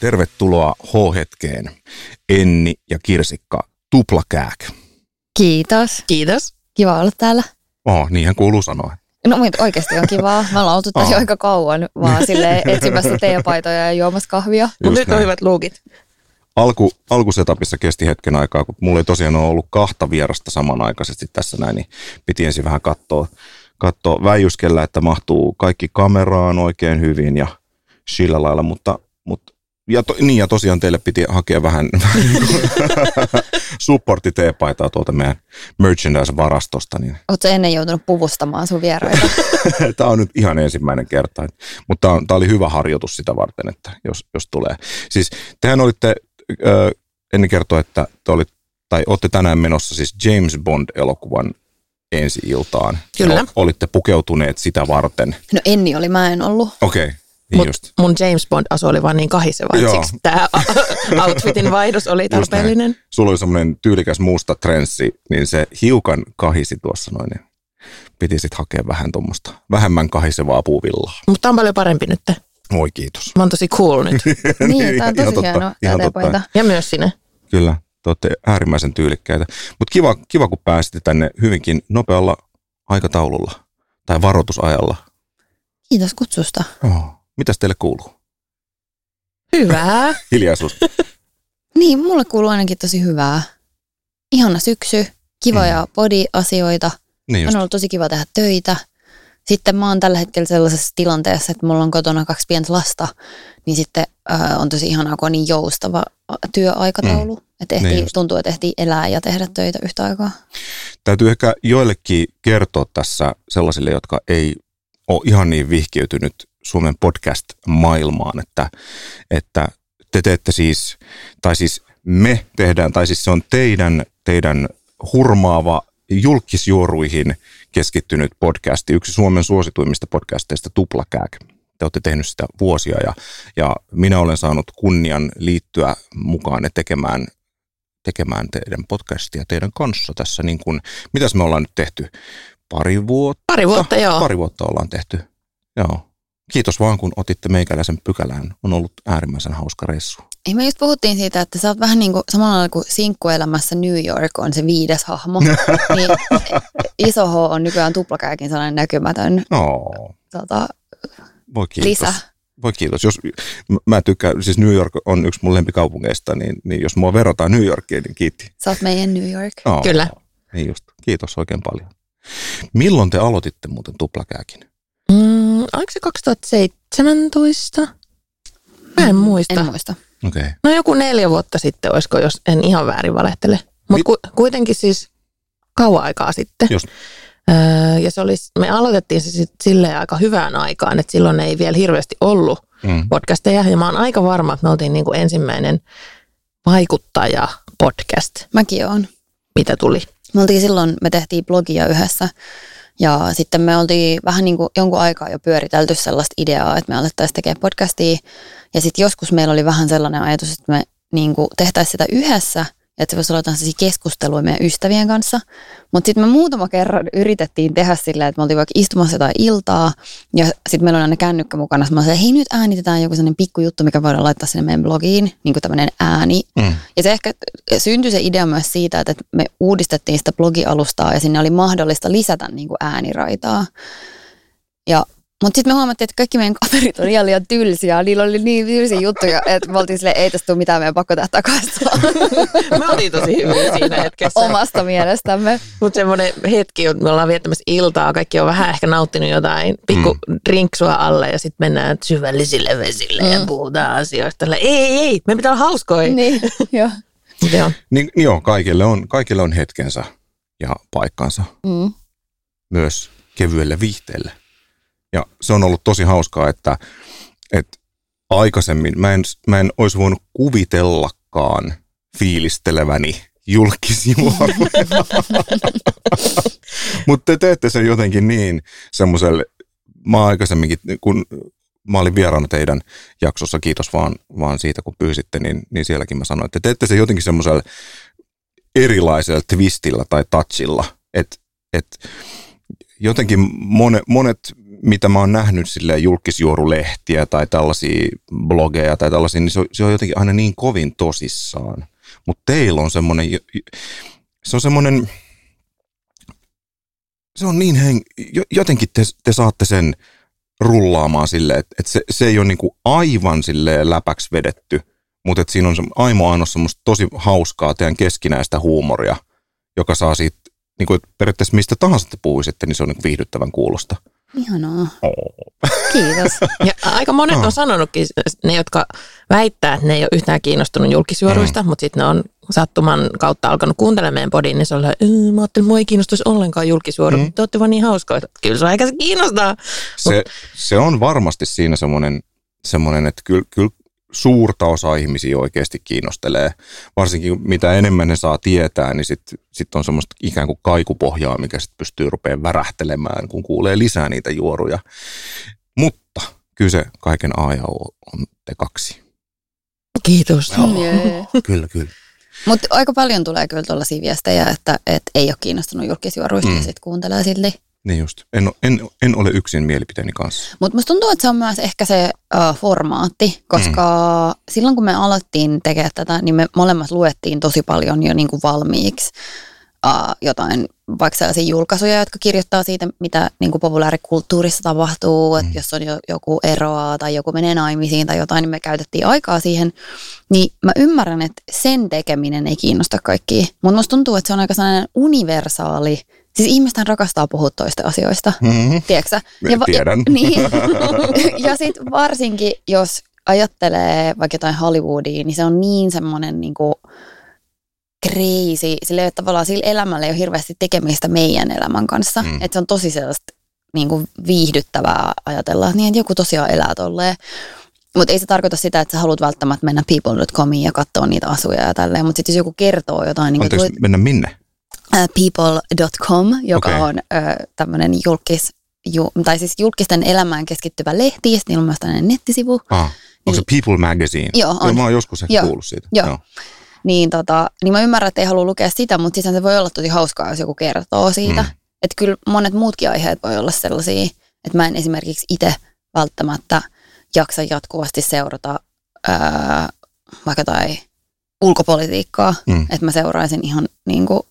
Tervetuloa H-hetkeen, Enni ja Kirsikka Tuplakääk. Kiitos. Kiitos. Kiva olla täällä. Oh, niinhän kuuluu sanoa. No mutta oikeasti on kivaa. Me ollaan oltu tosi Oh. aika kauan vaan sille etsimässä teepaitoja ja juomassa kahvia. Mutta nyt on näin. hyvät luukit. Alku, alkusetapissa kesti hetken aikaa, kun mulla ei tosiaan ole ollut kahta vierasta samanaikaisesti tässä näin, niin piti ensin vähän katsoa, katsoa väijyskellä, että mahtuu kaikki kameraan oikein hyvin ja sillä lailla, mutta, mutta ja, to, niin ja tosiaan teille piti hakea vähän supportti teepaitaa tuolta meidän merchandise-varastosta, niin Oletko ennen joutunut puvustamaan sun vieraita? Tämä on nyt ihan ensimmäinen kerta, mutta tämä, on, tämä oli hyvä harjoitus sitä varten, että jos, jos tulee. Siis tehän olitte, ö, ennen kertoa, että te olit, tai olette tänään menossa siis James Bond-elokuvan ensi iltaan. Kyllä. O- olitte pukeutuneet sitä varten. No Enni oli, mä en ollut. Okei, okay, Mut just. mun James Bond-asu oli vaan niin kahiseva, että siksi tämä outfitin vaihdos oli tarpeellinen. Sulla oli semmoinen tyylikäs musta trenssi, niin se hiukan kahisi tuossa noin. Niin piti sitten hakea vähän tuommoista vähemmän kahisevaa puuvillaa. Mutta on paljon parempi nyt. Oi kiitos. Mä oon tosi cool nyt. Niin, tää on Ihan tosi totta, hieno ihan tää totta. Ja myös sinne. Kyllä, te olette äärimmäisen tyylikkäitä. Mutta kiva, kiva, kun pääsitte tänne hyvinkin nopealla aikataululla tai varoitusajalla. Kiitos kutsusta. Oh. Mitäs teille kuuluu? Hyvää. Hiljaisuus. Niin, mulle kuuluu ainakin tosi hyvää. Ihana syksy, kivoja body-asioita. Niin just. On ollut tosi kiva tehdä töitä. Sitten mä oon tällä hetkellä sellaisessa tilanteessa, että mulla on kotona kaksi pientä lasta, niin sitten äh, on tosi ihanaa, kun on niin joustava työaikataulu. Mm. Että ehtii, Niin just. tuntuu, että ehtii elää ja tehdä töitä yhtä aikaa. Täytyy ehkä joillekin kertoa tässä sellaisille, jotka ei ole ihan niin vihkiytynyt Suomen podcast-maailmaan, että, että te teette siis, tai siis me tehdään, tai siis se on teidän, teidän hurmaava julkisjuoruihin keskittynyt podcasti, yksi Suomen suosituimmista podcasteista Tuplakääk. Te olette tehnyt sitä vuosia ja, ja minä olen saanut kunnian liittyä mukaan tekemään tekemään teidän podcastia teidän kanssa tässä niin kuin, mitäs me ollaan nyt tehty? Pari vuotta? Pari vuotta, joo. Pari vuotta ollaan tehty, joo. Kiitos vaan, kun otitte meikäläisen pykälään. On ollut äärimmäisen hauska reissu. Ei me just puhuttiin siitä, että sä oot vähän niin kuin samalla lailla kuin sinkkuelämässä New York on se viides hahmo. niin iso H on nykyään tuplakääkin sellainen näkymätön No, tota, voi kiitos. lisä. Voi kiitos. Jos, mä tykkään, siis New York on yksi mun lempikaupungeista, niin, niin jos mua verrataan New Yorkiin, niin kiitti. Sä oot meidän New York. Oh, Kyllä. Niin just. Kiitos oikein paljon. Milloin te aloititte muuten tuplakääkin? Mm, oliko se 2017? Mä en muista. En muista. Okei. Okay. No joku neljä vuotta sitten, olisiko, jos en ihan väärin valehtele. Mutta ku, kuitenkin siis kauan aikaa sitten. Just. Öö, ja se oli, me aloitettiin se sitten silleen aika hyvään aikaan, että silloin ei vielä hirveästi ollut Mm. podcasteja. Ja mä oon aika varma, että me oltiin niin kuin ensimmäinen vaikuttaja podcast, Mäkin oon. mitä tuli. Me oltiin silloin, me tehtiin blogia yhdessä ja sitten me oltiin vähän niin kuin jonkun aikaa jo pyöritelty sellaista ideaa, että me alettaisiin tekemään podcastia. Ja sitten joskus meillä oli vähän sellainen ajatus, että me niin kuin tehtäisiin sitä yhdessä, että se voisi olla jotain sellaisia keskusteluja meidän ystävien kanssa. Mutta sitten me muutama kerran yritettiin tehdä silleen, että me oltiin vaikka istumassa jotain iltaa ja sitten meillä on aina kännykkä mukana. Mä sanoin, hei nyt äänitetään joku sellainen pikkujuttu, mikä voidaan laittaa sinne meidän blogiin, niin kuin tämmöinen ääni. Mm. Ja se ehkä syntyi se idea myös siitä, että me uudistettiin sitä blogialustaa ja sinne oli mahdollista lisätä niin kuin ääniraitaa. Ja, mutta sitten me huomattiin, että kaikki meidän kaverit on ihan liian tylsiä. Niillä oli niin tylsiä juttuja, että me oltiin silleen, ei tästä tule mitään, meidän pakko tehdä takaisin Me oltiin tosi hyviä siinä hetkessä. omasta mielestämme. Mutta semmoinen hetki, että me ollaan viettämässä iltaa, kaikki on vähän ehkä nauttinut jotain pikku mm. drinksua alle ja sitten mennään syvällisille vesille mm. ja puhutaan asioista. Tällä, ei, ei, ei, me pitää olla hauskoja. Niin, joo. Joo. Niin, niin joo, kaikille on, kaikille on hetkensä ja paikkansa Mm. myös kevyelle viihteelle. Ja se on ollut tosi hauskaa, että, että aikaisemmin mä en, mä en olisi voinut kuvitellakaan fiilisteleväni julkisjuoruja. Mutta te teette sen jotenkin niin semmoiselle, mä aikaisemminkin, kun mä olin vieraana teidän jaksossa, kiitos vaan, vaan siitä kun pyysitte, niin, niin sielläkin mä sanoin, että te teette sen jotenkin semmoisella erilaisella twistillä tai touchilla, että et jotenkin monet, monet mitä mä oon nähnyt sille julkisjuorulehtiä tai tällaisia blogeja tai tällaisia, niin se on, se on jotenkin aina niin kovin tosissaan. Mutta teillä on semmoinen, se on semmoinen, se on niin heng, jotenkin te, te saatte sen rullaamaan sille, että, että se, se ei ole niinku aivan sille läpäksi vedetty, mutta siinä on aimo ainoa semmoista tosi hauskaa teidän keskinäistä huumoria, joka saa siitä, niinku, periaatteessa mistä tahansa te puhuisitte, niin se on niinku viihdyttävän kuulosta. Ihanaa. Oh. Kiitos. Ja aika monet on sanonutkin, ne jotka väittää, että ne ei ole yhtään kiinnostunut julkisuoruista, mm. mutta sitten ne on sattuman kautta alkanut kuuntelemaan meidän podin, niin se on öö, mä ajattelin, että mua ei kiinnostaisi ollenkaan julkisuoru, mm. te olette vaan niin hauskoja. Kyllä se aika kiinnostaa. Se, Mut... se on varmasti siinä semmoinen, semmoinen että kyllä, kyllä suurta osaa ihmisiä oikeasti kiinnostelee. Varsinkin mitä enemmän ne saa tietää, niin sitten sit on semmoista ikään kuin kaikupohjaa, mikä sitten pystyy rupeamaan värähtelemään, kun kuulee lisää niitä juoruja. Mutta kyllä se kaiken A ja O on te kaksi. Kiitos. Joo, yeah. kyllä, kyllä. Mutta aika paljon tulee kyllä tuollaisia viestejä, että, että ei ole kiinnostunut julkisjuoruista mm. ja sitten kuuntelee silti. Niin just. En, en, en ole yksin mielipiteeni kanssa. Mutta musta tuntuu, että se on myös ehkä se uh, formaatti, koska mm. silloin kun me alettiin tekemään tätä, niin me molemmat luettiin tosi paljon jo niinku valmiiksi uh, jotain vaikka sellaisia julkaisuja, jotka kirjoittaa siitä, mitä niin kuin populaarikulttuurissa tapahtuu, mm. että jos on jo, joku eroa tai joku menee naimisiin tai jotain, niin me käytettiin aikaa siihen. Niin mä ymmärrän, että sen tekeminen ei kiinnosta kaikkia, mutta musta tuntuu, että se on aika sellainen universaali, Siis ihmisethän rakastaa puhua toista asioista, mm-hmm. tiedätkö ja, Tiedän. Ja, niin. ja sitten varsinkin, jos ajattelee vaikka jotain Hollywoodia, niin se on niin semmoinen niin kuin, crazy. Sillä ei tavallaan sillä elämällä ei ole hirveästi tekemistä meidän elämän kanssa. Mm. Että se on tosi sellaista niin kuin viihdyttävää ajatella, että, niin, että joku tosiaan elää tolleen. Mutta ei se tarkoita sitä, että sä haluat välttämättä mennä people.comiin ja katsoa niitä asuja ja tälleen. Mutta sitten jos joku kertoo jotain... Niin Anteeksi, tuit, mennä minne? Uh, people.com, joka okay. on uh, tämmöinen julkis, ju, tai siis julkisten elämään keskittyvä lehti, ja niillä on myös tämmöinen nettisivu. Ah, onko se niin- People Magazine? Joo, on. Joo, mä oon joskus ehkä kuullut siitä. Joo. joo niin, tota, niin mä ymmärrän, että ei halua lukea sitä, mutta siis se voi olla tosi hauskaa, jos joku kertoo siitä. Mm. Että kyllä monet muutkin aiheet voi olla sellaisia, että mä en esimerkiksi itse välttämättä jaksa jatkuvasti seurata ää, vaikka tai ulkopolitiikkaa, mm. että mä seuraisin ihan niin kuin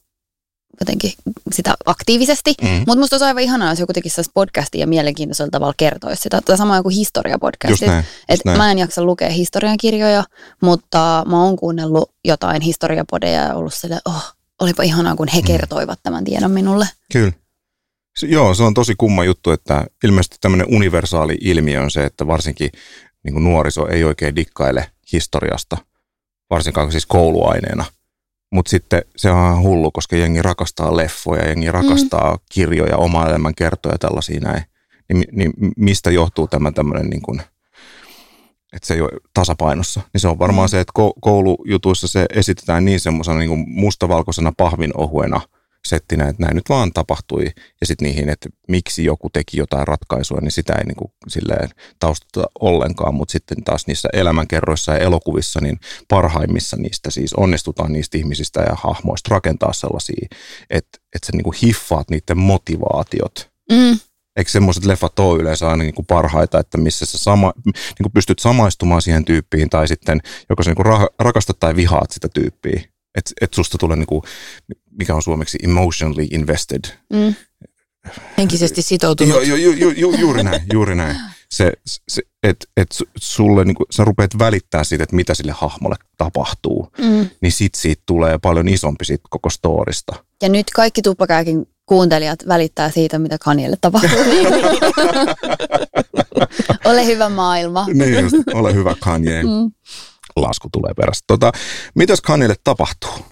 jotenkin sitä aktiivisesti. Mm. Mutta musta olisi aivan ihanaa, jos joku tekisi sellaista podcastia ja mielenkiintoisella tavalla kertoisi sitä. Tai sama kuin historiapodcasti. Että mä en jaksa lukea historiankirjoja, mutta mä oon kuunnellut jotain historiapodeja ja ollut sille, oh, olipa ihanaa, kun he mm. kertoivat tämän tiedon minulle. Kyllä. Joo, se on tosi kumma juttu, että ilmeisesti tämmöinen universaali ilmiö on se, että varsinkin niin nuoriso ei oikein dikkaile historiasta, varsinkaan siis kouluaineena – mutta sitten se on hullu, koska jengi rakastaa leffoja, jengi rakastaa mm. kirjoja, oma elämän kertoja tällaisia näin. Niin, niin mistä johtuu tämä tämmöinen, niin kuin, että se ei ole tasapainossa? Niin se on varmaan mm. se, että koulujutuissa se esitetään niin semmoisena niin mustavalkoisena pahvin ohuena – settinä, että näin nyt vaan tapahtui. Ja sitten niihin, että miksi joku teki jotain ratkaisua, niin sitä ei niin kuin silleen taustata ollenkaan. Mutta sitten taas niissä elämänkerroissa ja elokuvissa, niin parhaimmissa niistä siis onnistutaan niistä ihmisistä ja hahmoista rakentaa sellaisia, että, että sä niin kuin hiffaat niiden motivaatiot. Mm. Eikö semmoiset leffat ole yleensä aina niin kuin parhaita, että missä sä sama, niin kuin pystyt samaistumaan siihen tyyppiin tai sitten joko sä niin kuin rakastat tai vihaat sitä tyyppiä. Että et susta tulee niinku, mikä on suomeksi emotionally invested. Mm. Henkisesti sitoutunut. Ju, ju, ju, ju, juuri näin, juuri näin. Se, se, että et sulle, niinku, sä rupeat välittää siitä, että mitä sille hahmolle tapahtuu, mm. niin sit siitä tulee paljon isompi siitä koko storista. Ja nyt kaikki tuppakääkin kuuntelijat välittää siitä, mitä Kanielle tapahtuu. ole hyvä maailma. niin just, ole hyvä Kanye. Mm lasku tulee perässä. Tota, mitäs Kanille tapahtuu?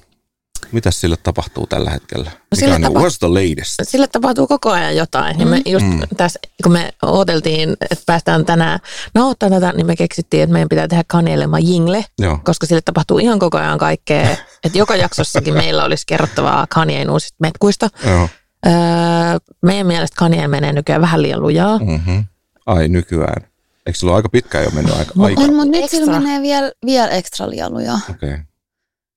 Mitäs sille tapahtuu tällä hetkellä? No sille, on, tapa- what's the latest? sille tapahtuu koko ajan jotain. Mm. me just mm. tässä, kun me odoteltiin, että päästään tänään nauhoittamaan tätä, niin me keksittiin, että meidän pitää tehdä Kanelema jingle, Joo. koska sille tapahtuu ihan koko ajan kaikkea. että joka jaksossakin meillä olisi kerrottavaa Kanien uusista metkuista. Joo. Öö, meidän mielestä Kanye menee nykyään vähän liian lujaa. Mm-hmm. Ai nykyään. Eikö sulla aika pitkään jo mennyt aika? aika? On, mutta nyt sillä menee vielä, vielä ekstra lieluja. Okei, okay.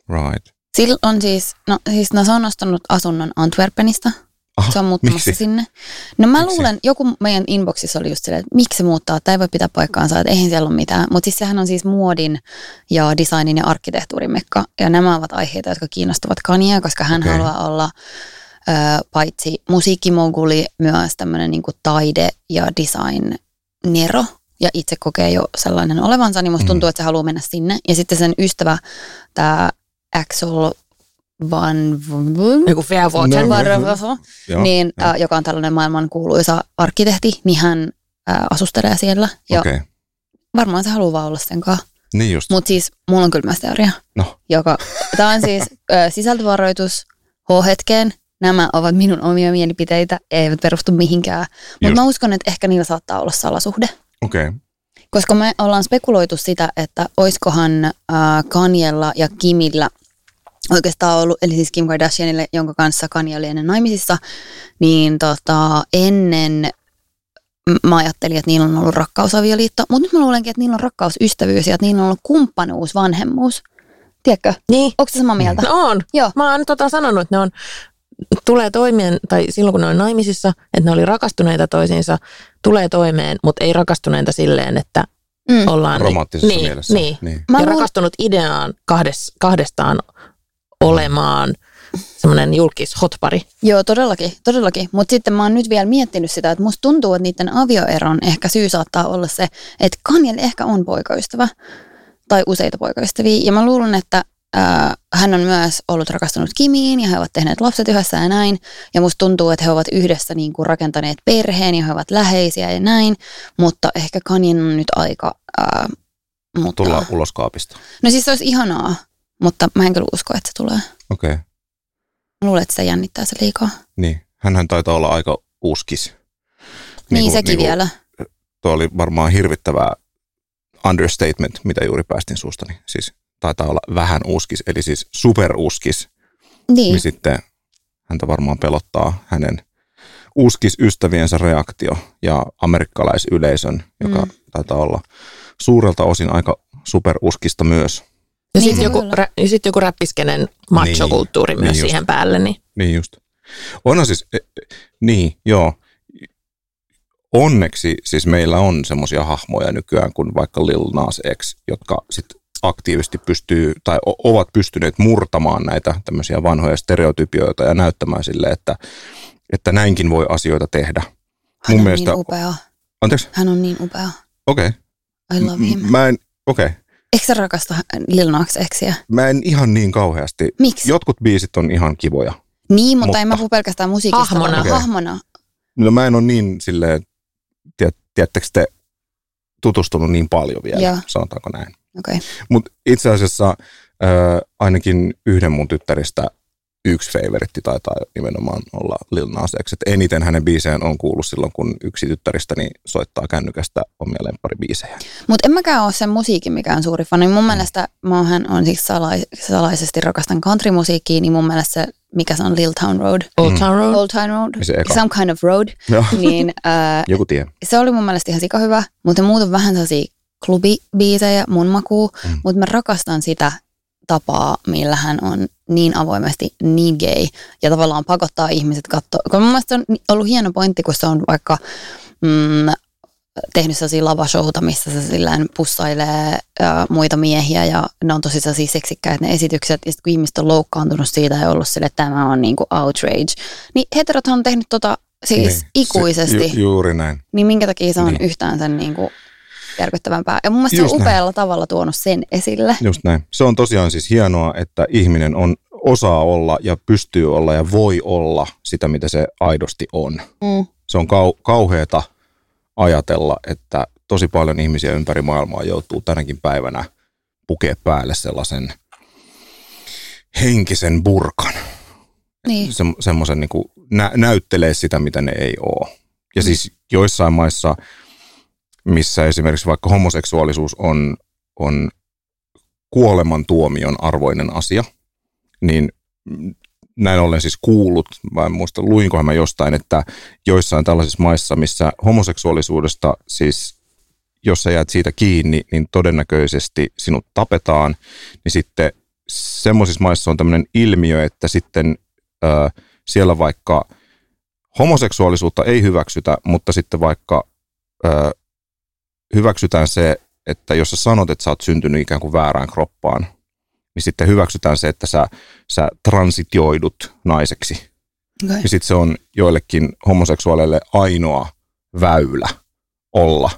right. Sillä on siis, no siis no, se on ostanut asunnon Antwerpenista. Aha, se on muuttamassa miksi? sinne. No mä miksi? luulen, joku meidän inboxissa oli just silleen, että miksi se muuttaa, tämä ei voi pitää paikkaansa, että eihän siellä ole mitään. Mutta siis sehän on siis muodin ja designin ja arkkitehtuurin mekka. Ja nämä ovat aiheita, jotka kiinnostavat Kania, koska hän okay. haluaa olla ö, paitsi musiikkimoguli, myös tämmöinen niin taide- ja design-nero ja itse kokee jo sellainen olevansa, niin musta tuntuu, mm. että se haluaa mennä sinne. Ja sitten sen ystävä, tämä Axel Van... Joku. No, niin, äh, joka on tällainen maailman kuuluisa arkkitehti, niin hän äh, asustelee siellä. Ja okay. varmaan se haluaa olla sen kanssa. Niin just. Mutta siis mulla on kyllä myös teoria. No. Joka, tämä on siis äh, sisältövaroitus H-hetkeen. Nämä ovat minun omia mielipiteitä, eivät perustu mihinkään. Mutta mä uskon, että ehkä niillä saattaa olla salasuhde. Okei. Okay. Koska me ollaan spekuloitu sitä, että oiskohan äh, Kanjella ja Kimillä oikeastaan ollut, eli siis Kim Kardashianille, jonka kanssa Kanye oli ennen naimisissa, niin tota, ennen mä ajattelin, että niillä on ollut rakkausavioliitto, mutta nyt mä luulenkin, että niillä on rakkausystävyys ja että niillä on ollut kumppanuus, vanhemmuus. Tiedätkö? Niin. Onko se samaa mieltä? No on. Joo. Mä oon tota sanonut, että ne on, tulee toimeen, tai silloin kun ne on naimisissa, että ne oli rakastuneita toisiinsa, tulee toimeen, mutta ei rakastuneita silleen, että mm. ollaan... Romanttisessa niin, mielessä. Niin. niin. Mä ja luul... rakastunut ideaan kahdes, kahdestaan olemaan semmoinen julkis hotpari. Joo, todellakin, todellakin. Mutta sitten mä oon nyt vielä miettinyt sitä, että musta tuntuu, että niiden avioeron ehkä syy saattaa olla se, että Kanye ehkä on poikaystävä tai useita poikaystäviä. Ja mä luulen, että äh, hän on myös ollut rakastunut Kimiin ja he ovat tehneet lapset yhdessä ja näin. Ja musta tuntuu, että he ovat yhdessä niin kuin rakentaneet perheen ja he ovat läheisiä ja näin. Mutta ehkä Kanye on nyt aika... Äh, mutta... Tulla ulos kaapista. No siis se olisi ihanaa, mutta mä en kyllä usko, että se tulee. Okei. Okay. Mä luulen, että se jännittää se liikaa. Niin, hänhän taitaa olla aika uskis. Niin, niin sekin niin vielä. Tuo oli varmaan hirvittävää understatement, mitä juuri päästin suustani. Siis taitaa olla vähän uskis, eli siis superuskis. Niin. niin sitten häntä varmaan pelottaa hänen uskis-ystäviensä reaktio ja amerikkalaisyleisön, joka mm. taitaa olla suurelta osin aika superuskista myös. Ja sitten niin, joku, rä, sit joku räppiskenen machokulttuuri niin, myös niin siihen päälle. Niin. niin just. Onhan siis, e, e, niin joo. Onneksi siis meillä on semmoisia hahmoja nykyään kuin vaikka Lil Nas X, jotka sitten aktiivisesti pystyy tai ovat pystyneet murtamaan näitä tämmöisiä vanhoja stereotypioita ja näyttämään sille, että, että näinkin voi asioita tehdä. Hän Mun on mielestä, niin upea. Anteeksi? Hän on niin upea. Okei. Okay. I love him. Mä en, okei. Okay. Eikö sä rakasta Lil Nas Xia? Mä en ihan niin kauheasti. Miksi? Jotkut biisit on ihan kivoja. Niin, mutta, mutta en mä puhu pelkästään musiikista, hahmona. vaan okay. hahmona. No mä en ole niin silleen, tiedät, tiedättekö te, tutustunut niin paljon vielä, Joo. sanotaanko näin. Okay. Mutta itse asiassa äh, ainakin yhden mun tyttäristä yksi favoritti taitaa nimenomaan olla Lil Nas X. Et eniten hänen biisejään on kuullut silloin, kun yksi tyttäristäni soittaa kännykästä omia lempparibiisejä. Mutta en mäkään ole sen musiikin mikään suuri fani. Mun mm. mielestä hän on siis salais, salaisesti rakastan countrymusiikkiin, niin mun mielestä se, mikä se on Lil Town Road. Old Town Road. Old Town Road. Se Some kind of road. niin, äh, Joku tie. Se oli mun mielestä ihan sika hyvä, mutta muut on vähän sellaisia klubibiisejä mun makuu, mm. mutta mä rakastan sitä tapaa, millä hän on niin avoimesti niin gay ja tavallaan pakottaa ihmiset katsoa. Kun mun mielestä on ollut hieno pointti, kun se on vaikka mm, tehnyt sellaisia lavashouta, missä se silleen pussailee ä, muita miehiä ja ne on tosi sellaisia seksikkäitä ne esitykset. Ja sitten kun ihmiset on loukkaantunut siitä ja ollut sille, että tämä on niinku outrage, niin heterot on tehnyt tota siis niin, ikuisesti. Se, ju, juuri näin. Niin minkä takia se on niin. yhtään sen niinku järkyttävämpää. Ja mun mielestä Just se on upealla näin. tavalla tuonut sen esille. Just näin. Se on tosiaan siis hienoa, että ihminen on osaa olla ja pystyy olla ja voi olla sitä, mitä se aidosti on. Mm. Se on kau- kauheata ajatella, että tosi paljon ihmisiä ympäri maailmaa joutuu tänäkin päivänä pukea päälle sellaisen henkisen burkan. Niin. Se, semmoisen niin nä- näyttelee sitä, mitä ne ei ole. Ja mm. siis joissain maissa – missä esimerkiksi vaikka homoseksuaalisuus on, on kuolemantuomion arvoinen asia, niin näin ollen siis kuullut, vai en muista, luinkohan mä jostain, että joissain tällaisissa maissa, missä homoseksuaalisuudesta siis, jos sä jäät siitä kiinni, niin todennäköisesti sinut tapetaan, niin sitten semmoisissa maissa on tämmöinen ilmiö, että sitten äh, siellä vaikka homoseksuaalisuutta ei hyväksytä, mutta sitten vaikka ö, hyväksytään se, että jos sä sanot, että sä oot syntynyt ikään kuin väärään kroppaan, niin sitten hyväksytään se, että sä, sä transitioidut naiseksi. Okay. Ja sitten se on joillekin homoseksuaaleille ainoa väylä olla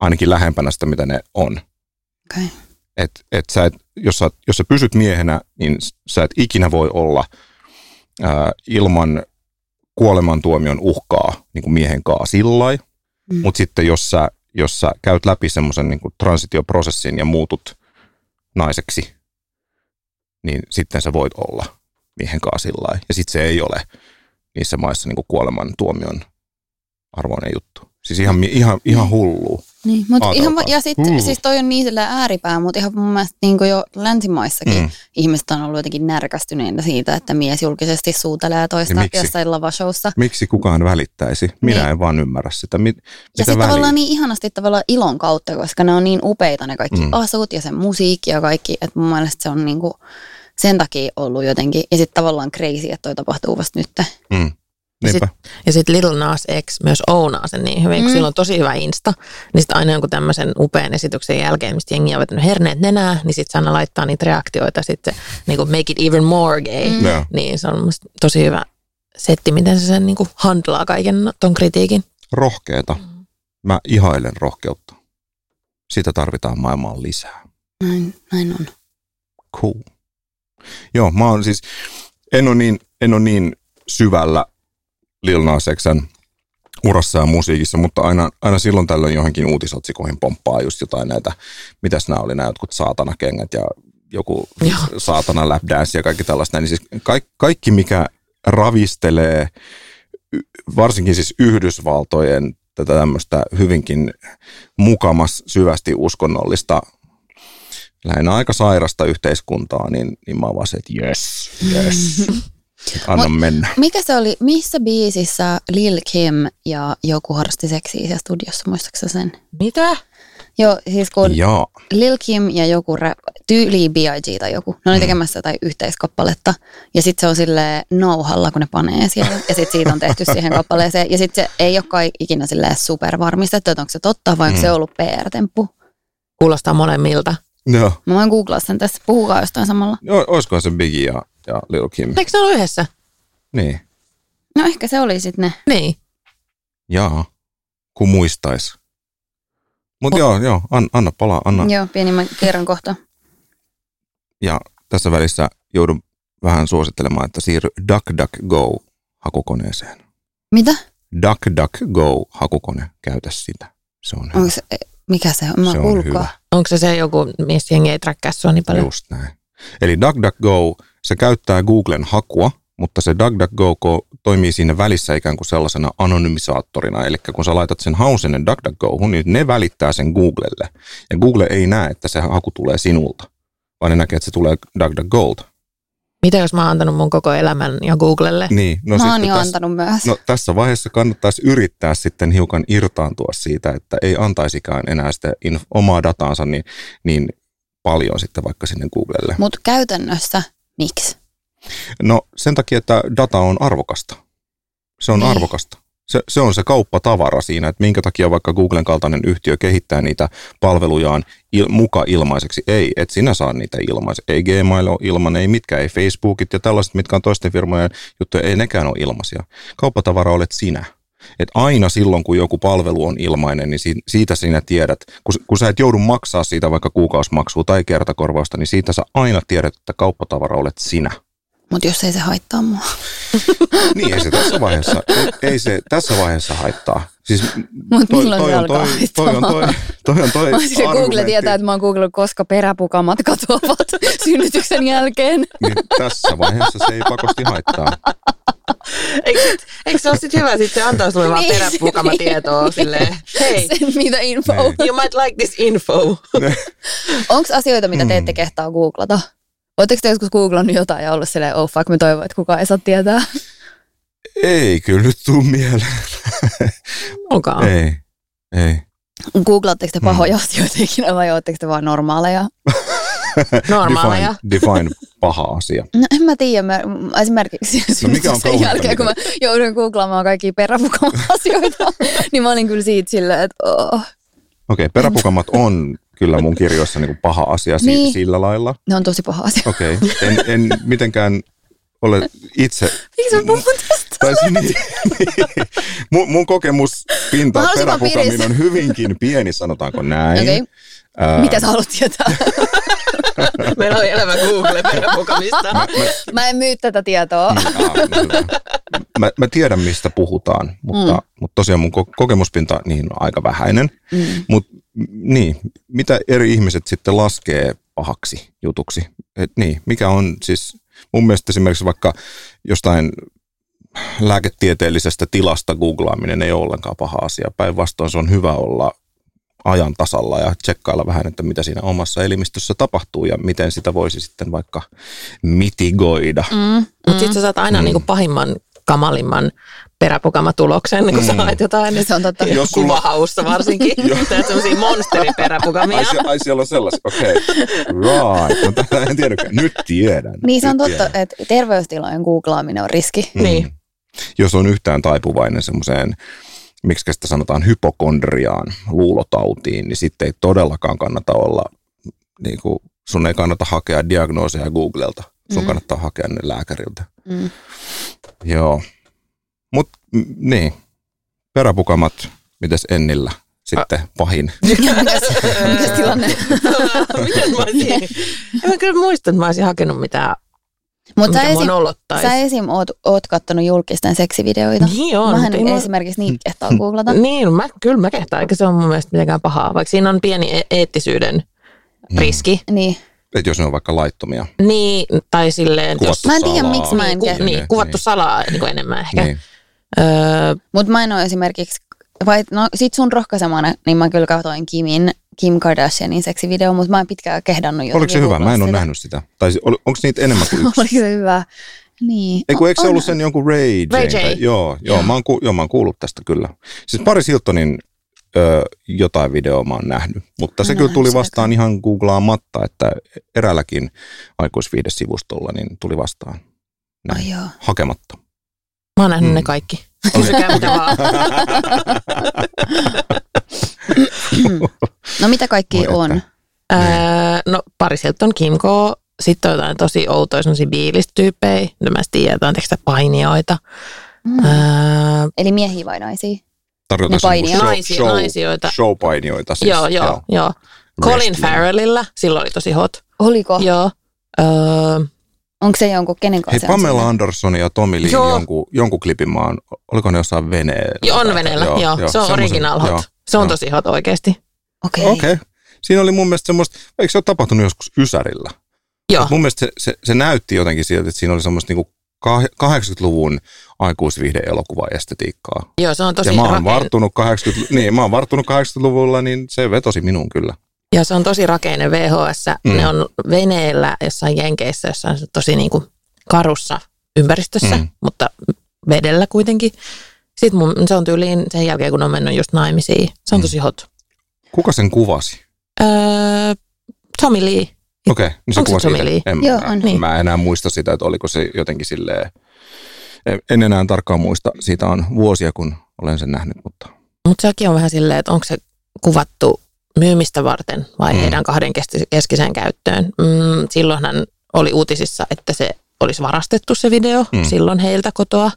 ainakin lähempänä sitä, mitä ne on. Okay. Et, et sä et, jos, sä, jos sä pysyt miehenä, niin sä et ikinä voi olla ää, ilman kuolemantuomion uhkaa niin kuin miehen kanssa sillä mm. Mutta sitten jos sä, jos sä käyt läpi semmoisen niin transitioprosessin ja muutut naiseksi, niin sitten sä voit olla miehen kanssa sillä Ja sitten se ei ole niissä maissa niin kuin kuolemantuomion arvoinen juttu. Siis ihan, ihan, ihan hullu. Niin, mutta ihan, ja sitten siis toi on niin ääripää, mutta ihan mun mielestä niin jo länsimaissakin mm. ihmiset on ollut jotenkin närkästyneinä siitä, että mies julkisesti suutelee toista miksi? jossain lavashowssa. Miksi kukaan välittäisi? Minä niin. en vaan ymmärrä sitä. Mit, ja sitten tavallaan niin ihanasti tavallaan ilon kautta, koska ne on niin upeita ne kaikki mm. asut ja se musiikki ja kaikki, että mun mielestä se on niin kuin sen takia ollut jotenkin, ja sitten tavallaan crazy, että toi tapahtuu vasta nyt. Mm. Ja sitten sit Little Nas X myös ounaa sen niin hyvin, kun mm. sillä on tosi hyvä Insta. Niin sitten aina jonkun tämmöisen upean esityksen jälkeen, mistä jengi on vetänyt herneet nenää, niin sitten Sanna laittaa niitä reaktioita sitten niin kuin make it even more gay. Mm. Yeah. Niin se on tosi hyvä setti, miten se sen niin kuin handlaa kaiken ton kritiikin. Rohkeeta. Mm. Mä ihailen rohkeutta. Sitä tarvitaan maailmaan lisää. Näin, näin on. Cool. Joo, mä oon siis, en ole niin, en ole niin syvällä Lil Nas Xn urassa ja musiikissa, mutta aina, aina silloin tällöin johonkin uutisotsikoihin pomppaa just jotain näitä, mitäs nämä oli nämä jotkut saatanakengät ja joku Joo. saatana lap dance ja kaikki tällaista. Niin siis kaikki, kaikki, mikä ravistelee varsinkin siis Yhdysvaltojen tätä tämmöistä hyvinkin mukamas syvästi uskonnollista lähinnä aika sairasta yhteiskuntaa, niin, niin mä vaan se, että yes, yes. Anna Mut mennä. Mikä se oli, missä biisissä Lil Kim ja joku harrasti seksiä siellä studiossa, muistaaksä sen? Mitä? Joo, siis kun Joo. Lil Kim ja joku rap, tyyli B.I.G. tai joku, ne oli mm. tekemässä jotain yhteiskappaletta. Ja sitten se on sille nauhalla, kun ne panee siellä. Ja sitten siitä on tehty siihen kappaleeseen. Ja sitten se ei ole kai ikinä silleen supervarmistettu, että onko se totta vai onko mm. se ollut PR-temppu. Kuulostaa molemmilta. Joo. Mä voin googlaa sen tässä. Puhukaa jostain samalla. Joo, olisikohan se Biggie ja ja Lil Kim. Eikö ne ollut yhdessä? Niin. No ehkä se oli sitten ne. Niin. Jaa, kun muistais. Mutta joo, joo, an, anna palaa, anna. Joo, pieni mä kerron kohta. Ja tässä välissä joudun vähän suosittelemaan, että siirry DuckDuckGo hakukoneeseen. Mitä? DuckDuckGo hakukone, käytä sitä. Se on hyvä. Se, mikä se on? Mä se on hyvä. Onko se se joku, missä jengi ei träkkää sua niin paljon? Just näin. Eli DuckDuckGo se käyttää Googlen hakua, mutta se DuckDuckGo toimii siinä välissä ikään kuin sellaisena anonymisaattorina. Eli kun sä laitat sen haun sinne DuckDuckGohun, niin ne välittää sen Googlelle. Ja Google ei näe, että se haku tulee sinulta, vaan ne näkee, että se tulee DuckDuckGolta. Mitä jos mä oon antanut mun koko elämän jo Googlelle? Niin, no mä oon jo tässä, antanut myös. No, tässä vaiheessa kannattaisi yrittää sitten hiukan irtaantua siitä, että ei antaisikaan enää sitä inf- omaa dataansa niin, niin paljon sitten vaikka sinne Googlelle. Mutta käytännössä Miksi? No sen takia, että data on arvokasta. Se on niin. arvokasta. Se, se on se kauppatavara siinä, että minkä takia vaikka Googlen kaltainen yhtiö kehittää niitä palvelujaan il, muka ilmaiseksi. Ei, et sinä saa niitä ilmaiseksi. Ei Gmail ole ilman, ei mitkä, ei Facebookit ja tällaiset, mitkä on toisten firmojen juttuja, ei nekään ole ilmaisia. Kauppatavara olet sinä. Et aina silloin, kun joku palvelu on ilmainen, niin siitä sinä tiedät, kun, kun sä et joudu maksaa siitä vaikka kuukausimaksua tai kertakorvausta, niin siitä sä aina tiedät, että kauppatavara olet sinä. Mutta jos ei se haittaa mua. niin, ei se tässä vaiheessa, ei, ei se tässä vaiheessa haittaa. Siis Mutta milloin toi se alkaa toi, toi, on toi, toi, on toi siis Google tietää, että mä oon googlannut, koska peräpukamat katoavat synnytyksen jälkeen. niin tässä vaiheessa se ei pakosti haittaa. eikö, eikö se ole sitten hyvä sitten antaa sulle vaan niin, peräpukama-tietoa silleen, hei. Send me the info. Niin. You might like this info. Onko asioita, mitä te ette kehtaa googlata? Oletteko te joskus googlannut jotain ja ollut silleen, oh fuck, me toivon, että kukaan ei saa tietää? Ei kyllä nyt tuu mieleen. Onkaan. Ei, ei. Googlaatteko te pahoja mm. asioita ikinä vai oletteko te vaan normaaleja? normaaleja. Define, define paha asia? No en mä tiedä. Mä, esimerkiksi no, mikä on sen jälkeen, kun mä joudun googlaamaan kaikkia peräpukama-asioita, niin mä olin kyllä siitä silleen, että oh. Okei, okay, peräpukamat on kyllä mun kirjoissa niin kuin paha asia niin. sillä lailla. Ne on tosi paha asia. Okei, okay. en, en mitenkään ole itse... Miksi mä puhun tästä? Tai, niin, niin, mun, mun kokemuspinta peräpukaminen on hyvinkin pieni, sanotaanko näin. Okay. Ää... Mitä sä haluat tietää? Meillä on elämä Google peräpukamista. Mä, mä, mä en myy tätä tietoa. Niin, aa, mä, mä tiedän, mistä puhutaan, mutta, mm. mutta tosiaan mun kokemuspinta niin on aika vähäinen. Mm. Mutta niin, mitä eri ihmiset sitten laskee pahaksi jutuksi? Et niin, mikä on siis, mun mielestä esimerkiksi vaikka jostain lääketieteellisestä tilasta googlaaminen ei ole ollenkaan paha asia. Päinvastoin se on hyvä olla ajan tasalla ja tsekkailla vähän, että mitä siinä omassa elimistössä tapahtuu ja miten sitä voisi sitten vaikka mitigoida. Mm, mm. Mutta sitten sä saat aina mm. niinku pahimman, kamalimman peräpukamatuloksen, kun mm. sä haet jotain. Niin se on totta. Jos sulla... Kuvahaussa varsinkin. Teet sellaisia monsteriperäpukamia. Ai, ai siellä on sellaisia, okei. Okay. Right. No, tätä en tiedäkään. Nyt tiedän. Niin se on Nyt totta, tiedän. että terveystilojen googlaaminen on riski. Mm. Niin. Jos on yhtään taipuvainen semmoiseen miksi sitä sanotaan hypokondriaan, luulotautiin, niin sitten ei todellakaan kannata olla, niin kuin, sun ei kannata hakea diagnooseja Googlelta, sun mm. kannattaa hakea ne lääkäriltä. Mm. Joo. Mutta niin, peräpukamat, mites Ennillä sitten A- pahin? Mikäs tilanne? Miten mä olisin? En mä kyllä muista, että mä olisin hakenut mitään mutta sä esim, sä esim. Oot, oot kattonut julkisten seksivideoita. Niin on. Mähän en esimerkiksi niitä kehtaa googlata. niin, mä, kyllä mä kehtaan, eikä se ole mun mielestä mitenkään pahaa, vaikka siinä on pieni e- eettisyyden mm. riski. Niin. Että jos ne on vaikka laittomia. Niin, tai silleen... Kuvattu jos, mä en tiedä, miksi mä en... Niin, ku, niin, kuvattu niin. salaa niin enemmän ehkä. Niin. Öö, Mutta mä en ole esimerkiksi... Vai, no sit sun rohkaisemana, niin mä kyllä katsoin Kimin Kim Kardashianin seksivideo, mutta mä en pitkään kehdannut jo. Oliko se hyvä? Mä en ole sitä. nähnyt sitä. Tai onko niitä enemmän kuin yksi? Oliko se hyvä? Niin. Ei kun eikö se ollut sen jonkun Ray J? Ray J. Tai, joo, joo, mä oon, joo, mä oon kuullut tästä kyllä. Siis Paris Hiltonin ö, jotain videoa mä oon nähnyt, mutta se kyllä tuli vastaan se. ihan googlaamatta, että eräälläkin aikuisviidesivustolla niin tuli vastaan näin, oh, joo. hakematta. Mä oon nähnyt mm. ne kaikki. Kysykää mitä vaan. no mitä kaikki on? Öö, no Paris Hilton, Kimko, sitten on jotain tosi outoja sellaisia biilistyyppejä. No mä tiedä, jotain painioita. Mm. Öö, Eli miehiä vai naisia? Tarkoitan painia. Show, naisia, show, naisioita. Show-painioita siis. Joo, joo, joo. joo. Colin Farrellilla, silloin oli tosi hot. Oliko? Joo. Öö, Onko se jonkun, kenen kanssa? Hei, Pamela Anderson ja Tommy Lee jonkun, jonkun klipin maan, oliko ne jossain veneellä? Joo, on veneellä, joo. joo. joo se on original hot. Joo, se on joo. tosi hot oikeasti. Okei. Okay. Okay. Siinä oli mun mielestä semmoista, eikö se ole tapahtunut joskus Ysärillä? Joo. mun mielestä se, se, se, näytti jotenkin siltä, että siinä oli semmoista niinku 80-luvun aikuisviihde-elokuva-estetiikkaa. Joo, se on tosi Ja mä oon varttunut 80, niin, mä oon varttunut 80-luvulla, niin se vetosi minun kyllä. Ja se on tosi rakeinen VHS. Mm. Ne on veneellä jossain Jenkeissä, jossain tosi niin kuin karussa ympäristössä, mm. mutta vedellä kuitenkin. Sitten mun, se on tyyliin sen jälkeen, kun on mennyt just naimisiin. Se on mm. tosi hot. Kuka sen kuvasi? Öö, Tommy Lee. Okei, okay, niin se kuvasi Lee? En, Joo, on. Niin. Mä en enää muista sitä, että oliko se jotenkin silleen, en enää tarkkaan muista, siitä on vuosia, kun olen sen nähnyt, mutta... Mutta sekin on vähän silleen, että onko se kuvattu myymistä varten vai mm. heidän kahden keskiseen käyttöön. Mm, silloinhan oli uutisissa, että se olisi varastettu se video mm. silloin heiltä kotoa,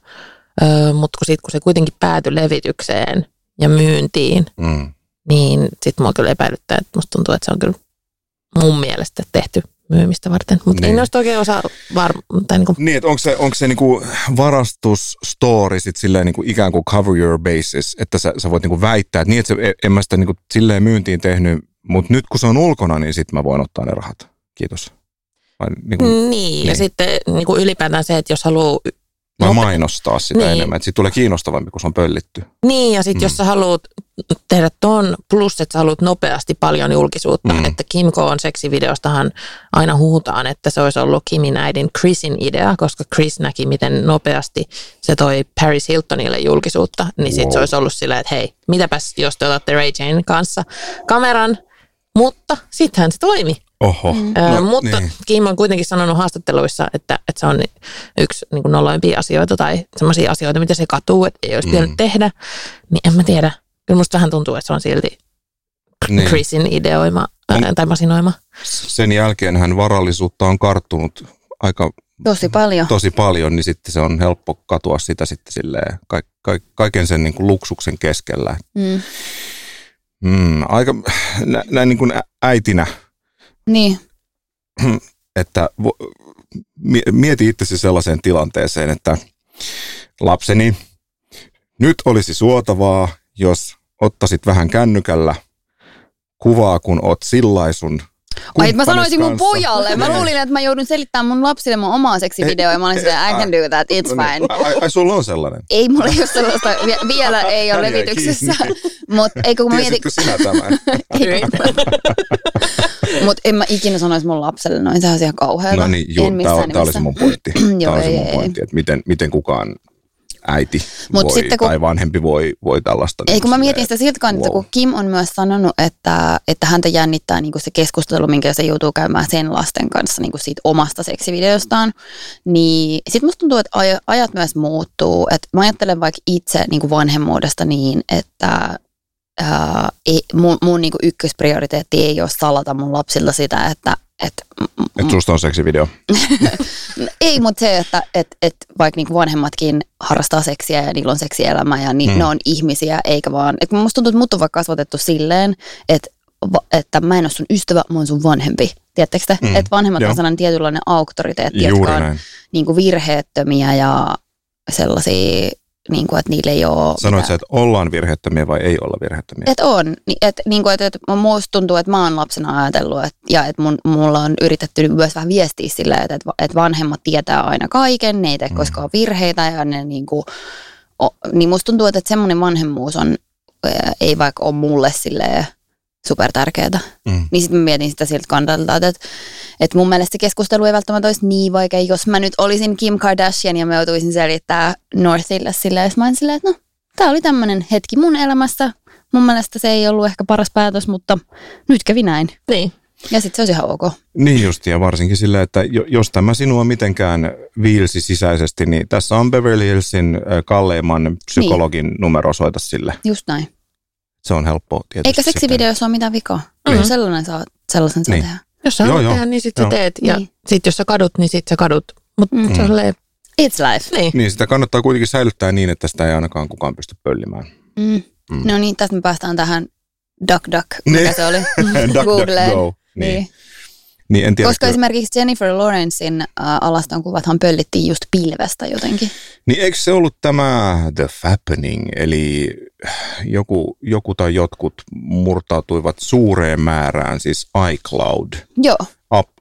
öö, mutta kun, sit, kun se kuitenkin päätyi levitykseen ja myyntiin, mm. niin sitten mua kyllä epäilyttää, että musta tuntuu, että se on kyllä mun mielestä tehty myymistä varten. Mutta niin. ei noista oikein osaa varmaan. Niin, kuin... niin, onko se, onko se niinku varastusstory sit silleen niinku ikään kuin cover your bases, että sä, sä voit niinku väittää, että niin, että se, en mä sitä niinku silleen myyntiin tehnyt, mutta nyt kun se on ulkona, niin sitten mä voin ottaa ne rahat. Kiitos. Vai, niin, kuin, niin, niin, ja sitten niin kuin ylipäätään se, että jos haluaa Vai mainostaa sitä niin. enemmän, että siitä tulee kiinnostavampi, kun se on pöllitty. Niin, ja sitten mm. jos sä haluat tehdä ton, plus että sä haluat nopeasti paljon julkisuutta, mm. että Kim on seksivideostahan aina huutaan, että se olisi ollut Kimin äidin Chrisin idea, koska Chris näki, miten nopeasti se toi Paris Hiltonille julkisuutta, niin sitten wow. se olisi ollut silleen, että hei, mitäpäs jos te otatte Ray Jane kanssa kameran, mutta sittenhän se toimi. Oho. Mm. no, mutta niin. Kim on kuitenkin sanonut haastatteluissa, että, että se on yksi niin kuin noloimpia asioita tai sellaisia asioita, mitä se katuu, että ei olisi mm. pitänyt tehdä. Niin en mä tiedä. Kyllä musta vähän tuntuu, että se on silti niin. Chrisin ideoima ää, tai masinoima. Sen jälkeen hän varallisuutta on karttunut aika Tosi paljon. Tosi paljon, niin sitten se on helppo katua sitä sitten silleen, ka, ka, kaiken sen niin kuin luksuksen keskellä. Mm. Mm, aika nä, näin niin kuin äitinä. Niin. Että mieti itsesi sellaiseen tilanteeseen, että lapseni, nyt olisi suotavaa, jos ottaisit vähän kännykällä kuvaa, kun oot sillaisun Ai, mä sanoisin mun pojalle. Mä luulin, että mä joudun selittämään mun lapsille mun omaa seksivideoa ja mä olin silleen, I can do that, it's no niin. fine. Ai, ai, sulla on sellainen? Ei mulla ole sellaista, vielä ei ole levityksessä. Mutta eikö kun mä mietin... sinä tämän? Mutta en mä ikinä sanoisi mun lapselle noin, se on ihan kauheata. No niin, juu, tämä oli se mun pointti. Joo, ei, mun pointti, että miten, miten kukaan äiti Mut voi, sitten, kun, tai vanhempi voi, voi tällaista. Ei, niin kun mä mietin sitä siltä kannalta, wow. kun Kim on myös sanonut, että, että häntä jännittää niin se keskustelu, minkä se joutuu käymään sen lasten kanssa niin siitä omasta seksivideostaan, niin sitten musta tuntuu, että ajat myös muuttuu. Että mä ajattelen vaikka itse niin vanhemmuudesta niin, että ää, ei, mun, mun niin ykkösprioriteetti ei ole salata mun lapsilta sitä, että et, et susta on seksivideo? Ei, mutta se, että et, et vaikka niinku vanhemmatkin harrastaa seksiä ja niillä on seksielämä ja niin, mm. ne on ihmisiä, eikä vaan... Et musta tuntuu, että mut on vaikka kasvatettu silleen, että että mä en ole sun ystävä, mä oon sun vanhempi. Tiedättekö te? Mm. Että vanhemmat Joo. on sellainen tietynlainen auktoriteetti, Juuri jotka on näin. Niin virheettömiä ja sellaisia niin kuin, että niillä ei ole... Sanoit sä, että ollaan virheettömiä vai ei olla virheettömiä? Että on. Että, niin kuin, että, että musta tuntuu, että mä oon lapsena ajatellut että, ja että mun, mulla on yritetty myös vähän viestiä sillä, että, että vanhemmat tietää aina kaiken, ne ei tee mm. koskaan virheitä ja ne niin kuin, niin musta tuntuu, että semmoinen vanhemmuus on, ei vaikka ole mulle silleen super tärkeää. Mm. Niin sitten mietin sitä siltä kannalta, että, että mun mielestä se keskustelu ei välttämättä olisi niin vaikea, jos mä nyt olisin Kim Kardashian ja mä joutuisin selittää Northille silleen, että mä olisin silleen, että no, tää oli tämmöinen hetki mun elämässä. Mun mielestä se ei ollut ehkä paras päätös, mutta nyt kävi näin. Niin. Ja sitten se olisi ihan ok. Niin just, ja varsinkin sillä, että jos tämä sinua mitenkään viilsi sisäisesti, niin tässä on Beverly Hillsin kalleimman psykologin niin. numero, soita sille. Just näin. Se on helppo tietysti. Eikä seksivideossa ole mitään vikaa. Mm-hmm. Sellainen saa, sellaisen saa niin. tehdä. Jos sä haluat tehdä, niin sitten teet. Ja niin. sitten jos sä kadut, niin sitten sä kadut. Mutta mm. se on It's life. Niin. niin, sitä kannattaa kuitenkin säilyttää niin, että sitä ei ainakaan kukaan pysty pöllimään. Mm. Mm. No niin, tästä me päästään tähän duck duck, mikä niin. se oli. duck, duck, go. Niin. niin. Niin, en tiedä, Koska kyllä. esimerkiksi Jennifer Lawrencein äh, alaston kuvathan pöllittiin just pilvestä jotenkin. Niin eikö se ollut tämä The Fappening, eli joku, joku tai jotkut murtautuivat suureen määrään, siis iCloud. Joo.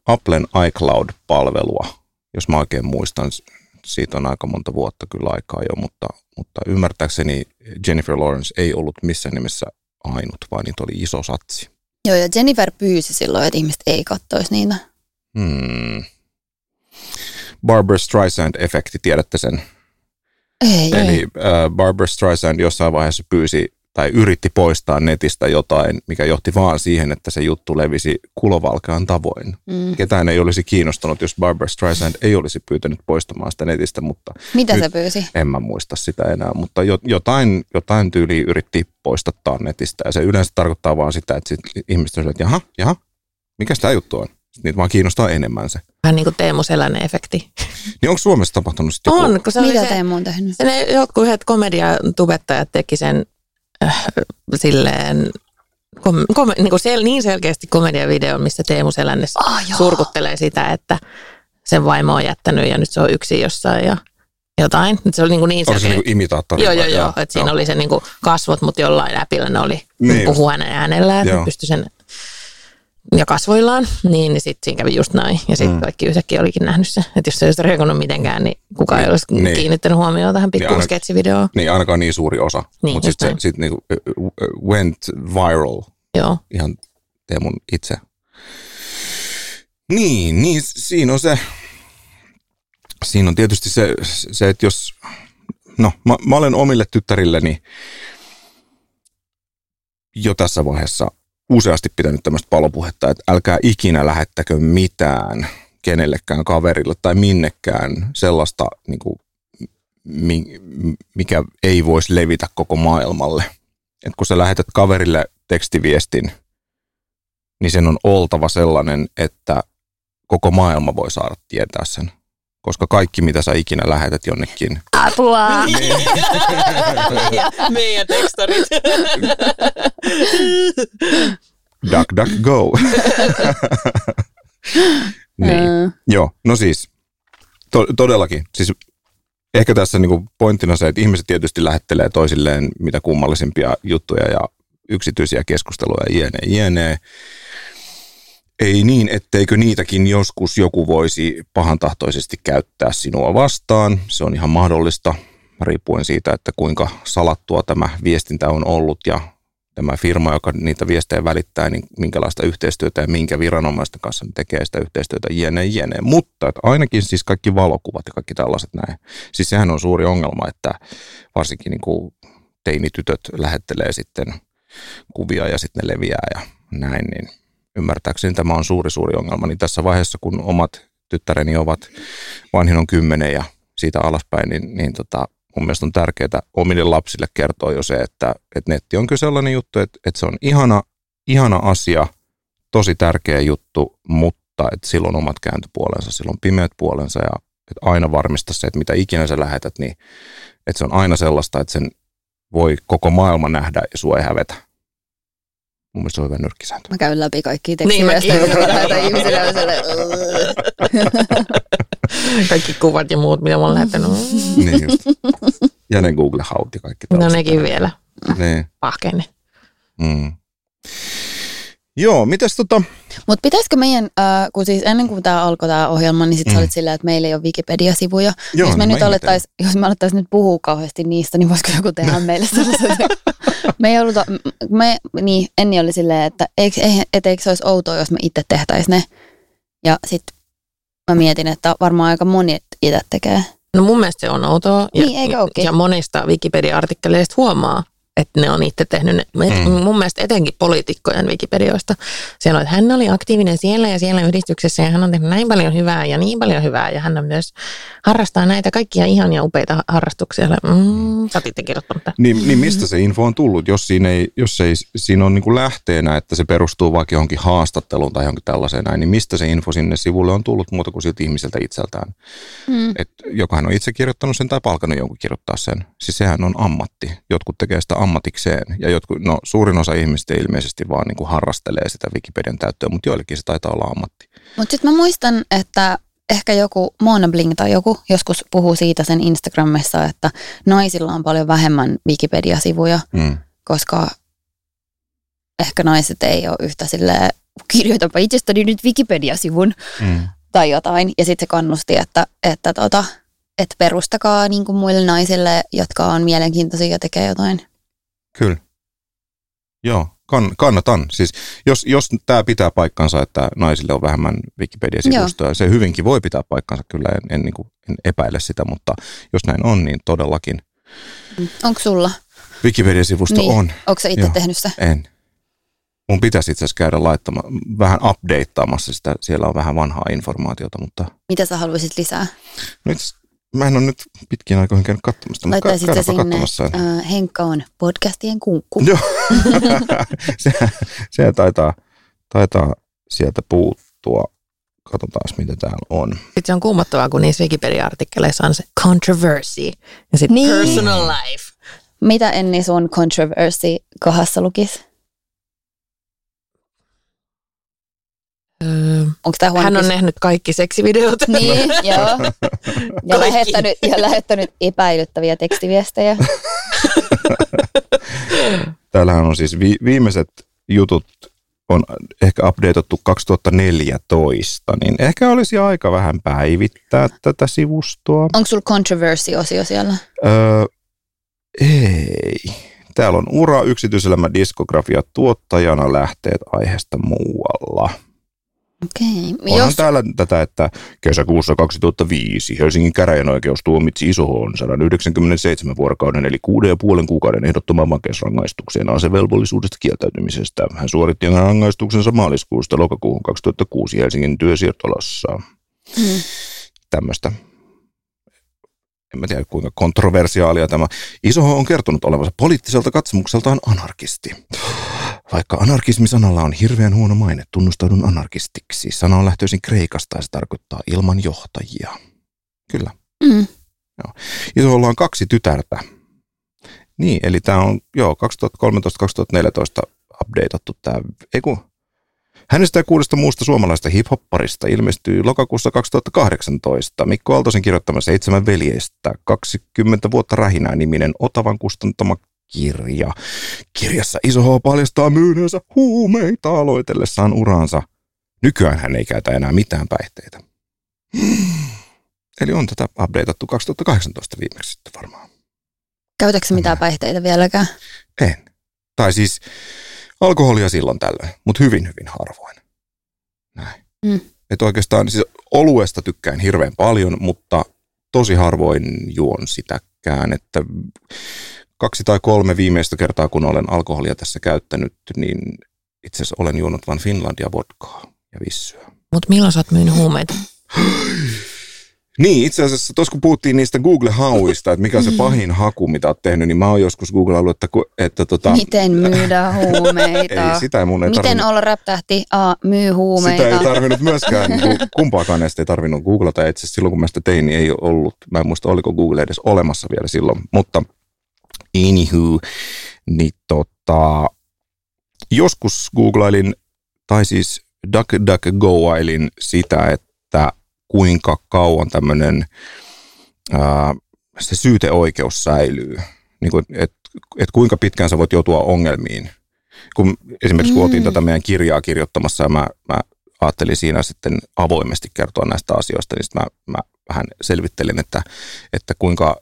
Applen iCloud-palvelua, jos mä oikein muistan. Siitä on aika monta vuotta kyllä aikaa jo, mutta, mutta ymmärtääkseni Jennifer Lawrence ei ollut missään nimessä ainut, vaan niitä oli iso satsi. Joo, ja Jennifer pyysi silloin, että ihmiset ei kattoisi niitä. Hmm. Barbara Streisand-efekti, tiedätte sen? Ei. Eli äh, Barbara Streisand jossain vaiheessa pyysi tai yritti poistaa netistä jotain, mikä johti vaan siihen, että se juttu levisi kulovalkean tavoin. Mm. Ketään ei olisi kiinnostunut, jos Barbara Streisand ei olisi pyytänyt poistamaan sitä netistä, mutta... Mitä se pyysi? En mä muista sitä enää, mutta jotain, jotain tyyliä yritti poistattaa netistä. Ja se yleensä tarkoittaa vaan sitä, että sit ihmiset on että jaha, jaha, mikä tämä juttu on? Niitä vaan kiinnostaa enemmän se. Vähän niin kuin Teemu Selänen efekti. Niin onko Suomessa tapahtunut sitten On, kun se Mitä se, Teemu on tehnyt? Ne jotkut yhdet komediatubettajat teki sen äh, silleen kom, kom, niin, kuin sel, niin selkeästi komediavideo, missä Teemu Selänne oh, surkuttelee sitä, että sen vaimo on jättänyt ja nyt se on yksi jossain ja jotain. Se oli niin, kuin niin selkeä. se niin kuin imitaattori? Joo, joo, joo. Että siinä oli se niin kuin kasvot, mutta jollain läpillä ne oli niin puhuu hänen äänellään, että pystyi sen ja kasvoillaan, niin, niin sitten siinä kävi just näin. Ja sitten mm. kaikki yhtäkkiä olikin nähnyt se. Että jos se ei olisi reagoinut mitenkään, niin kukaan niin, ei olisi niin. kiinnittänyt huomioon tähän pikkuun niin sketsivideoon. Niin, ainakaan niin suuri osa. Niin, Mutta sitten se sit niinku went viral. Joo. Ihan Teemun itse. Niin, niin siinä on se, siinä on tietysti se, se että jos, no mä, mä olen omille tyttärilleni jo tässä vaiheessa useasti pitänyt tämmöistä palopuhetta, että älkää ikinä lähettäkö mitään kenellekään kaverille tai minnekään sellaista, niin kuin, mikä ei voisi levitä koko maailmalle. Et kun sä lähetät kaverille tekstiviestin, niin sen on oltava sellainen, että koko maailma voi saada tietää sen. Koska kaikki, mitä sä ikinä lähetät jonnekin. Apua! Meidän tekstarit. duck, duck, go. niin. Mm. Joo, no siis to- todellakin. Siis ehkä tässä niinku pointtina se, että ihmiset tietysti lähettelee toisilleen mitä kummallisimpia juttuja ja yksityisiä keskusteluja jne, jne. Ei niin, etteikö niitäkin joskus joku voisi pahantahtoisesti käyttää sinua vastaan. Se on ihan mahdollista, riippuen siitä, että kuinka salattua tämä viestintä on ollut ja tämä firma, joka niitä viestejä välittää, niin minkälaista yhteistyötä ja minkä viranomaisten kanssa tekee sitä yhteistyötä, jne, jne. Mutta että ainakin siis kaikki valokuvat ja kaikki tällaiset näin. Siis sehän on suuri ongelma, että varsinkin niin kuin teinitytöt lähettelee sitten kuvia ja sitten ne leviää ja näin, niin ymmärtääkseni tämä on suuri, suuri ongelma. Niin tässä vaiheessa, kun omat tyttäreni ovat, vanhin on kymmenen ja siitä alaspäin, niin, niin tota, mun mielestä on tärkeää omille lapsille kertoa jo se, että, että netti on kyllä sellainen juttu, että, että se on ihana, ihana asia, tosi tärkeä juttu, mutta että silloin omat kääntöpuolensa, silloin pimeät puolensa ja että aina varmista se, että mitä ikinä sä lähetät, niin että se on aina sellaista, että sen voi koko maailma nähdä ja sua ei hävetä. Mun mielestä se on hyvä nyrkkisääntö. Mä käyn läpi kaikki tekstiviestejä, niin, jotka lähetän ihmisille. kaikki kuvat ja muut, mitä mä oon lähettänyt. niin just. Ja ne Google-haut ja kaikki No nekin vielä. Niin. Pahkenne. Mm. Joo, mitäs tota... Mutta pitäisikö meidän, äh, kun siis ennen kuin tämä alkoi tämä ohjelma, niin sitten mm. sä olit silleen, että meillä ei ole Wikipedia-sivuja. Joo, jos, me no nyt alettais, jos me alettaisiin nyt puhua kauheasti niistä, niin voisiko joku tehdä meille sellaiset? me ei ollut, me, niin, Enni oli silleen, että eikö, et, eikö se olisi outoa, jos me itse tehtäisiin ne. Ja sitten mä mietin, että varmaan aika moni itse tekee. No mun mielestä se on outoa. Ja, niin, eikö ja monista Wikipedia-artikkeleista huomaa, että ne on itse tehnyt ne. Mm. Mun mielestä etenkin poliitikkojen Wikipedioista. Siellä on, että hän oli aktiivinen siellä ja siellä yhdistyksessä ja hän on tehnyt näin paljon hyvää ja niin paljon hyvää. Ja hän on myös harrastaa näitä kaikkia ihania upeita harrastuksia. Mm, sä oot kirjoittanut niin, niin, mistä se info on tullut, jos, siinä ei, jos ei, siinä on niin kuin lähteenä, että se perustuu vaikka johonkin haastatteluun tai johonkin tällaiseen näin, niin mistä se info sinne sivulle on tullut muuta kuin siltä ihmiseltä itseltään. Mm. Et jokainen on itse kirjoittanut sen tai palkannut jonkun kirjoittaa sen. Siis sehän on ammatti. Jotkut tekee sitä ammatikseen. Ja jotkut, no, suurin osa ihmistä ilmeisesti vaan niin kuin harrastelee sitä Wikipedian täyttöä, mutta joillekin se taitaa olla ammatti. Mutta sitten mä muistan, että ehkä joku Mona Bling tai joku joskus puhuu siitä sen Instagramissa, että naisilla on paljon vähemmän Wikipedia-sivuja, mm. koska ehkä naiset ei ole yhtä silleen, kirjoitapa itsestäni nyt Wikipedia-sivun mm. tai jotain. Ja sitten se kannusti, että, että, tota, että perustakaa niin kuin muille naisille, jotka on mielenkiintoisia ja tekee jotain. Kyllä. Joo, kann, kannatan. Siis jos, jos tämä pitää paikkansa, että naisille on vähemmän Wikipedia-sivustoja, se hyvinkin voi pitää paikkansa, kyllä en, en, niin kuin, en epäile sitä, mutta jos näin on, niin todellakin. Onko sulla? Wikipedia-sivusto niin. on. Onko sä itse tehnyt se? En. Mun pitäisi itse asiassa käydä laittamaan, vähän updateaamassa sitä, siellä on vähän vanhaa informaatiota, mutta... Mitä sä haluaisit lisää? No itse Mä en ole nyt pitkin aikoihin käynyt katsomassa, mutta Laittaisit sinne, katsomassa. Uh, Henkka on podcastien kunkku. Joo, se, se taitaa, taitaa sieltä puuttua. Katsotaan, mitä täällä on. Sitten se on kuumottavaa, kun niissä Wikipedia-artikkeleissa on se controversy ja sitten niin. personal life. Mitä Enni sun controversy kohdassa lukisi? Öö, Onko tämä hän on nähnyt kaikki seksivideot. Niin, joo. Ja lähettänyt, ja lähettänyt epäilyttäviä tekstiviestejä. Täällähän on siis vi- viimeiset jutut on ehkä updateattu 2014, niin ehkä olisi aika vähän päivittää tätä sivustoa. Onko sulla controversy-osio siellä? Öö, ei. Täällä on ura, yksityiselämä, diskografia, tuottajana, lähteet aiheesta muualla. Okei. Onhan Jos... täällä tätä, että kesäkuussa 2005 Helsingin käräjänoikeus tuomitsi Isohoon 197 vuorokauden eli 6,5 kuukauden ehdottoman vankeusrangaistukseen asevelvollisuudesta kieltäytymisestä. Hän suoritti rangaistuksensa maaliskuusta lokakuuhun 2006 Helsingin työsiirtolassa. Hmm. Tämmöistä en mä tiedä kuinka kontroversiaalia tämä. Isoho on kertonut olevansa poliittiselta katsomukseltaan anarkisti. Vaikka anarkismi-sanalla on hirveän huono maine, tunnustaudun anarkistiksi. Sana on lähtöisin Kreikasta ja se tarkoittaa ilman johtajia. Kyllä. Mm. Joo. Isoholla on kaksi tytärtä. Niin, eli tämä on joo 2013-2014 updateattu tämä, ei kun, Hänestä ja kuudesta muusta suomalaista hiphopparista ilmestyy lokakuussa 2018 Mikko Aaltosen kirjoittama Seitsemän veljeistä 20 vuotta rähinää niminen Otavan kustantama kirja. Kirjassa Iso H paljastaa myyneensä huumeita aloitellessaan uransa. Nykyään hän ei käytä enää mitään päihteitä. Eli on tätä updateattu 2018 viimeksi sitten varmaan. Käytätkö mitään päihteitä vieläkään? En. Tai siis alkoholia silloin tällöin, mutta hyvin, hyvin harvoin. Näin. Mm. Että oikeastaan siis oluesta tykkään hirveän paljon, mutta tosi harvoin juon sitäkään, että kaksi tai kolme viimeistä kertaa, kun olen alkoholia tässä käyttänyt, niin itse asiassa olen juonut vain Finlandia vodkaa ja vissyä. Mutta milloin sä oot myynyt huumeita? Niin, itse asiassa tuossa kun puhuttiin niistä Google-hauista, että mikä on se mm. pahin haku, mitä olet tehnyt, niin mä oon joskus Google-alue, että, että tota, Miten myydä huumeita? ei, sitä mun ei Miten tarvinnut, olla räptähti A, myy huumeita? Sitä ei tarvinnut myöskään, kumpaakaan näistä ei tarvinnut googlata. Itse asiassa silloin kun mä sitä tein, niin ei ollut, mä en muista oliko Google edes olemassa vielä silloin, mutta anywho, niin tota, joskus googlailin, tai siis DuckDuckGoailin sitä, että kuinka kauan tämmöinen se syyteoikeus säilyy. Niin kuin, et, et kuinka pitkään sä voit joutua ongelmiin. Kun esimerkiksi kun otin mm. tätä meidän kirjaa kirjoittamassa ja mä, mä ajattelin siinä sitten avoimesti kertoa näistä asioista, niin mä, mä vähän selvittelin, että, että kuinka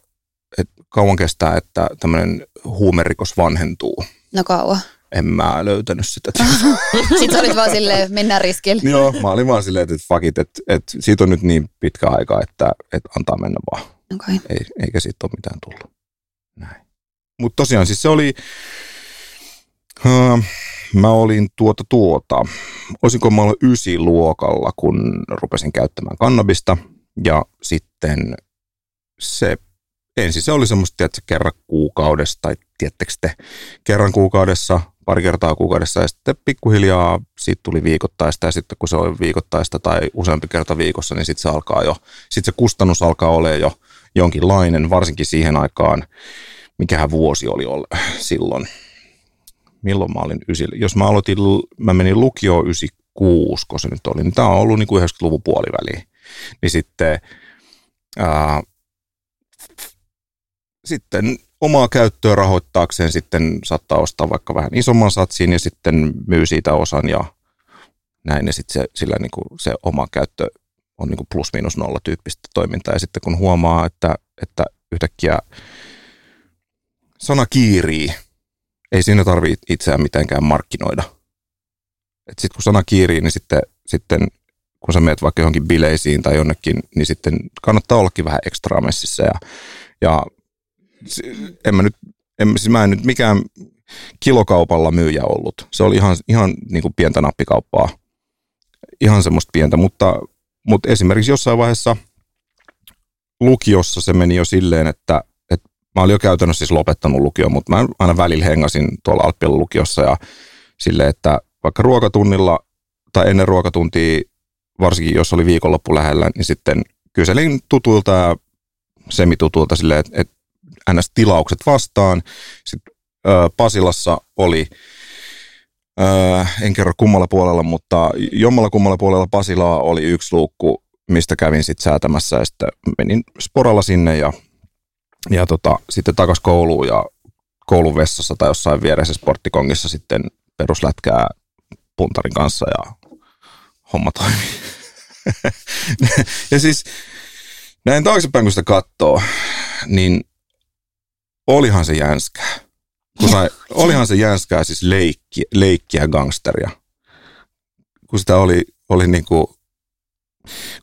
kauan kestää, että tämmöinen huumerikos vanhentuu. No kauan en mä löytänyt sitä. Sitten olit vaan silleen, mennään riskille. Joo, mä olin vaan silleen, että fuck it, että, että siitä on nyt niin pitkä aika, että, että antaa mennä vaan. Okay. Ei, eikä siitä ole mitään tullut. Näin. Mutta tosiaan siis se oli, uh, mä olin tuota tuota, olisinko mä ollut luokalla, kun rupesin käyttämään kannabista ja sitten se ensin se oli semmoista, että kerran kuukaudessa tai tiettekö te, kerran kuukaudessa pari kertaa kuukaudessa ja sitten pikkuhiljaa siitä tuli viikoittaista ja sitten kun se on viikoittaista tai useampi kerta viikossa, niin sitten se alkaa jo, sitten se kustannus alkaa olla jo jonkinlainen, varsinkin siihen aikaan, mikähän vuosi oli silloin. Milloin mä olin ysi, jos mä aloitin, mä menin lukio 96, kun se nyt oli, niin tämä on ollut niin kuin 90-luvun puoliväliin. Niin sitten, ää, sitten omaa käyttöä rahoittaakseen sitten saattaa ostaa vaikka vähän isomman satsin ja sitten myy siitä osan ja näin. Ja sitten se, sillä niin kuin se oma käyttö on niin kuin plus minus nolla tyyppistä toimintaa. Ja sitten kun huomaa, että, että yhtäkkiä sana kiirii, ei siinä tarvitse itseään mitenkään markkinoida. Sitten kun sana kiirii, niin sitten, sitten kun sä meet vaikka johonkin bileisiin tai jonnekin, niin sitten kannattaa ollakin vähän ekstra messissä ja, ja en mä nyt, en, siis mä en nyt mikään kilokaupalla myyjä ollut. Se oli ihan, ihan niin kuin pientä nappikauppaa. Ihan semmoista pientä, mutta, mutta esimerkiksi jossain vaiheessa lukiossa se meni jo silleen, että, että mä olin jo käytännössä siis lopettanut lukio, mutta mä aina välillä hengasin tuolla Alppien lukiossa ja silleen, että vaikka ruokatunnilla tai ennen ruokatuntia, varsinkin jos oli viikonloppu lähellä, niin sitten kyselin tutuilta ja semitutulta silleen, että, että NS-tilaukset vastaan. Sitten Pasilassa oli, en kerro kummalla puolella, mutta jommalla kummalla puolella Pasilaa oli yksi luukku, mistä kävin sitten säätämässä ja sitten menin sporalla sinne ja, ja tota, sitten takas kouluun ja koulun vessassa tai jossain vieressä sporttikongissa sitten peruslätkää puntarin kanssa ja homma toimii. ja siis näin taaksepäin kun sitä katsoo, niin olihan se jänskää. Kun sai, olihan se jänskää siis leikki, leikkiä gangsteria. kun sitä oli, oli niin kuin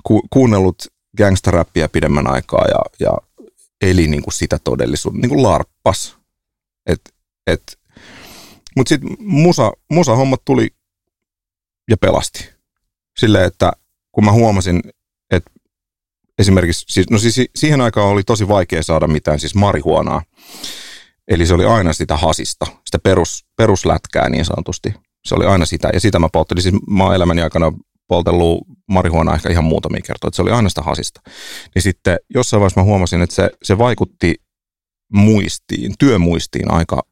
ku, kuunnellut gangsteräppiä pidemmän aikaa ja, ja eli niin kuin sitä todellisuutta, niin kuin larppas. Et, et, Mutta sitten musa, musa-hommat tuli ja pelasti. Silleen, että kun mä huomasin, esimerkiksi, siis, no siis siihen aikaan oli tosi vaikea saada mitään siis marihuonaa. Eli se oli aina sitä hasista, sitä perus, peruslätkää niin sanotusti. Se oli aina sitä, ja sitä mä polttelin. Siis mä oon elämäni aikana poltellut marihuonaa ehkä ihan muutamia kertoja, että se oli aina sitä hasista. Niin sitten jossain vaiheessa mä huomasin, että se, se vaikutti muistiin, työmuistiin aika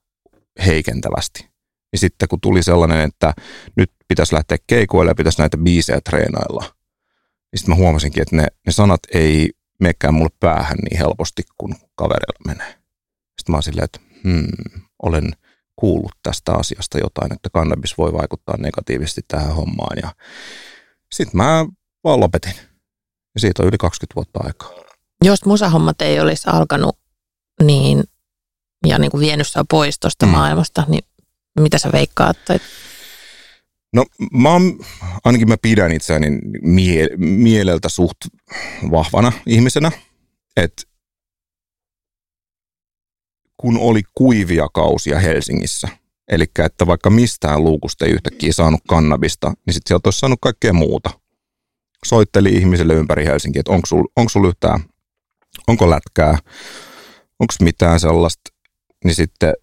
heikentävästi. Ja sitten kun tuli sellainen, että nyt pitäisi lähteä keikoille ja pitäisi näitä biisejä treenailla, niin sitten mä huomasinkin, että ne, ne sanat ei menekään mulle päähän niin helposti kuin kavereilla menee. Sitten mä oon silleen, että hmm, olen kuullut tästä asiasta jotain, että kannabis voi vaikuttaa negatiivisesti tähän hommaan. Ja sitten mä vaan lopetin. Ja siitä on yli 20 vuotta aikaa. Jos musahommat ei olisi alkanut niin, ja niin kuin vienyt pois tuosta mm. maailmasta, niin mitä sä veikkaat? Tai... No mä oon, ainakin mä pidän itseäni mie- mieleltä suht vahvana ihmisenä, että kun oli kuivia kausia Helsingissä, eli että vaikka mistään luukusta ei yhtäkkiä saanut kannabista, niin sitten sieltä olisi saanut kaikkea muuta. Soitteli ihmisille ympäri Helsinkiä, että onko sulla onko sul yhtään, onko lätkää, onko mitään sellaista, niin sitten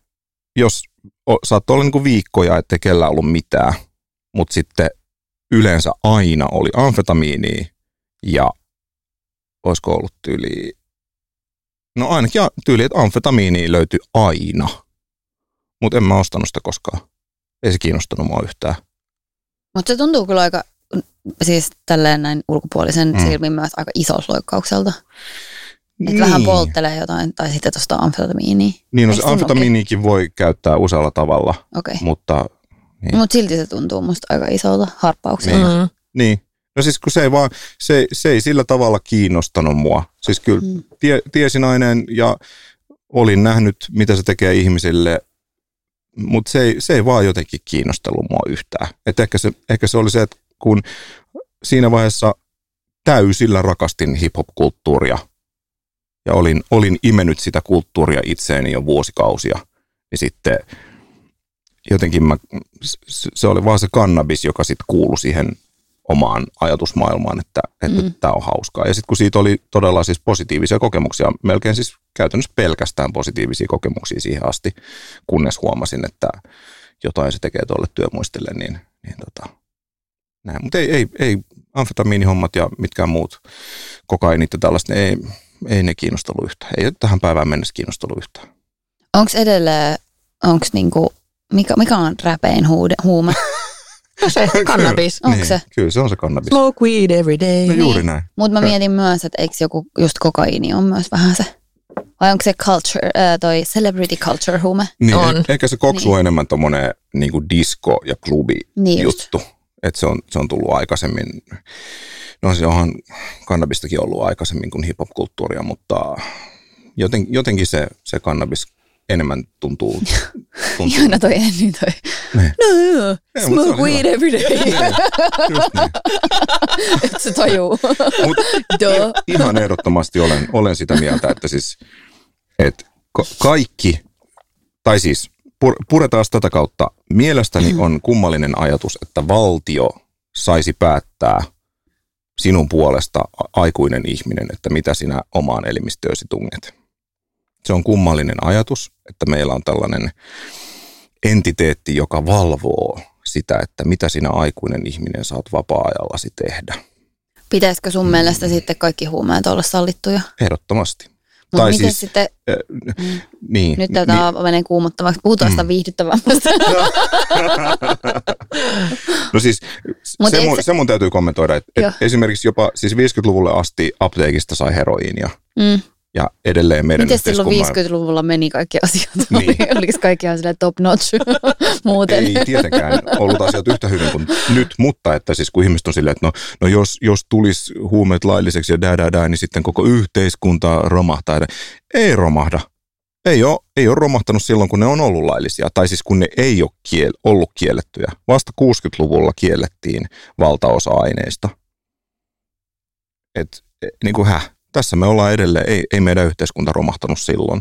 jos saattoi olla niin viikkoja, ettei kellä ollut mitään, mutta sitten yleensä aina oli amfetamiinia ja olisiko ollut tyyli, no ainakin tyyli, että amfetamiinia löytyi aina, mutta en mä ostanut sitä koskaan. Ei se kiinnostanut mua yhtään. Mutta se tuntuu kyllä aika, siis tälleen näin ulkopuolisen mm. silmin myös aika isolta että niin. vähän polttelee jotain, tai sitten tuosta amfetamiiniä. Niin, no se amfetamiiniikin voi käyttää usealla tavalla, okay. mutta... Niin. Mutta silti se tuntuu musta aika isolta harppaukselta. Niin. Mm. niin. No siis kun se ei vaan, se, se ei sillä tavalla kiinnostanut mua. Siis kyllä mm. tie, tiesin aineen ja olin nähnyt, mitä se tekee ihmisille, mutta se ei, se ei vaan jotenkin kiinnostellut mua yhtään. Et ehkä, se, ehkä se oli se, että kun siinä vaiheessa täysillä rakastin hip-hop-kulttuuria – ja olin, olin imennyt sitä kulttuuria itseeni jo vuosikausia, niin sitten jotenkin mä, se oli vaan se kannabis, joka sitten kuului siihen omaan ajatusmaailmaan, että, että mm. tämä on hauskaa. Ja sitten kun siitä oli todella siis positiivisia kokemuksia, melkein siis käytännössä pelkästään positiivisia kokemuksia siihen asti, kunnes huomasin, että jotain se tekee tuolle työmuistille, niin, niin tota, näin. Mutta ei, ei, ei amfetamiinihommat ja mitkään muut kokainit ja tällaista, ei, ei ne kiinnostellut yhtään. Ei ole tähän päivään mennessä kiinnostellut yhtään. Onko edelleen, onko niinku, mikä, mikä on räpein huude, huume? se kannabis. Onko niin, se? Kyllä se on se kannabis. Smoke weed every day. No juuri niin. näin. Mutta mä mietin myös, että eikö joku just kokaini on myös vähän se. Vai onko se culture, äh, toi celebrity culture huume? Niin, on. Eh, ehkä se koksu niin. on enemmän tommonen niinku disco ja klubi niin juttu. Että se on, se on tullut aikaisemmin No se onhan kannabistakin ollut aikaisemmin kuin hip-hop-kulttuuria, mutta joten, jotenkin se, se kannabis enemmän tuntuu. tuntuu. Ihana toi Enni toi. Ne. No, no, smoke weed every day. Niin, niin. se tajuu. Mut ihan ehdottomasti olen, olen sitä mieltä, että siis että kaikki, tai siis puretaan tätä kautta. Mielestäni on kummallinen ajatus, että valtio saisi päättää – sinun puolesta aikuinen ihminen, että mitä sinä omaan elimistöösi tunget. Se on kummallinen ajatus, että meillä on tällainen entiteetti, joka valvoo sitä, että mitä sinä aikuinen ihminen saat vapaa-ajallasi tehdä. Pitäisikö sun mm. mielestä sitten kaikki huumeet olla sallittuja? Ehdottomasti. Mutta tai miten siis, sitten, äh, niin, nyt tätä niin, menee kuumottavaksi, puhutaan sitä mm. viihdyttävämmästä. no siis se, mun, se mun täytyy kommentoida, että et esimerkiksi jopa siis 50-luvulle asti apteekista sai heroiinia. Mm ja edelleen meidän Miten silloin 50-luvulla meni kaikki asiat? Niin. Oliko kaikki ihan top notch muuten? Ei tietenkään ollut asiat yhtä hyvin kuin nyt, mutta että siis kun ihmiset on silleen, että no, no jos, jos tulisi huumeet lailliseksi ja dää, dää, dää, niin sitten koko yhteiskunta romahtaa. Ei romahda. ei ole, ei ole romahtanut silloin, kun ne on ollut laillisia, tai siis kun ne ei ole kiel, ollut kiellettyjä. Vasta 60-luvulla kiellettiin valtaosa aineista. Et, e, niin kuin häh, tässä me ollaan edelleen, ei, ei meidän yhteiskunta romahtanut silloin.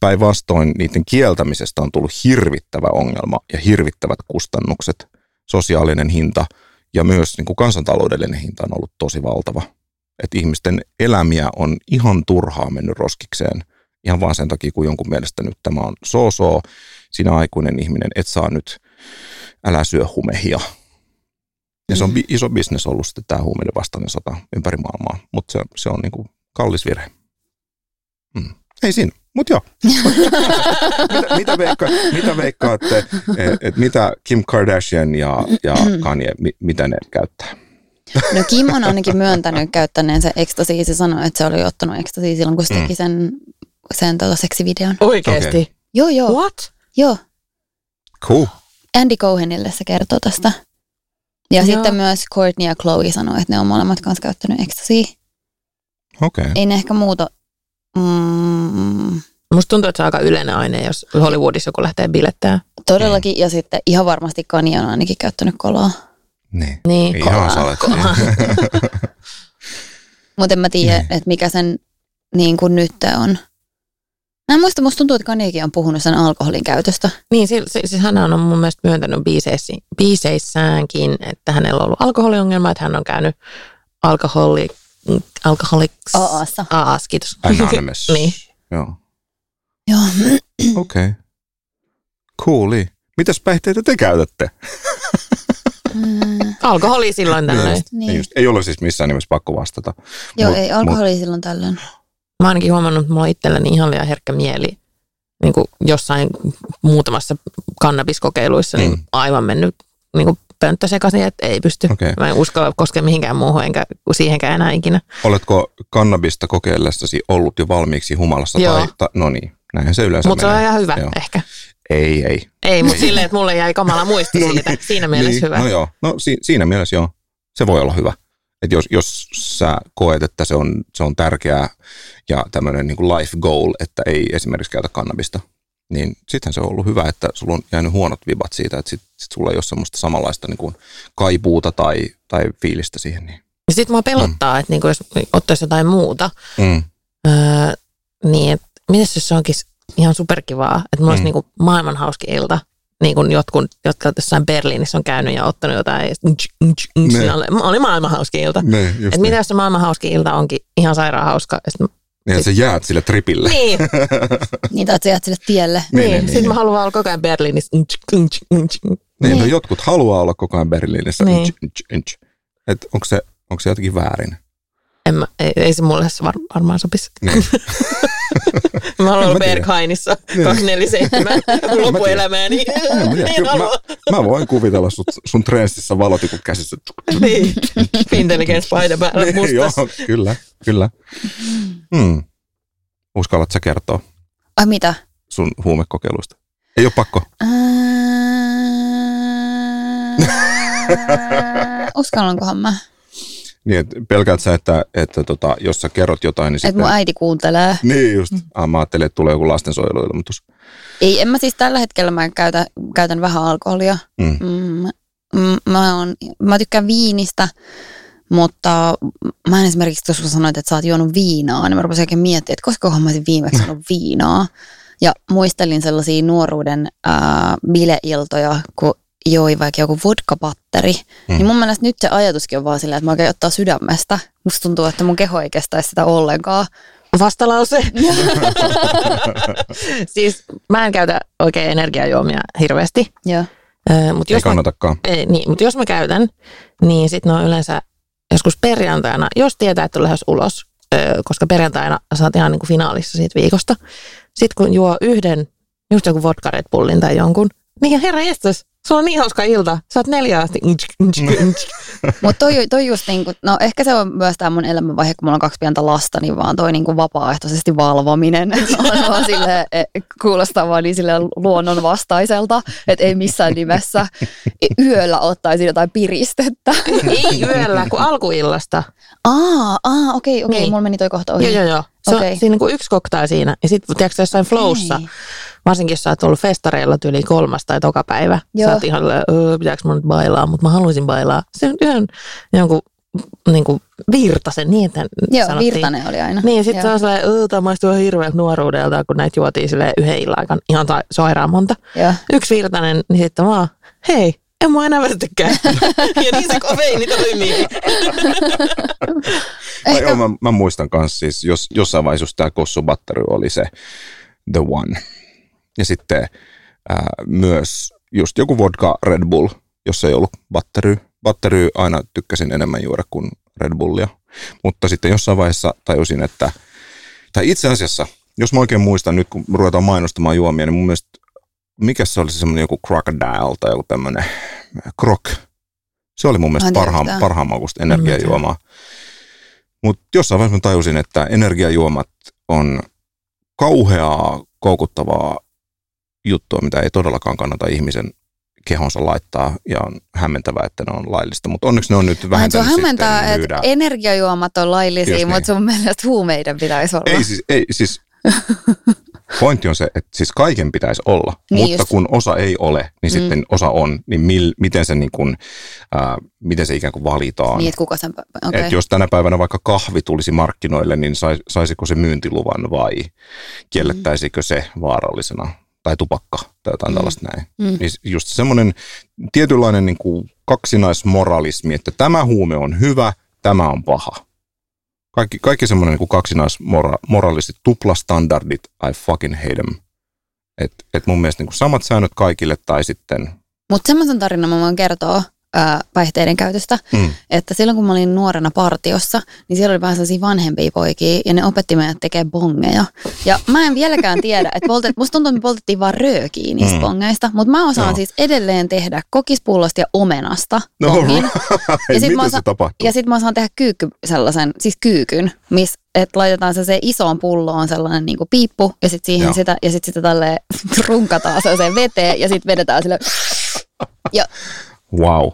Päinvastoin niiden kieltämisestä on tullut hirvittävä ongelma ja hirvittävät kustannukset, sosiaalinen hinta ja myös niin kuin kansantaloudellinen hinta on ollut tosi valtava. Että ihmisten elämiä on ihan turhaa mennyt roskikseen – ihan vaan sen takia, kun jonkun mielestä nyt tämä on so-so, sinä aikuinen ihminen, et saa nyt, älä syö humehia. Ja se on mm. iso bisnes ollut sitten tämä huumeiden vastainen sota ympäri maailmaa, mutta se, se on niinku kallis virhe. Mm. Ei siinä, mutta joo. mitä, mitä, veikka, mitä veikkaatte, että et mitä Kim Kardashian ja, ja Kanye, mitä ne käyttää? No Kim on ainakin myöntänyt käyttäneen ekstasia. Se sanoi, että se oli ottanut ekstasia silloin, kun se teki mm. sen sen tota seksivideon. Oikeesti? Okay. Joo, joo. What? Joo. Cool. Andy Cohenille se kertoo tästä. Ja joo. sitten myös Courtney ja Chloe sanoi, että ne on molemmat kanssa käyttänyt ekstasia. Okei. Okay. Ei ne ehkä muuta. Mm. Musta tuntuu, että se on aika yleinen aine, jos Hollywoodissa joku lähtee bilettää. Todellakin, mm. ja sitten ihan varmasti Kanye on ainakin käyttänyt kolaa. Niin, niin ihan Mutta en mä tiedä, niin. että mikä sen niin kuin nyt on. Mä en muista, musta tuntuu, että Kaniekin on puhunut sen alkoholin käytöstä. Niin, siis, siis hän on mun mielestä myöntänyt biiseissä, biiseissäänkin, että hänellä on ollut alkoholiongelma, että hän on käynyt alkoholi, alkoholiks... AAssa. AAs, kiitos. Anonymous. niin. Joo. Joo. Okei. Okay. Cooli. Mitäs päihteitä te käytätte? Mm. Alkoholi silloin tällöin. Niin. Niin. Ei, just, ei ole siis missään nimessä pakko vastata. Joo, mut, ei alkoholi mut, silloin tällöin. Mä ainakin huomannut, että mulla on itselläni ihan liian herkkä mieli niin kuin jossain muutamassa kannabiskokeiluissa niin mm. aivan mennyt niin kuin pönttö sekaisin, että ei pysty. Okay. Mä en uskalla koskea mihinkään muuhun enkä siihenkään enää ikinä. Oletko kannabista kokeillessasi ollut jo valmiiksi humalassa? Joo. Tai, ta, no niin, näinhän se yleensä Mutta se on ihan hyvä joo. ehkä. Ei, ei. Ei, mutta silleen, että mulle jäi kamala muisti no, siitä. Niin. Siinä mielessä niin, hyvä. No joo, no si- siinä mielessä joo. Se voi olla hyvä. Että jos, jos sä koet, että se on, se on tärkeää ja tämmöinen niin kuin life goal, että ei esimerkiksi käytä kannabista, niin sittenhän se on ollut hyvä, että sulla on jäänyt huonot vibat siitä, että sit, sit sulla ei ole semmoista samanlaista niin kuin kaipuuta tai, tai fiilistä siihen. Niin. Sitten mua pelottaa, mm. että niin kuin jos ottaisi jotain muuta, mm. öö, niin että mitäs jos se onkin ihan superkivaa, että mulla mm. olisi niin kuin maailman hauski ilta, niin kuin jotkut, jotka jossain Berliinissä on käynyt ja ottanut jotain, ja oli, oli maailman hauski ilta. Ne, että mitä jos se maailman hauski ilta onkin ihan sairaan hauska. Ja niin, sä jäät sille tripille. Niin. niin, tai sä jäät sille tielle. Niin, niin, niin sitten niin. mä haluan olla koko ajan Berliinissä. Niin, no niin, no jotkut haluaa olla koko ajan Berliinissä. Niin. Että onko se, onko se jotenkin väärin? En mä, ei, ei se mulle var, varmaan sopisi. Niin. mä haluan olla Berghainissa niin. 247 loppuelämääni. Niin, mä, mä, voin kuvitella sut, sun trenssissä valotikut käsissä. niin, intelligence paita päällä niin, mustas. Joo, kyllä, kyllä. Hmm. Uskallat sä kertoa? Ai mitä? Sun huumekokeiluista. Ei ole pakko. uskallankohan mä? Niin, että pelkäät sä, että, että tota, jos sä kerrot jotain, niin sitten... Että mun äiti kuuntelee. Niin just. Mm. Ah, mä ajattelin, että tulee joku lastensuojeluilmoitus. Ei, en mä siis tällä hetkellä mä käytän, käytän vähän alkoholia. Mm. Mm, mä, on, mä tykkään viinistä, mutta mä en esimerkiksi, jos sä sanoit, että sä oot juonut viinaa, niin mä rupesin oikein miettimään, että koska mä olisin viimeksi juonut viinaa. Ja muistelin sellaisia nuoruuden ää, bileiltoja, kun joi vaikka joku vodka-patteri, mm. niin mun mielestä nyt se ajatuskin on vaan silleen, että mä oikein ottaa sydämestä. Musta tuntuu, että mun keho ei kestäisi sitä ollenkaan. Vastalause. siis mä en käytä oikein energiajuomia hirveästi. Joo. Äh, mut jos ei kannatakaan. Mä, ei, niin, mutta jos mä käytän, niin sitten ne on yleensä joskus perjantaina, jos tietää, että on lähes ulos, äh, koska perjantaina saat ihan niin kuin finaalissa siitä viikosta. Sitten kun juo yhden, just joku vodka Red Bullin tai jonkun, niin herra jestas, Sulla on niin hauska ilta. Sä oot neljä asti. Mutta toi, toi just niinku, no ehkä se on myös tämä mun elämänvaihe, kun mulla on kaksi pientä lasta, niin vaan toi niinku vapaaehtoisesti valvominen on vaan sille, e, kuulostaa vaan niin sille luonnon vastaiselta, että ei missään nimessä yöllä ottaisi jotain piristettä. ei yöllä, kun alkuillasta. Aa, aa okei, okei, niin. mulla meni toi kohta ohi. Joo, joo, joo. Se okay. on siinä niin yksi koktail siinä. Ja sitten tiedätkö jossain flowssa, Hei. Varsinkin jos sä oot ollut festareilla tyyli kolmas tai toka päivä, Joo. sä oot ihan, pitääkö mun nyt bailaa, mutta mä haluaisin bailaa. Se on yhden jonkun niin kuin virtasen, niin että Joo, sanottiin. Virtanen oli aina. Niin, sitten se on sellainen, tämä maistuu hirveältä nuoruudelta, kun näitä juotiin sille yhden illan aikana ihan sairaan monta. Joo. Yksi virtanen, niin sitten vaan, hei, en mä enää väsytäkään. ja niin se kofeiini toimii. Ehkä... Mä, mä, mä, muistan myös siis, jos, jossain vaiheessa tämä Kossu Batteri oli se the one. Ja sitten ää, myös just joku vodka Red Bull, jos ei ollut batteri. Batteri aina tykkäsin enemmän juoda kuin Red Bullia. Mutta sitten jossain vaiheessa tajusin, että, tai itse asiassa, jos mä oikein muistan nyt, kun ruvetaan mainostamaan juomia, niin mun mielestä mikä se oli se semmoinen joku crocodile tai joku tämmöinen croc. Se oli mun mielestä parhaan, parhaan makusta energiajuomaa. Mutta jossain vaiheessa mä tajusin, että energiajuomat on kauheaa, koukuttavaa juttua, mitä ei todellakaan kannata ihmisen kehonsa laittaa ja on hämmentävää, että ne on laillista, mutta onneksi ne on nyt vähentänyt Se on hämmentää, että energiajuomat on laillisia, Just mutta niin. sun mielestä huumeiden pitäisi olla. Ei siis, ei, siis Pointti on se, että siis kaiken pitäisi olla, niin mutta just. kun osa ei ole, niin mm. sitten osa on, niin mil, miten, se niin kuin, äh, miten se ikään kuin valitaan. Niin, että kuka sen, okay. Et jos tänä päivänä vaikka kahvi tulisi markkinoille, niin sais, saisiko se myyntiluvan vai kiellettäisikö mm. se vaarallisena? Tai tupakka tai jotain mm. tällaista näin. Mm. Niin just semmoinen tietynlainen niin kuin kaksinaismoralismi, että tämä huume on hyvä, tämä on paha kaikki, kaikki semmoinen niin kaksinaismoraaliset tuplastandardit, I fucking hate them. Et, et mun mielestä niin kuin samat säännöt kaikille tai sitten... Mutta semmoisen tarinan mä voin kertoa, ää, päihteiden käytöstä. Mm. Että silloin kun mä olin nuorena partiossa, niin siellä oli vähän sellaisia vanhempia poikia ja ne opetti meidät tekee bongeja. Ja mä en vieläkään tiedä, että poltet, musta tuntuu, että me poltettiin vaan röökiä niistä mm. bongeista, mutta mä osaan no. siis edelleen tehdä kokispullosta ja omenasta no, bongin. ja sitten mä, osaan, ja sit mä osaan tehdä kyykky sellaisen, siis kyykyn, missä että laitetaan se, se isoon pulloon sellainen niin kuin piippu ja sitten siihen Joo. sitä, ja sitten sitä tälleen runkataan sellaiseen veteen ja sitten vedetään sille ja Wow.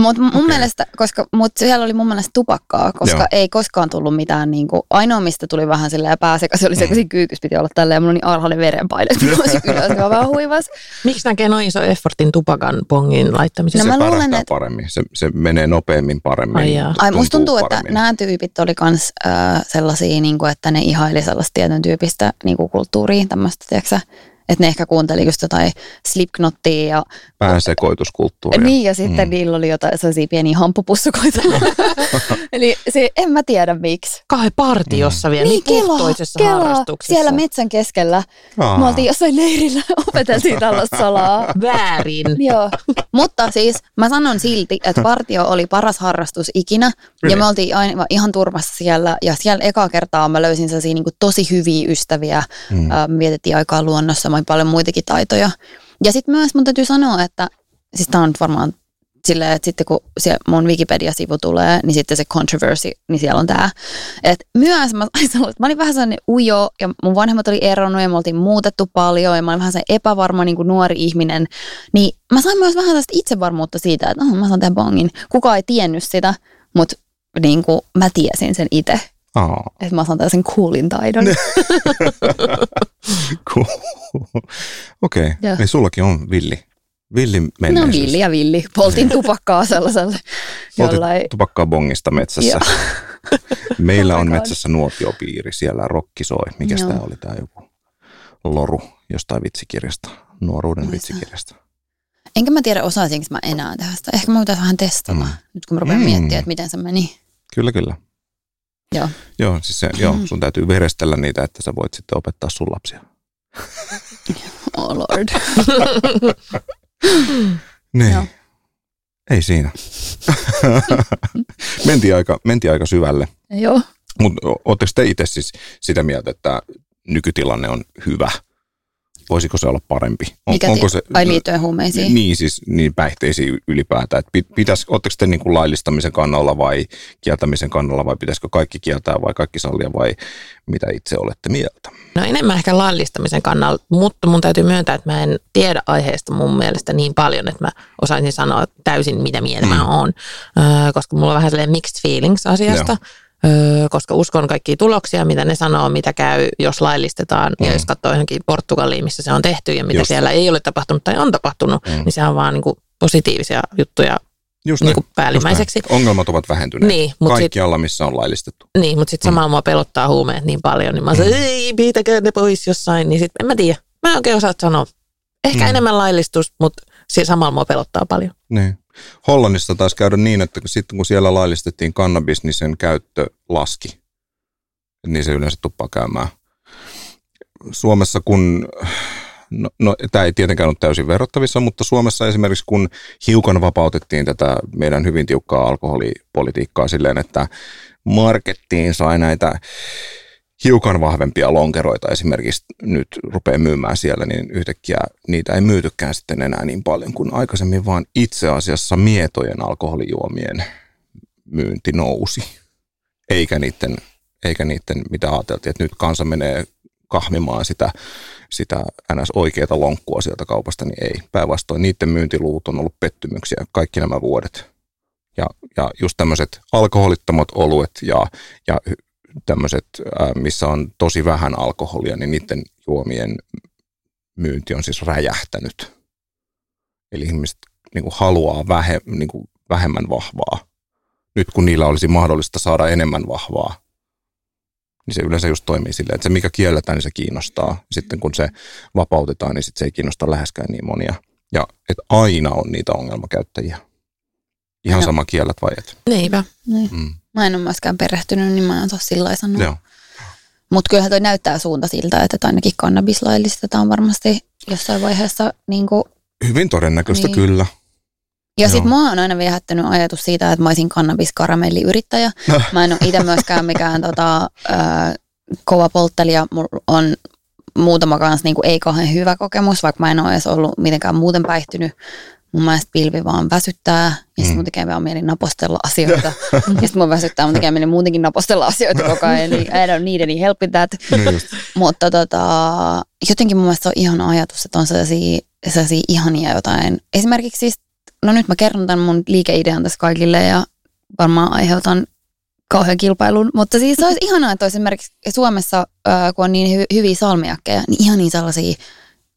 Mutta mun okay. mielestä, koska mut siellä oli mun mielestä tupakkaa, koska Joo. ei koskaan tullut mitään, niin kuin, ainoa mistä tuli vähän silleen pääsekäs, oli se, kun siinä kyykys piti olla tälleen, ja mulla oli niin alhainen verenpaine, että mä olisin ylös, mä vähän huivas. Miksi näkee noin iso effortin tupakan pongin laittamisessa? No, se luulen, että... paremmin, se, se menee nopeammin paremmin. Ai, Ai musta tuntuu, paremmin. että nämä tyypit oli kans äh, sellaisia, niin kuin, että ne ihaili sellaista tietyn tyypistä niin kuin kulttuuria, tämmöistä, tiedätkö että ne ehkä kuunteli just jotain Slipknottia ja... Pääsekoituskulttuuria. Niin, ja sitten mm. niillä oli jotain sellaisia pieniä hamppupussukoita. Eli se, en mä tiedä miksi. Kai partiossa mm. vielä, niin, niin puhtoisessa kela, harrastuksessa. siellä metsän keskellä. Aa. Me oltiin jossain leirillä, opeteltiin tällaista salaa. Väärin. Joo, mutta siis mä sanon silti, että partio oli paras harrastus ikinä. Really? Ja me oltiin aina, ihan turvassa siellä. Ja siellä eka kertaa mä löysin sellaisia niin tosi hyviä ystäviä. Mm. Äh, vietettiin aikaa luonnossa samoin paljon muitakin taitoja. Ja sitten myös mun täytyy sanoa, että siis tämä on varmaan silleen, että sitten kun se mun Wikipedia-sivu tulee, niin sitten se controversy, niin siellä on tämä. Että myös mä, mä olin vähän sellainen ujo ja mun vanhemmat oli eronnut ja me oltiin muutettu paljon ja mä olin vähän sellainen epävarma niin kuin nuori ihminen. Niin mä sain myös vähän tästä itsevarmuutta siitä, että oh, mä saan tämän bongin. Kukaan ei tiennyt sitä, mutta niin kuin mä tiesin sen itse. Oh. Että mä saan tällaisen coolin taidon. cool. Okei, okay. eli sullakin on villi. Villi menneisyys. No villi ja villi. Poltin tupakkaa sellaiselle jollain... tupakkaa bongista metsässä. Meillä on metsässä nuotiopiiri, siellä rokki soi. Mikäs tämä oli tämä joku loru jostain vitsikirjasta, nuoruuden Muista. vitsikirjasta. Enkä mä tiedä osaisinko mä enää tehdä sitä. Ehkä mä pitäisi vähän testata, mm. nyt kun mä rupean mm. miettimään, että miten se meni. Kyllä, kyllä. Joo. Joo, siis se, joo, sun täytyy verestellä niitä, että sä voit sitten opettaa sun lapsia. oh lord. niin. Joo. Ei siinä. mentiin, aika, mentiin aika syvälle. Joo. Mutta ootteko te itse siis sitä mieltä, että nykytilanne on hyvä – voisiko se olla parempi? On, Mikä onko se, ai liittyen huumeisiin? Niin, siis niin päihteisiin ylipäätään. Että pitäis, oletteko te niin kuin laillistamisen kannalla vai kieltämisen kannalla vai pitäisikö kaikki kieltää vai kaikki sallia vai mitä itse olette mieltä? No enemmän ehkä laillistamisen kannalla, mutta mun täytyy myöntää, että mä en tiedä aiheesta mun mielestä niin paljon, että mä osaisin sanoa täysin mitä mieltä mm. mä oon, koska mulla on vähän sellainen mixed feelings asiasta. Joo Öö, koska uskon kaikkia tuloksia, mitä ne sanoo, mitä käy, jos laillistetaan. Mm. Ja jos katsoo johonkin Portugaliin, missä se on tehty ja mitä Just. siellä ei ole tapahtunut tai on tapahtunut, mm. niin se on vaan niin kuin positiivisia juttuja Just niin kuin päällimmäiseksi. Just Ongelmat ovat vähentyneet niin, mutta kaikkialla, sit, missä on laillistettu. Niin, mutta sitten samalla mm. mua pelottaa huumeet niin paljon, niin mä sanon, mm. ei, pitäkää ne pois jossain. Niin sitten en mä tiedä. Mä en oikein osaa sanoa. Ehkä mm. enemmän laillistus, mutta samalla mua pelottaa paljon. Niin. Hollannissa taisi käydä niin, että sitten kun siellä laillistettiin kannabis, niin sen käyttö laski. Niin se yleensä tuppaa käymään. Suomessa kun, no, no tämä ei tietenkään ole täysin verrattavissa, mutta Suomessa esimerkiksi kun hiukan vapautettiin tätä meidän hyvin tiukkaa alkoholipolitiikkaa silleen, että markettiin sai näitä hiukan vahvempia lonkeroita esimerkiksi nyt rupeaa myymään siellä, niin yhtäkkiä niitä ei myytykään sitten enää niin paljon kuin aikaisemmin, vaan itse asiassa mietojen alkoholijuomien myynti nousi. Eikä niiden, eikä niiden mitä ajateltiin, että nyt kansa menee kahmimaan sitä, sitä ns. oikeata lonkkua sieltä kaupasta, niin ei. Päinvastoin niiden myyntiluvut on ollut pettymyksiä kaikki nämä vuodet. Ja, ja just tämmöiset alkoholittomat oluet ja, ja tämmöiset, missä on tosi vähän alkoholia, niin niiden juomien myynti on siis räjähtänyt. Eli ihmiset niin kuin haluaa vähe, niin kuin vähemmän vahvaa. Nyt kun niillä olisi mahdollista saada enemmän vahvaa, niin se yleensä just toimii silleen, että se mikä kielletään, niin se kiinnostaa. Sitten kun se vapautetaan, niin sit se ei kiinnosta läheskään niin monia. Ja että aina on niitä ongelmakäyttäjiä. Ihan no. sama kiellät vai et. Niinpä. Niin. Mm. Mä en ole myöskään perehtynyt, niin mä en osaa sillä sanoa. Mutta kyllähän toi näyttää suunta siltä, että ainakin kannabis laillistetaan varmasti jossain vaiheessa. Niin kuin, Hyvin todennäköistä niin. kyllä. Ja sitten mua on aina viehättänyt ajatus siitä, että mä olisin kannabiskaramelliyrittäjä. Mä en ole itse myöskään mikään tota, ö, kova polttelija. Mulla on muutama kanssa niin kuin ei kauhean hyvä kokemus, vaikka mä en ole edes ollut mitenkään muuten päihtynyt mun mielestä pilvi vaan väsyttää ja sitten mm. mun tekee vaan mieli napostella asioita. ja sitten mun väsyttää, mun tekee mieli muutenkin napostella asioita koko ajan, niin I don't need any help in that. Niin Mutta tota, jotenkin mun mielestä se on ihana ajatus, että on sellaisia, sellaisia ihania jotain. Esimerkiksi siis, no nyt mä kerron tämän mun liikeidean tässä kaikille ja varmaan aiheutan kauhean kilpailun, mutta siis se olisi ihanaa, että esimerkiksi Suomessa, kun on niin hy- hyviä salmiakkeja, niin ihan niin sellaisia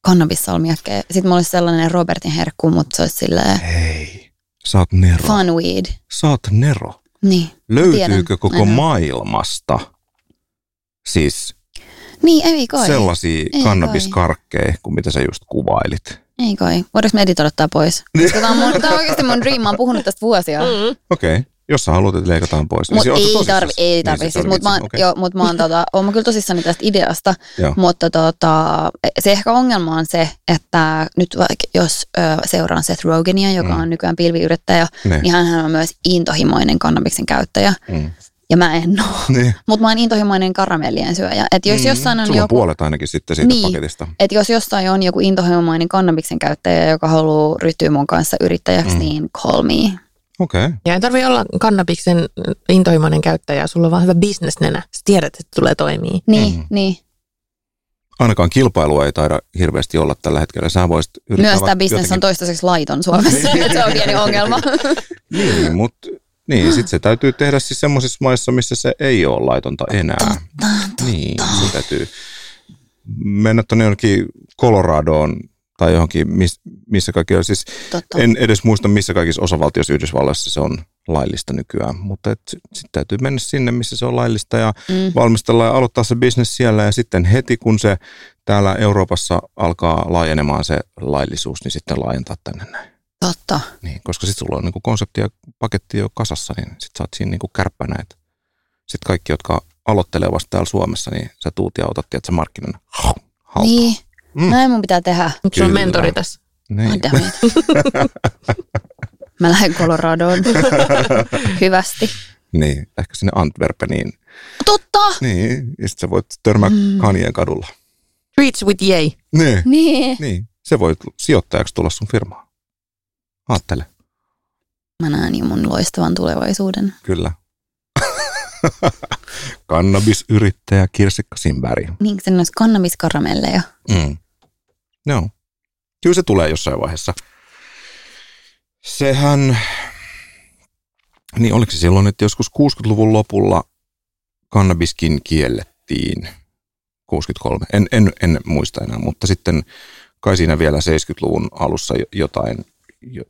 kannabissalmiakkeja. Sitten mulla olisi sellainen Robertin herkku, mutta se olisi silleen... Hei, sä oot Nero. Fun weed. Sä oot Nero. Niin. Löytyykö tiedän, koko aina. maailmasta siis niin, ei kai. sellaisia ei kannabiskarkkeja kuin mitä sä just kuvailit? Ei kai. Voidaanko me editoida tää pois? Koska tää on, mun, tää on oikeasti mun dream. Mä oon puhunut tästä vuosia. Mm. Okei. Okay. Jos sä haluat, että leikataan pois. Niin mut ei, tarvi, ei tarvi, niin siis, mutta mä, okay. jo, mut mä oon, tota, oon mä kyllä tosissani tästä ideasta, mutta tota, se ehkä ongelma on se, että nyt vaikka jos ö, seuraan Seth Rogenia, joka mm. on nykyään pilviyrittäjä, ne. niin hän on myös intohimoinen kannabiksen käyttäjä. Mm. Ja mä en ole. Niin. Mutta mä oon intohimoinen karamellien syöjä. Et jos mm, jossain on Sulla joku... puolet ainakin sitten siitä niin, paketista. Et jos jossain on joku intohimoinen kannabiksen käyttäjä, joka haluaa ryhtyä mun kanssa yrittäjäksi, mm. niin call me. Okei. Okay. Ja ei tarvitse olla kannabiksen intohimoinen käyttäjä, sulla on vaan hyvä bisnesnenä. Sä tiedät, että tulee toimii. Niin, mm. niin. Ainakaan kilpailua ei taida hirveästi olla tällä hetkellä. Sä voisit yrittää Myös tämä bisnes on toistaiseksi laiton Suomessa. se on pieni ongelma. niin, mutta niin, sitten se täytyy tehdä siis semmoisissa maissa, missä se ei ole laitonta enää. Totta, totta. Niin, se täytyy mennä tuonne jonnekin Coloradoon tai johonkin, miss, missä kaikki on. Siis en edes muista, missä kaikissa osavaltioissa Yhdysvalloissa se on laillista nykyään, mutta sitten täytyy mennä sinne, missä se on laillista ja mm. valmistella ja aloittaa se bisnes siellä ja sitten heti kun se täällä Euroopassa alkaa laajenemaan se laillisuus, niin sitten laajentaa tänne näin. Totta. Niin, koska sitten sulla on niinku konsepti ja paketti jo kasassa, niin sitten sä oot siinä niinku kärppänä, että sitten kaikki, jotka aloittelee vasta täällä Suomessa, niin sä tuut ja otat, tiedät, markkinan halpaa. Niin, Mm. Näin mun pitää tehdä. Onko sun mentori tässä? Niin. Mä lähden Coloradoon hyvästi. Niin, ehkä sinne Antwerpeniin. Totta! Niin, ja sitten sä voit törmää mm. Kanien kadulla. Reach with yay. Niin. niin. niin. Se voit sijoittajaksi tulla sun firmaan. Aattele. Mä näen jo mun loistavan tulevaisuuden. Kyllä. Kannabisyrittäjä Kirsikka Simberg. Niin, se on kannabiskaramelleja. Mm. Joo. Kyllä se tulee jossain vaiheessa. Sehän, niin oliko se silloin, että joskus 60-luvun lopulla kannabiskin kiellettiin 63. En, en, en muista enää, mutta sitten kai siinä vielä 70-luvun alussa jotain,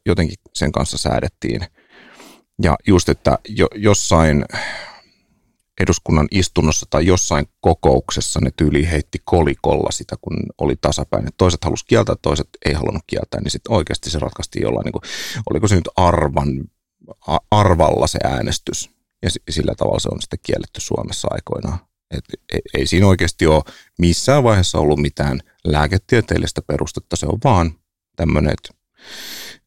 jotenkin sen kanssa säädettiin. Ja just, että jo, jossain eduskunnan istunnossa tai jossain kokouksessa ne tyyli heitti kolikolla sitä, kun oli tasapäin. Et toiset halusi kieltää, toiset ei halunnut kieltää, niin sitten oikeasti se ratkaistiin jollain, niin kuin, oliko se nyt arvan, arvalla se äänestys. Ja sillä tavalla se on sitten kielletty Suomessa aikoinaan. Et ei, ei siinä oikeasti ole missään vaiheessa ollut mitään lääketieteellistä perustetta, se on vaan tämmöinen, että,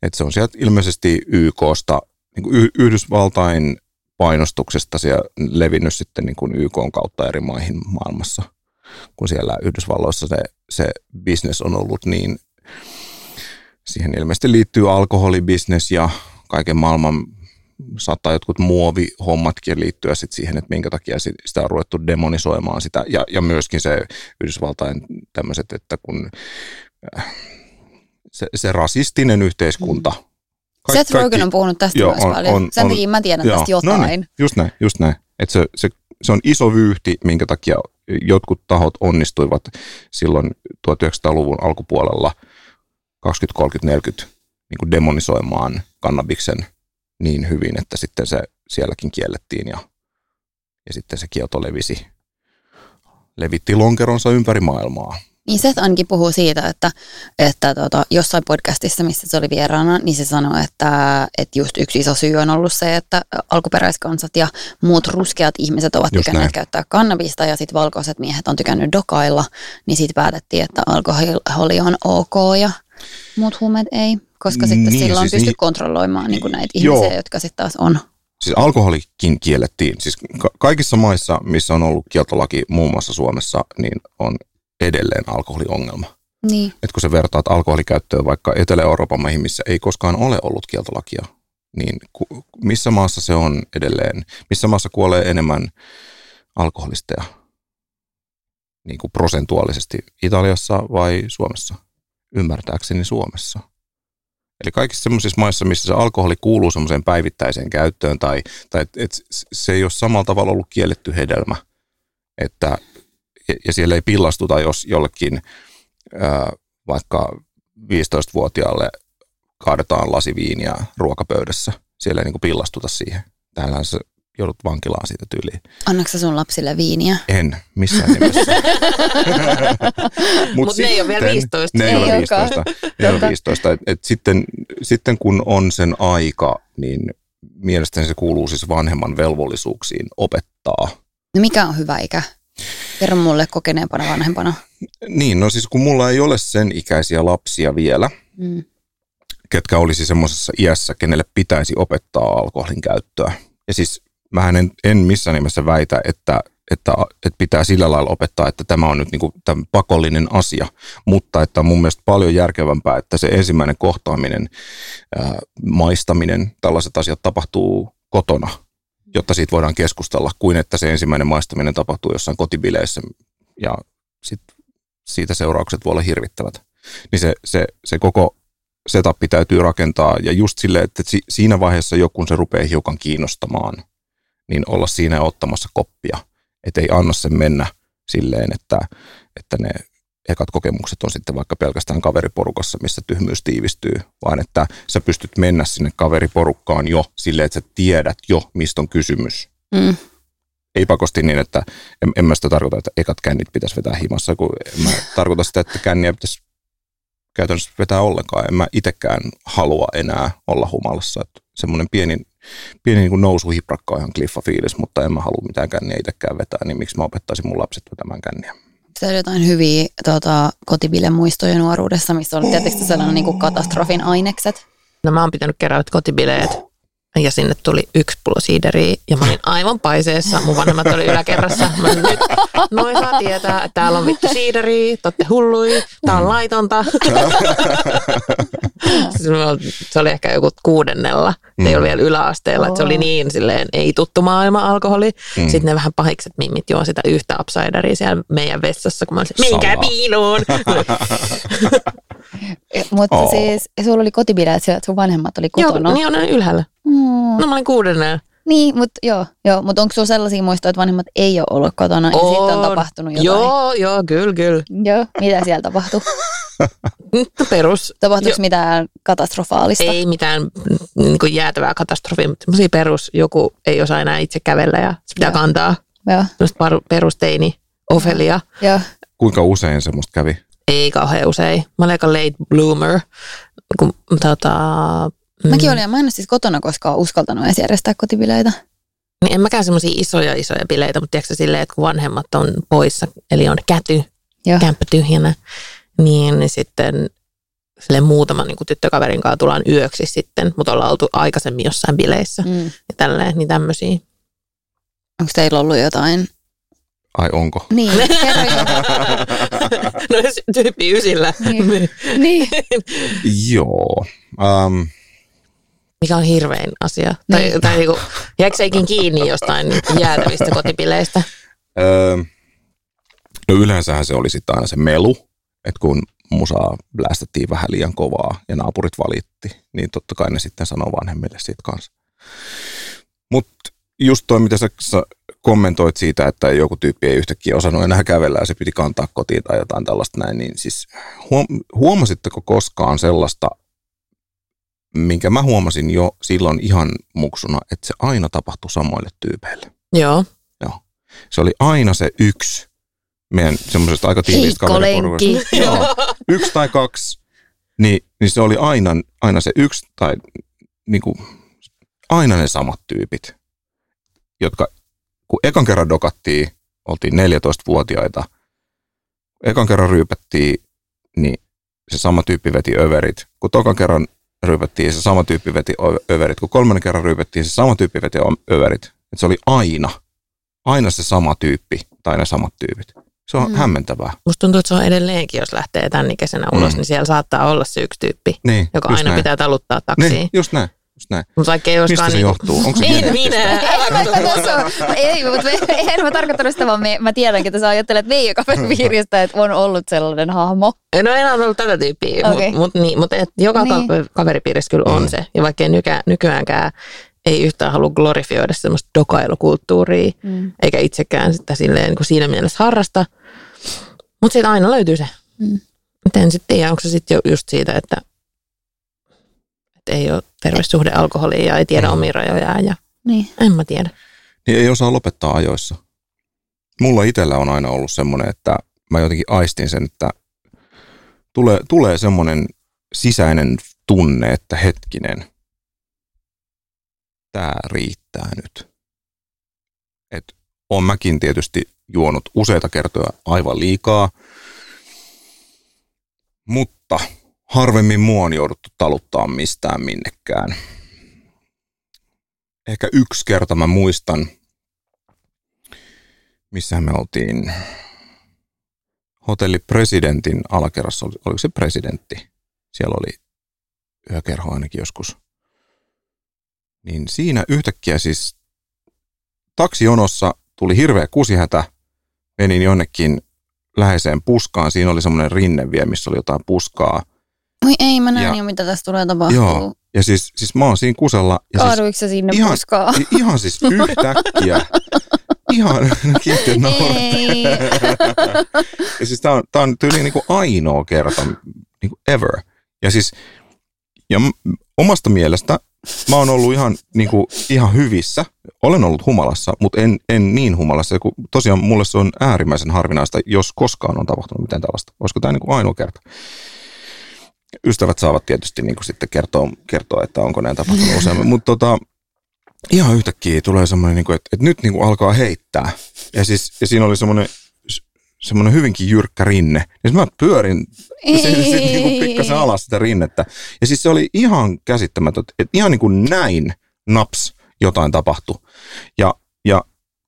että se on sieltä ilmeisesti YKsta, niin Yhdysvaltain painostuksesta siellä levinnyt sitten niin kuin YK kautta eri maihin maailmassa, kun siellä Yhdysvalloissa se, se business on ollut niin, siihen ilmeisesti liittyy alkoholibisnes ja kaiken maailman saattaa jotkut muovihommatkin liittyä sit siihen, että minkä takia sitä on ruvettu demonisoimaan sitä. Ja, ja myöskin se Yhdysvaltain tämmöiset, että kun äh, se, se rasistinen yhteiskunta. Mm. Kaik, Seth Rogen on puhunut tästä joo, myös on, paljon. On, Sen on, takia mä tiedän joo, tästä jotain. No niin, just näin, just näin. Että se, se, se on iso vyyhti, minkä takia jotkut tahot onnistuivat silloin 1900-luvun alkupuolella 20, 30, 40 niin kuin demonisoimaan kannabiksen – niin hyvin, että sitten se sielläkin kiellettiin ja, ja sitten se kielto levisi, levitti lonkeronsa ympäri maailmaa. Niin Seth ainakin puhuu siitä, että, että tota, jossain podcastissa, missä se oli vieraana, niin se sanoi, että, että just yksi iso syy on ollut se, että alkuperäiskansat ja muut ruskeat ihmiset ovat just tykänneet näin. käyttää kannabista ja sitten valkoiset miehet on tykännyt dokailla, niin sitten päätettiin, että alkoholi on ok ja muut huumeet ei koska sitten niin, silloin siis pystyy niin, kontrolloimaan niin kuin näitä joo. ihmisiä, jotka sitten taas on. Siis alkoholikin kiellettiin. Siis ka- kaikissa maissa, missä on ollut kieltolaki, muun muassa Suomessa, niin on edelleen alkoholiongelma. Niin. Et kun sä vertaat alkoholikäyttöä vaikka Etelä-Euroopan maihin, missä ei koskaan ole ollut kieltolakia, niin ku- missä maassa se on edelleen, missä maassa kuolee enemmän alkoholisteja niin kuin prosentuaalisesti, Italiassa vai Suomessa? Ymmärtääkseni Suomessa. Eli kaikissa semmoisissa maissa, missä se alkoholi kuuluu semmoiseen päivittäiseen käyttöön tai, tai et, et se ei ole samalla tavalla ollut kielletty hedelmä, että, ja siellä ei pillastuta, jos jollekin ää, vaikka 15-vuotiaalle kaadetaan lasi viiniä ruokapöydässä. Siellä ei niin pillastuta siihen. Täällä se joudut vankilaan siitä tyyliin. Annatko sun lapsille viiniä? En, missään nimessä. Mutta Mut ne ei ole vielä 15. Ne ei, ei ole 15. Ne ole 15. Et, et sitten, sitten kun on sen aika, niin mielestäni se kuuluu siis vanhemman velvollisuuksiin opettaa. No mikä on hyvä ikä? Kerro mulle kokeneempana vanhempana. Niin, no siis kun mulla ei ole sen ikäisiä lapsia vielä, mm. ketkä olisi semmoisessa iässä, kenelle pitäisi opettaa alkoholin käyttöä. Ja siis mä en, en missään nimessä väitä, että, että, että pitää sillä lailla opettaa, että tämä on nyt niin kuin pakollinen asia, mutta että on mun mielestä paljon järkevämpää, että se ensimmäinen kohtaaminen, ää, maistaminen, tällaiset asiat tapahtuu kotona, jotta siitä voidaan keskustella, kuin että se ensimmäinen maistaminen tapahtuu jossain kotibileissä ja sit siitä seuraukset voi olla hirvittävät. Niin se, se, se koko setup täytyy rakentaa ja just silleen, että siinä vaiheessa joku se rupeaa hiukan kiinnostamaan – niin olla siinä ottamassa koppia. Että ei anna sen mennä silleen, että, että ne ekat kokemukset on sitten vaikka pelkästään kaveriporukassa, missä tyhmyys tiivistyy, vaan että sä pystyt mennä sinne kaveriporukkaan jo silleen, että sä tiedät jo, mistä on kysymys. Mm. Ei pakosti niin, että en, en mä sitä tarkoita, että ekat kännit pitäisi vetää himassa, kun en mä tarkoita sitä, että känniä pitäisi käytännössä vetää ollenkaan. En mä itsekään halua enää olla humalassa. Että semmoinen pieni pieni niin nousu hiprakka on ihan kliffa fiilis, mutta en mä halua mitään känniä itsekään vetää, niin miksi mä opettaisin mun lapset vetämään känniä. On jotain hyviä tota, muistoja nuoruudessa, missä on tietysti sellainen niin katastrofin ainekset. No mä oon pitänyt kerätä kotibileet ja sinne tuli yksi pullo siideriä ja mä olin aivan paiseessa. Mun vanhemmat oli yläkerrassa. Mä olin, nyt noin saa tietää, että täällä on vittu siideriä, te olette hullui, tää on laitonta. se oli ehkä joku kuudennella, se ei ollut vielä yläasteella, että se oli niin silleen ei tuttu maailma alkoholi. Mm. Sitten ne vähän pahikset mimmit juo sitä yhtä upsideria siellä meidän vessassa, kun mä olisin, menkää piiloon. Mutta siis sulla oli kotibileet että sun vanhemmat oli kotona. Joo, niin on ylhäällä. Mm. No mä olin kuudennella. Niin, mutta joo, joo. Mutta onko sulla sellaisia muistoja, että vanhemmat ei ole ollut kotona on. ja sitten on tapahtunut jotain? Joo, joo, kyllä, kyllä. Joo, mitä siellä tapahtui? perus. Tapahtuiko jo. mitään katastrofaalista? Ei mitään niin kuin jäätävää katastrofia, mutta semmoisia perus, joku ei osaa enää itse kävellä ja se pitää joo. kantaa. Joo. perusteini, Ofelia. Joo. Kuinka usein semmoista kävi? Ei kauhean usein. Mä olen aika late bloomer. Kun, tota, mm. Mäkin olin, mä en ole siis kotona koskaan uskaltanut edes järjestää kotibileitä. Niin en mäkään semmoisia isoja isoja bileitä, mutta tiedätkö silleen, että kun vanhemmat on poissa, eli on käty, Joo. kämppä tyhjänä, niin sitten sille muutaman niin kuin tyttökaverin kanssa tullaan yöksi sitten, mutta ollaan oltu aikaisemmin jossain bileissä mm. ja tälleen, niin tämmöisiä. Onko teillä ollut jotain Ai onko? Niin, no tyyppi ysillä. Niin. niin. Joo. Um, Mikä on hirvein asia? Tai, niin. tai niinku, jääkö kiinni jostain jäätävistä kotipileistä? Öö, no yleensähän se oli sitten aina se melu, että kun musaa blästettiin vähän liian kovaa ja naapurit valitti, niin totta kai ne sitten sanoo vanhemmille siitä kanssa. Mutta just toi, mitä sä kommentoit siitä, että joku tyyppi ei yhtäkkiä osannut enää kävellä ja se piti kantaa kotiin tai jotain tällaista näin, niin siis huomasitteko koskaan sellaista, minkä mä huomasin jo silloin ihan muksuna, että se aina tapahtui samoille tyypeille. Joo. Joo. Se oli aina se yksi meidän semmoisesta aika tiiviistä kaveriporukasta. Joo. Yksi tai kaksi, niin, niin se oli aina, aina se yksi tai niin kuin, aina ne samat tyypit, jotka kun ekan kerran dokattiin, oltiin 14-vuotiaita, ekan kerran ryypättiin, niin se sama tyyppi veti överit. Kun tokan kerran ryypättiin, se sama tyyppi veti överit. Kun kolmannen kerran ryypättiin, se sama tyyppi veti överit. Et se oli aina, aina se sama tyyppi tai ne samat tyypit. Se on mm. hämmentävää. Musta tuntuu, että se on edelleenkin, jos lähtee tämän ikäisenä ulos, mm. niin siellä saattaa olla se yksi tyyppi, niin, joka aina näin. pitää taluttaa taksiin. Niin, just näin. Just näin. Mutta vaikka ei Mistä se niin... johtuu? Onko se en minä. ei, mutta en mä tarkoittanut sitä, vaan me, mä tiedänkin, että sä ajattelet meidän kaveripiiristä, että on ollut sellainen hahmo. No en ole ollut tätä tyyppiä, okay. mutta mut, niin, mut, joka niin. kaveripiirissä kyllä on mm. se. Ja vaikka ei nyky, nykyäänkään ei yhtään halua glorifioida semmoista dokailukulttuuria, mm. eikä itsekään sitä silleen, niin kuin siinä mielessä harrasta. Mutta siitä aina löytyy se. Mm. En sitten tiedä, onko se sitten just siitä, että ei ole terve suhde alkoholiin ja ei tiedä mm. omia rajojaan. Ja niin. En mä tiedä. Niin ei osaa lopettaa ajoissa. Mulla itsellä on aina ollut semmoinen, että mä jotenkin aistin sen, että tulee, tulee semmoinen sisäinen tunne, että hetkinen, tämä riittää nyt. Et on mäkin tietysti juonut useita kertoja aivan liikaa, mutta harvemmin mua on jouduttu taluttaa mistään minnekään. Ehkä yksi kerta mä muistan, missä me oltiin hotelli presidentin alakerrassa, oliko se presidentti? Siellä oli yökerho ainakin joskus. Niin siinä yhtäkkiä siis taksijonossa tuli hirveä kusihätä, menin jonnekin läheiseen puskaan, siinä oli semmoinen rinne vielä, missä oli jotain puskaa – Oi ei, mä näen jo mitä tässä tulee tapahtuu. Joo, ja siis, siis mä oon siinä kusella. Ja siis, sinne ihan, puskaan? Ihan siis yhtäkkiä. ihan kiitti Ei. ja siis tää on, tää on tyyli niinku ainoa kerta niinku ever. Ja siis ja omasta mielestä mä oon ollut ihan, niinku, ihan hyvissä. Olen ollut humalassa, mutta en, en niin humalassa. Kun tosiaan mulle se on äärimmäisen harvinaista, jos koskaan on tapahtunut mitään tällaista. Olisiko tämä niinku ainoa kerta? Ystävät saavat tietysti niin kuin sitten kertoa, kertoa, että onko näin tapahtunut useammin. Mutta tota, ihan yhtäkkiä tulee semmoinen, niin kuin, että, että nyt niin kuin alkaa heittää. Ja, siis, ja siinä oli semmoinen, semmoinen hyvinkin jyrkkä rinne. Ja mä pyörin sitten sit, niin kuin pikkasen alas sitä rinnettä. Ja siis se oli ihan käsittämätöntä, että ihan niin kuin näin naps jotain tapahtui. Ja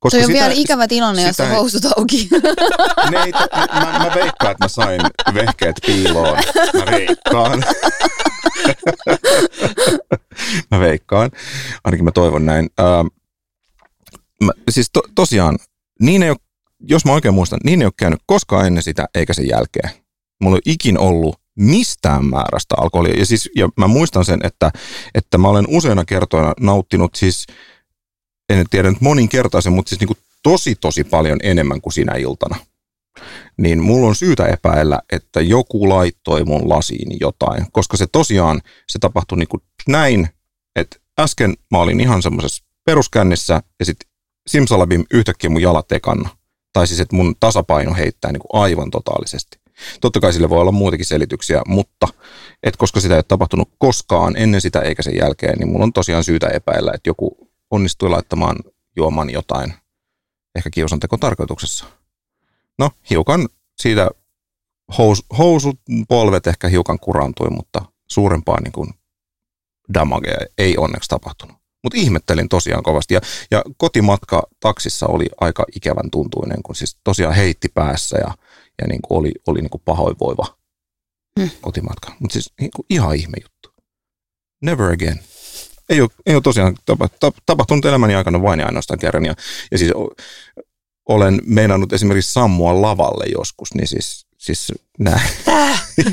koska se on sitä, vielä ikävä tilanne, jos on housut auki. Ne ei, mä, mä veikkaan, että mä sain vehkeet piiloon. Mä veikkaan. mä veikkaan. Ainakin mä toivon näin. Ähm, mä, siis to, tosiaan, niin ei ole, jos mä oikein muistan, niin ei ole käynyt koskaan ennen sitä eikä sen jälkeen. Mulla ei ikin ollut mistään määrästä alkoholia. Ja, siis, ja mä muistan sen, että, että mä olen useina kertoina nauttinut siis – en tiedä nyt moninkertaisen, mutta siis niin kuin tosi tosi paljon enemmän kuin sinä iltana. Niin mulla on syytä epäillä, että joku laittoi mun lasiin jotain, koska se tosiaan, se tapahtui niin kuin näin, että äsken mä olin ihan semmoisessa peruskännissä ja sitten simsalabim yhtäkkiä mun jalat ekanna. Tai siis, että mun tasapaino heittää niin kuin aivan totaalisesti. Totta kai sille voi olla muitakin selityksiä, mutta et koska sitä ei ole tapahtunut koskaan ennen sitä eikä sen jälkeen, niin mulla on tosiaan syytä epäillä, että joku onnistui laittamaan juoman jotain, ehkä kiusanteko tarkoituksessa. No, hiukan siitä hous, housut, polvet ehkä hiukan kurantui, mutta suurempaa niin kuin damagea ei onneksi tapahtunut. Mutta ihmettelin tosiaan kovasti. Ja, ja kotimatka taksissa oli aika ikävän tuntuinen, kun siis tosiaan heitti päässä ja, ja niin kuin oli, oli niin kuin pahoinvoiva hmm. kotimatka. Mutta siis niin kuin ihan ihme juttu. Never again. Ei ole, ei ole tosiaan tapahtunut elämäni aikana vain ja ainoastaan kerran. Ja, ja siis olen meinannut esimerkiksi sammua lavalle joskus, niin siis, siis näin. Äh.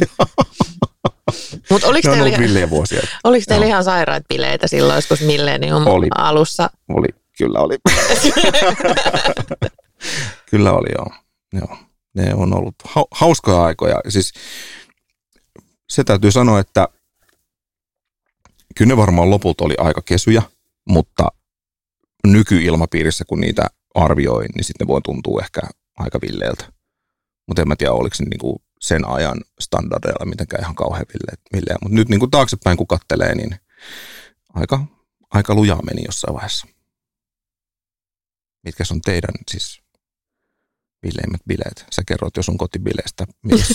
Mutta oliko teillä, ihan, vuosia. Oliko teillä ihan sairaat bileitä silloin joskus Millennium oli, alussa? Oli, kyllä oli. kyllä oli, joo. joo. Ne on ollut hauskoja aikoja. Siis se täytyy sanoa, että kyllä ne varmaan lopulta oli aika kesyjä, mutta nykyilmapiirissä, kun niitä arvioi, niin sitten ne voi tuntua ehkä aika villeeltä. Mutta en mä tiedä, oliko se niinku sen ajan standardeilla mitenkään ihan kauhean villeä. Mutta nyt niin kuin taaksepäin kun kattelee, niin aika, aika lujaa meni jossain vaiheessa. Mitkä on teidän siis villeimmät bileet? Sä kerrot jo sun kotibileistä.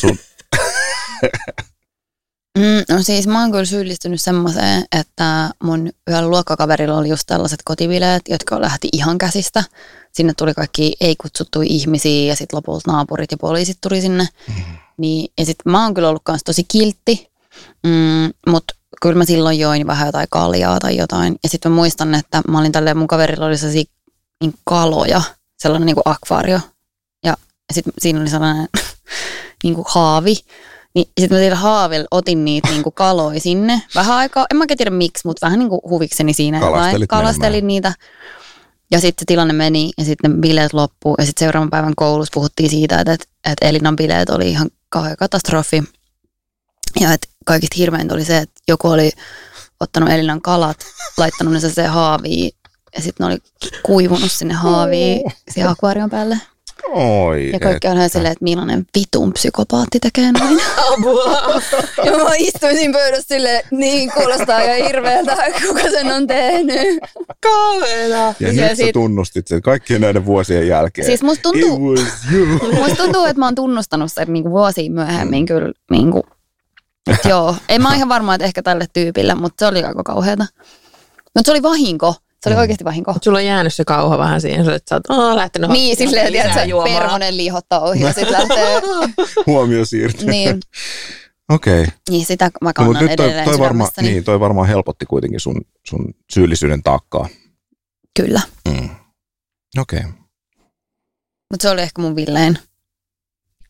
sun? Mm, no siis mä oon kyllä syyllistynyt semmoiseen, että mun yhdellä luokkakaverilla oli just tällaiset kotibileet, jotka lähti ihan käsistä. Sinne tuli kaikki ei-kutsuttuja ihmisiä ja sitten lopulta naapurit ja poliisit tuli sinne. Mm. Niin, ja sitten mä oon kyllä ollut kanssa tosi kiltti, mm, mutta kyllä mä silloin join vähän jotain kaljaa tai jotain. Ja sitten mä muistan, että mä olin tälleen, mun kaverilla oli sellaisia niin kaloja, sellainen niin kuin akvaario. Ja sitten siinä oli sellainen niin kuin haavi. Niin sitten mä sillä haavilla otin niitä niinku kaloja sinne vähän aikaa. En mä tiedä miksi, mutta vähän niinku huvikseni siinä. Kalastelit Kalastelin niitä. Ja sitten tilanne meni ja sitten bileet loppuu. Ja sitten seuraavan päivän koulussa puhuttiin siitä, että, että Elinan bileet oli ihan kauhean katastrofi. Ja että kaikista hirveintä oli se, että joku oli ottanut Elinan kalat, laittanut ne se haaviin ja sitten ne oli kuivunut sinne haaviin siihen akvaarion päälle. Oi, ja kaikki on silleen, että millainen vitun psykopaatti tekee noin. Apua. ja mä istuisin pöydässä silleen, niin kuulostaa aika hirveältä, kuka sen on tehnyt. Kauheena. Ja, ja nyt sit... sä tunnustit sen kaikkien näiden vuosien jälkeen. Siis musta tuntuu, musta tuntuu että mä oon tunnustanut sen niinku vuosia myöhemmin mm. kyllä. Niinku, joo, en mä ole ihan varma, että ehkä tälle tyypille, mutta se oli aika kauheata. Mutta se oli vahinko. Se oli mm. oikeasti vahinko. Sulla on jäänyt se kauha vähän siihen, että sä oot lähtenyt Niin, silleen, että se perhonen liihottaa ohi ja sitten lähtee. Huomio siirtyy. Niin. Okei. Okay. Niin, sitä mä kannan no, nyt toi, toi, varma, niin, toi varmaan helpotti kuitenkin sun, sun syyllisyyden taakkaa. Kyllä. Mm. Okei. Okay. Mutta se oli ehkä mun villein.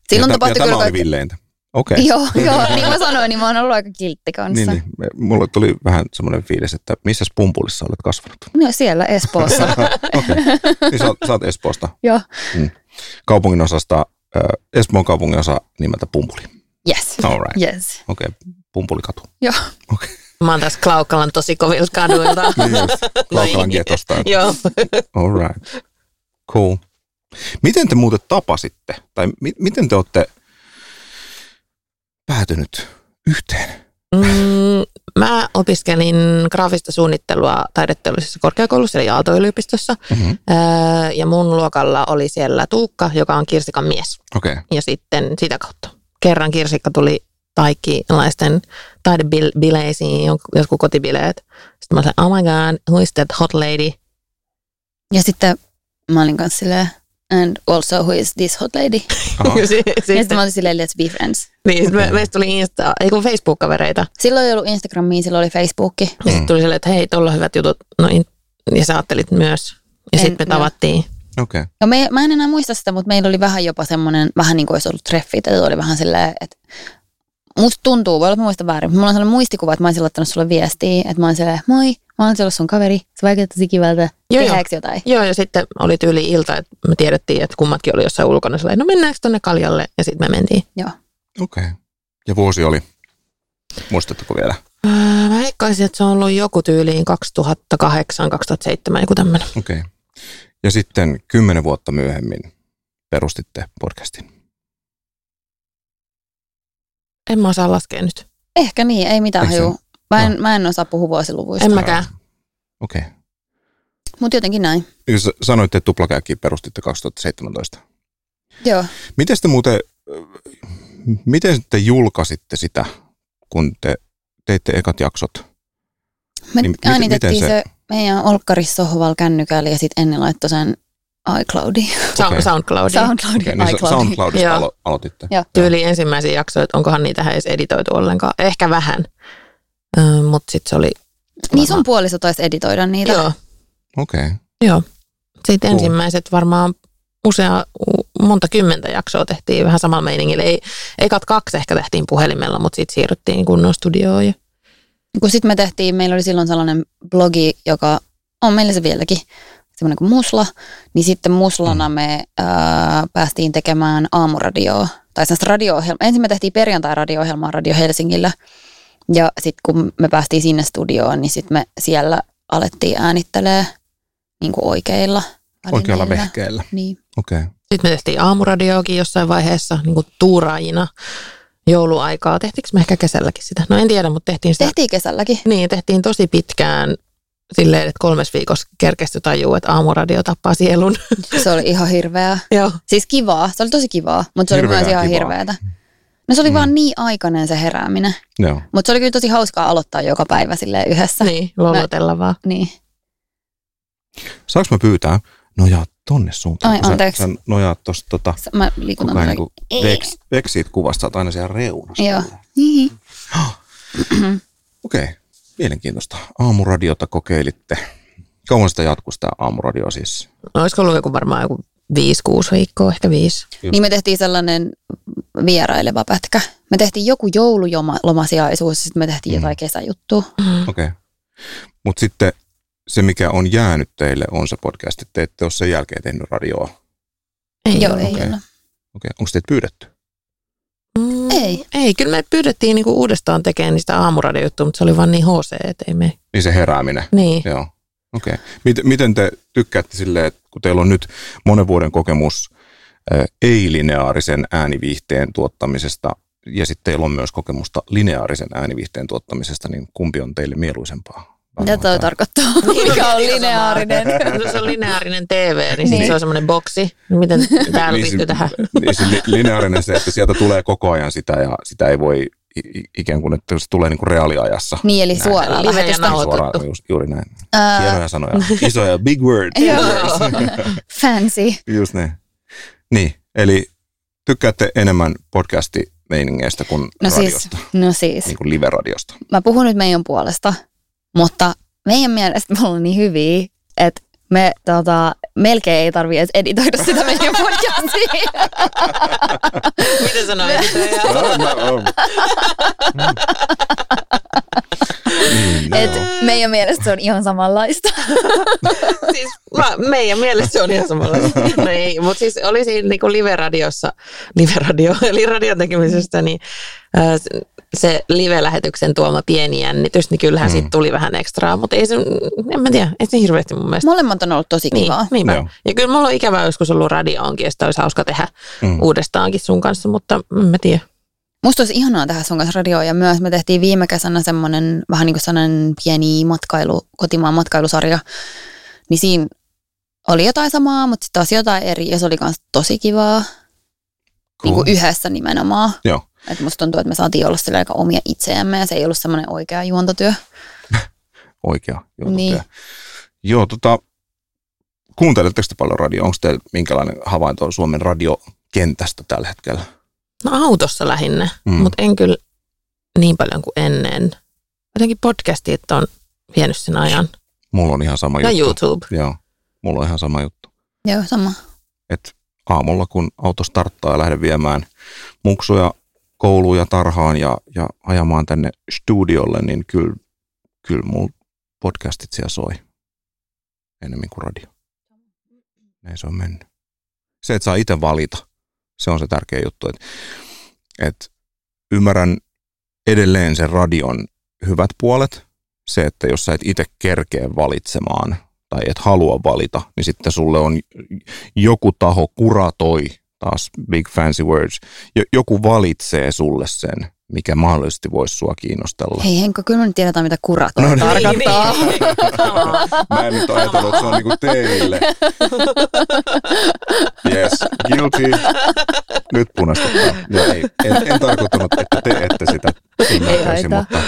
Silloin ja tapahtui ja kyllä tämä oli villeintä. Okei. Okay. Joo, joo, niin kuin mä sanoin, niin mä oon ollut aika kiltti kanssa. Niin, niin. Mulle tuli vähän semmoinen fiilis, että missä Pumpulissa olet kasvanut? No siellä Espoossa. Okei, okay. niin sä, oot, sä oot Espoosta. joo. Mm. Kaupungin osasta, äh, Espoon kaupungin osa nimeltä Pumpuli. Yes. All right. Yes. Okei, okay. Pumpulikatu. Joo. Okei. Okay. Mä oon tässä Klaukkalan tosi kovilta kaduilta. niin just, Klaukkalan getosta. Joo. All right. Cool. Miten te muuten tapasitte? Tai mi- miten te olette päätynyt yhteen? Mm, mä opiskelin graafista suunnittelua taideteollisessa korkeakoulussa eli Aalto-yliopistossa. Mm-hmm. ja mun luokalla oli siellä Tuukka, joka on Kirsikan mies. Okay. Ja sitten sitä kautta. Kerran Kirsikka tuli taikkilaisten taidebileisiin, jotkut kotibileet. Sitten mä olin, oh my god, who is that hot lady? Ja sitten mä olin kanssa silleen, and also who is this hot lady? ja sitten mä olin silleen, let's be friends. Niin, me, meistä tuli Insta, ei kun Facebook-kavereita. Silloin ei ollut Instagramia, silloin oli Facebookki. Ja sitten tuli silleen, että hei, tuolla on hyvät jutut. No, in, ja sä ajattelit myös. Ja sitten me tavattiin. Okei. Okay. No me, mä en enää muista sitä, mutta meillä oli vähän jopa semmoinen, vähän niin kuin olisi ollut treffit. Että oli vähän silleen, että Musta tuntuu, voi olla, että muista väärin, mulla on sellainen muistikuva, että mä olisin laittanut sulle viestiä, että mä olisin moi, mä olisin ollut sun kaveri, se vaikuttaa tosi kivalta, joo, joo. jotain? Joo, ja sitten oli tyyli ilta, että me tiedettiin, että kummatkin oli jossain ulkona, sellainen, no mennäänkö tonne kaljalle, ja sitten me mentiin. Joo. Okei. Okay. Ja vuosi oli, muistatteko vielä? Öö, mä heikkaisin, että se on ollut joku tyyliin 2008, 2007, joku tämmöinen. Okei. Okay. Ja sitten kymmenen vuotta myöhemmin perustitte podcastin. En mä osaa laskea nyt. Ehkä niin, ei mitään haju. Mä en, no. mä en osaa puhua vuosiluvuista. En mäkään. Okei. Okay. Mutta jotenkin näin. Sanoitte, että tuplakääkin perustitte 2017. Joo. Miten te muuten, miten te julkaisitte sitä, kun te teitte ekat jaksot? Me niin, äänitettiin se... se meidän olkkarissohval kännykällä ja sitten ennen laittoi sen iCloudiin. Okay. SoundCloudiin. SoundCloudiin. Okay, niin SoundCloudista alo- aloititte. Joo. Tyyli ensimmäisiä jaksoja, että onkohan niitä edes editoitu ollenkaan. Ehkä vähän, uh, mutta sitten se oli... Niin sun puoliso taisi editoida niitä. Joo. Okei. Okay. Joo. Sitten cool. ensimmäiset varmaan usea, monta kymmentä jaksoa tehtiin vähän samalla meiningillä. Ei, ekat kaksi ehkä tehtiin puhelimella, mutta sitten siirryttiin kunnon studioon. Ja... Kun sitten me tehtiin, meillä oli silloin sellainen blogi, joka on meillä se vieläkin, semmoinen kuin Musla, niin sitten Muslana mm. me ää, päästiin tekemään aamuradioa, tai sellaista radio Ensin me tehtiin perjantai-radio-ohjelmaa Radio Helsingillä, ja sitten kun me päästiin sinne studioon, niin sitten me siellä alettiin äänittelee niin kuin oikeilla välineillä. Oikealla vehkeellä. Niin. Okei. Okay. Sitten me tehtiin aamuradioakin jossain vaiheessa niin kuin tuuraajina jouluaikaa. Tehtiinkö me ehkä kesälläkin sitä? No en tiedä, mutta tehtiin sitä. Tehtiin kesälläkin. Niin, tehtiin tosi pitkään silleen, että kolmes viikossa kerkesti tajuu, että aamuradio tappaa sielun. Se oli ihan hirveää. Joo. Siis kivaa, se oli tosi kivaa, mutta se Hirveä oli myös ihan kivaa. hirveätä. No se oli mm. vaan niin aikainen se herääminen. Joo. Mutta se oli kyllä tosi hauskaa aloittaa joka päivä sille yhdessä. Niin, lolotella vaan. Niin. Saanko mä pyytää nojaa tonne suuntaan? Ai, anteeksi. Sä, sä nojaat tosta tota, mä liikun niin kuin veks, veksit kuvasta, sä oot aina siellä reunassa. Joo. Okei. Okay. Mielenkiintoista. Aamuradiota kokeilitte. Kauan sitä jatkuu sitä aamuradio siis? No, olisiko ollut joku varmaan joku viisi, kuusi viikkoa, ehkä viisi. Just. Niin me tehtiin sellainen vieraileva pätkä. Me tehtiin joku joululomasiaisuus ja sitten me tehtiin mm. jotain kesäjuttua. Mm. Okei. Okay. Mutta sitten se, mikä on jäänyt teille, on se podcast, että te ette ole sen jälkeen tehnyt radioa. Ei Joo, ei okay. ole. Okei. Onko teitä pyydetty? Ei. Ei, kyllä me pyydettiin niinku uudestaan tekemään niistä aamuradiojuttuja, mutta se oli vaan niin HC, että ei me. Niin se herääminen. Niin. Joo. Okei. Okay. Miten, miten te tykkäätte silleen, että kun teillä on nyt monen vuoden kokemus ei-lineaarisen ääniviihteen tuottamisesta ja sitten teillä on myös kokemusta lineaarisen ääniviihteen tuottamisesta, niin kumpi on teille mieluisempaa? Mitä toi tarkoittaa? Mikä on lineaarinen? se on lineaarinen TV, niin, niin. se on semmoinen boksi. Miten täällä niin, liittyy tähän? Niin se lineaarinen se, että sieltä tulee koko ajan sitä ja sitä ei voi ikään kuin, että se tulee niin kuin reaaliajassa. Niin, eli suoraan lähetystä. Suoraan, just, juuri näin. Uh, Hienoja sanoja. Isoja, big word. Fancy. Just näin. Niin, eli tykkäätte enemmän podcasti meiningeistä kuin no siis, radiosta? Siis, no siis. Niin kuin live-radiosta. Mä puhun nyt meidän puolesta. Mutta meidän mielestä me ollaan niin hyviä, että me tota, melkein ei tarvitse edes editoida sitä meidän podcastia. Miten sanoo editoija? Et meidän mielestä se on ihan samanlaista. siis mä, meidän mielestä se on ihan samanlaista. No ei, mutta siis oli siinä niin live-radiossa, live-radio, eli radion tekemisestä, niin se live-lähetyksen tuoma pieni jännitys, niin kyllähän mm. siitä tuli vähän ekstraa, mutta ei se, en mä tiedä, ei se hirveästi mun mielestä. Molemmat on ollut tosi niin, kivaa. Niin, niin ja kyllä mulla on ikävä joskus ollut radioonkin, että olisi hauska tehdä mm. uudestaankin sun kanssa, mutta en mä tiedä. Musta olisi ihanaa tehdä sun kanssa radioa ja myös me tehtiin viime kesänä semmoinen vähän niin kuin sellainen pieni matkailu, kotimaan matkailusarja, niin siinä oli jotain samaa, mutta sitten taas jotain eri ja se oli myös tosi kivaa. Cool. Niin kuin yhdessä nimenomaan. Joo. Et musta tuntuu, että me saatiin olla sillä aika omia itseämme ja se ei ollut semmoinen oikea juontotyö. oikea juontotyö. Niin. Joo, tota, kuunteletteko te paljon radioa? Onko teillä minkälainen havainto Suomen radiokentästä tällä hetkellä? No autossa lähinnä, mm. mutta en kyllä niin paljon kuin ennen. Jotenkin podcastit on vienyt sen ajan. Mulla on ihan sama ja juttu. Ja YouTube. Joo, mulla on ihan sama juttu. Joo, sama. Et aamulla kun auto starttaa ja lähden viemään muksuja kouluun ja tarhaan ja, ja ajamaan tänne studiolle, niin kyllä, kyllä mulla podcastit siellä soi enemmän kuin radio. Näin se on mennyt. Se, että saa itse valita, se on se tärkeä juttu. Että, että ymmärrän edelleen sen radion hyvät puolet. Se, että jos sä et itse kerkeä valitsemaan tai et halua valita, niin sitten sulle on joku taho kuratoi, taas big fancy words, joku valitsee sulle sen mikä mahdollisesti voisi sua kiinnostella. Hei Henkka, kyllä me nyt tiedetään, mitä kurat no, niin. tarkoittaa. Niin, niin. Mä en nyt ajatellut, että se on niinku teille. Yes, guilty. Nyt punaista. Joo, ei. En, en tarkoittanut, että te ette sitä ymmärtäisi, mutta,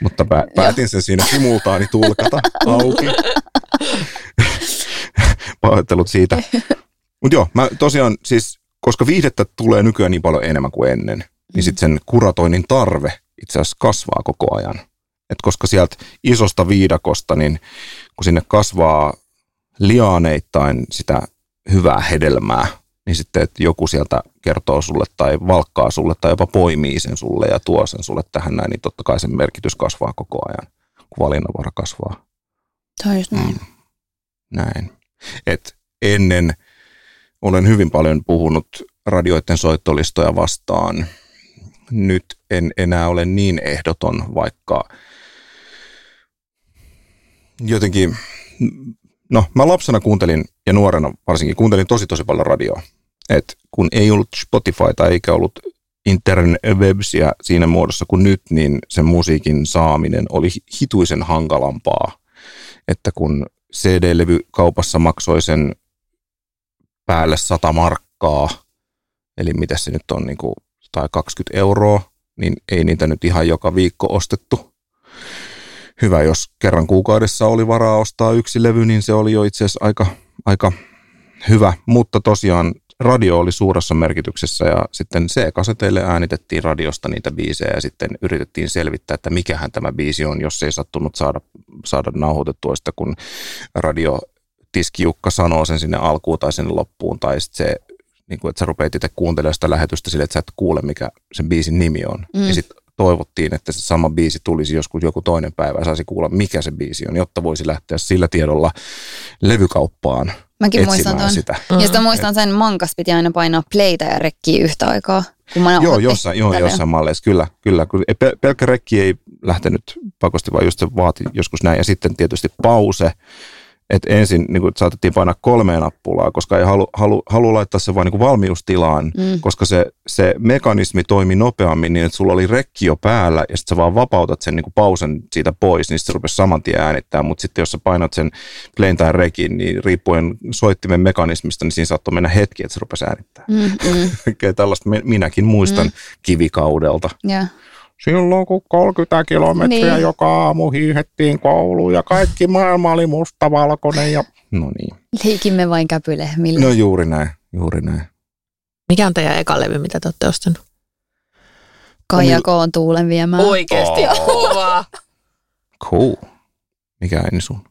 mutta pä, päätin sen siinä simultaani tulkata auki. Pahoittelut siitä. Mutta joo, mä tosiaan siis, koska viihdettä tulee nykyään niin paljon enemmän kuin ennen, niin sitten sen kuratoinnin tarve itse asiassa kasvaa koko ajan. Et koska sieltä isosta viidakosta, niin kun sinne kasvaa liaaneittain sitä hyvää hedelmää, niin sitten että joku sieltä kertoo sulle tai valkkaa sulle tai jopa poimii sen sulle ja tuo sen sulle tähän näin, niin totta kai sen merkitys kasvaa koko ajan, kun valinnanvara kasvaa. Tämä on näin. Mm, näin. Et ennen olen hyvin paljon puhunut radioiden soittolistoja vastaan – nyt en enää ole niin ehdoton, vaikka jotenkin, no mä lapsena kuuntelin ja nuorena varsinkin kuuntelin tosi tosi paljon radioa. Et kun ei ollut Spotifyta eikä ollut interwebsia siinä muodossa kuin nyt, niin sen musiikin saaminen oli hituisen hankalampaa. Että kun CD-levy kaupassa maksoi sen päälle sata markkaa, eli mitä se nyt on niin kuin tai 20 euroa, niin ei niitä nyt ihan joka viikko ostettu. Hyvä, jos kerran kuukaudessa oli varaa ostaa yksi levy, niin se oli jo itse asiassa aika, aika hyvä, mutta tosiaan radio oli suuressa merkityksessä ja sitten C-kaseteille äänitettiin radiosta niitä biisejä ja sitten yritettiin selvittää, että mikähän tämä biisi on, jos ei sattunut saada, saada nauhoitettua sitä, kun radio Tiskiukka sanoo sen sinne alkuun tai sinne loppuun, tai sitten se niin kuin, että sä rupeat itse kuuntelemaan sitä lähetystä sille, että sä et kuule, mikä sen biisin nimi on. Mm. Ja sitten toivottiin, että se sama biisi tulisi joskus joku toinen päivä ja saisi kuulla, mikä se biisi on, jotta voisi lähteä sillä tiedolla levykauppaan Mäkin muistan ton. sitä. Mm. Ja sitten muistan sen, mankas piti aina painaa playtä ja rekkiä yhtä aikaa. Kun mä joo, jossain, joo, jossain malleissa, kyllä. kyllä. Pelkkä rekki ei lähtenyt pakosti, vaan just se vaati joskus näin. Ja sitten tietysti pause että ensin niin kuin, saatettiin painaa kolmeen nappulaa, koska ei halu, halu, halu laittaa se vain niin valmiustilaan, mm. koska se, se mekanismi toimi nopeammin niin, että sulla oli rekki jo päällä ja sitten sä vaan vapautat sen niin kuin pausen siitä pois, niin se rupesi saman tien äänittää, mutta sitten jos sä painat sen plain tai rekin, niin riippuen soittimen mekanismista, niin siinä saattoi mennä hetki, että se rupesi äänittää. Mm, mm. Tällaista minäkin muistan mm. kivikaudelta. Yeah silloin kun 30 kilometriä niin. joka aamu hiihettiin kouluun ja kaikki maailma oli mustavalkoinen. Ja... No niin. Leikimme vain käpylehmille. No juuri näin, juuri näin. Mikä on teidän eka levy, mitä te olette ostanut? Kaija Koon tuulen viemään. Oikeesti, oh. kova. Cool. Mikä ääni sun?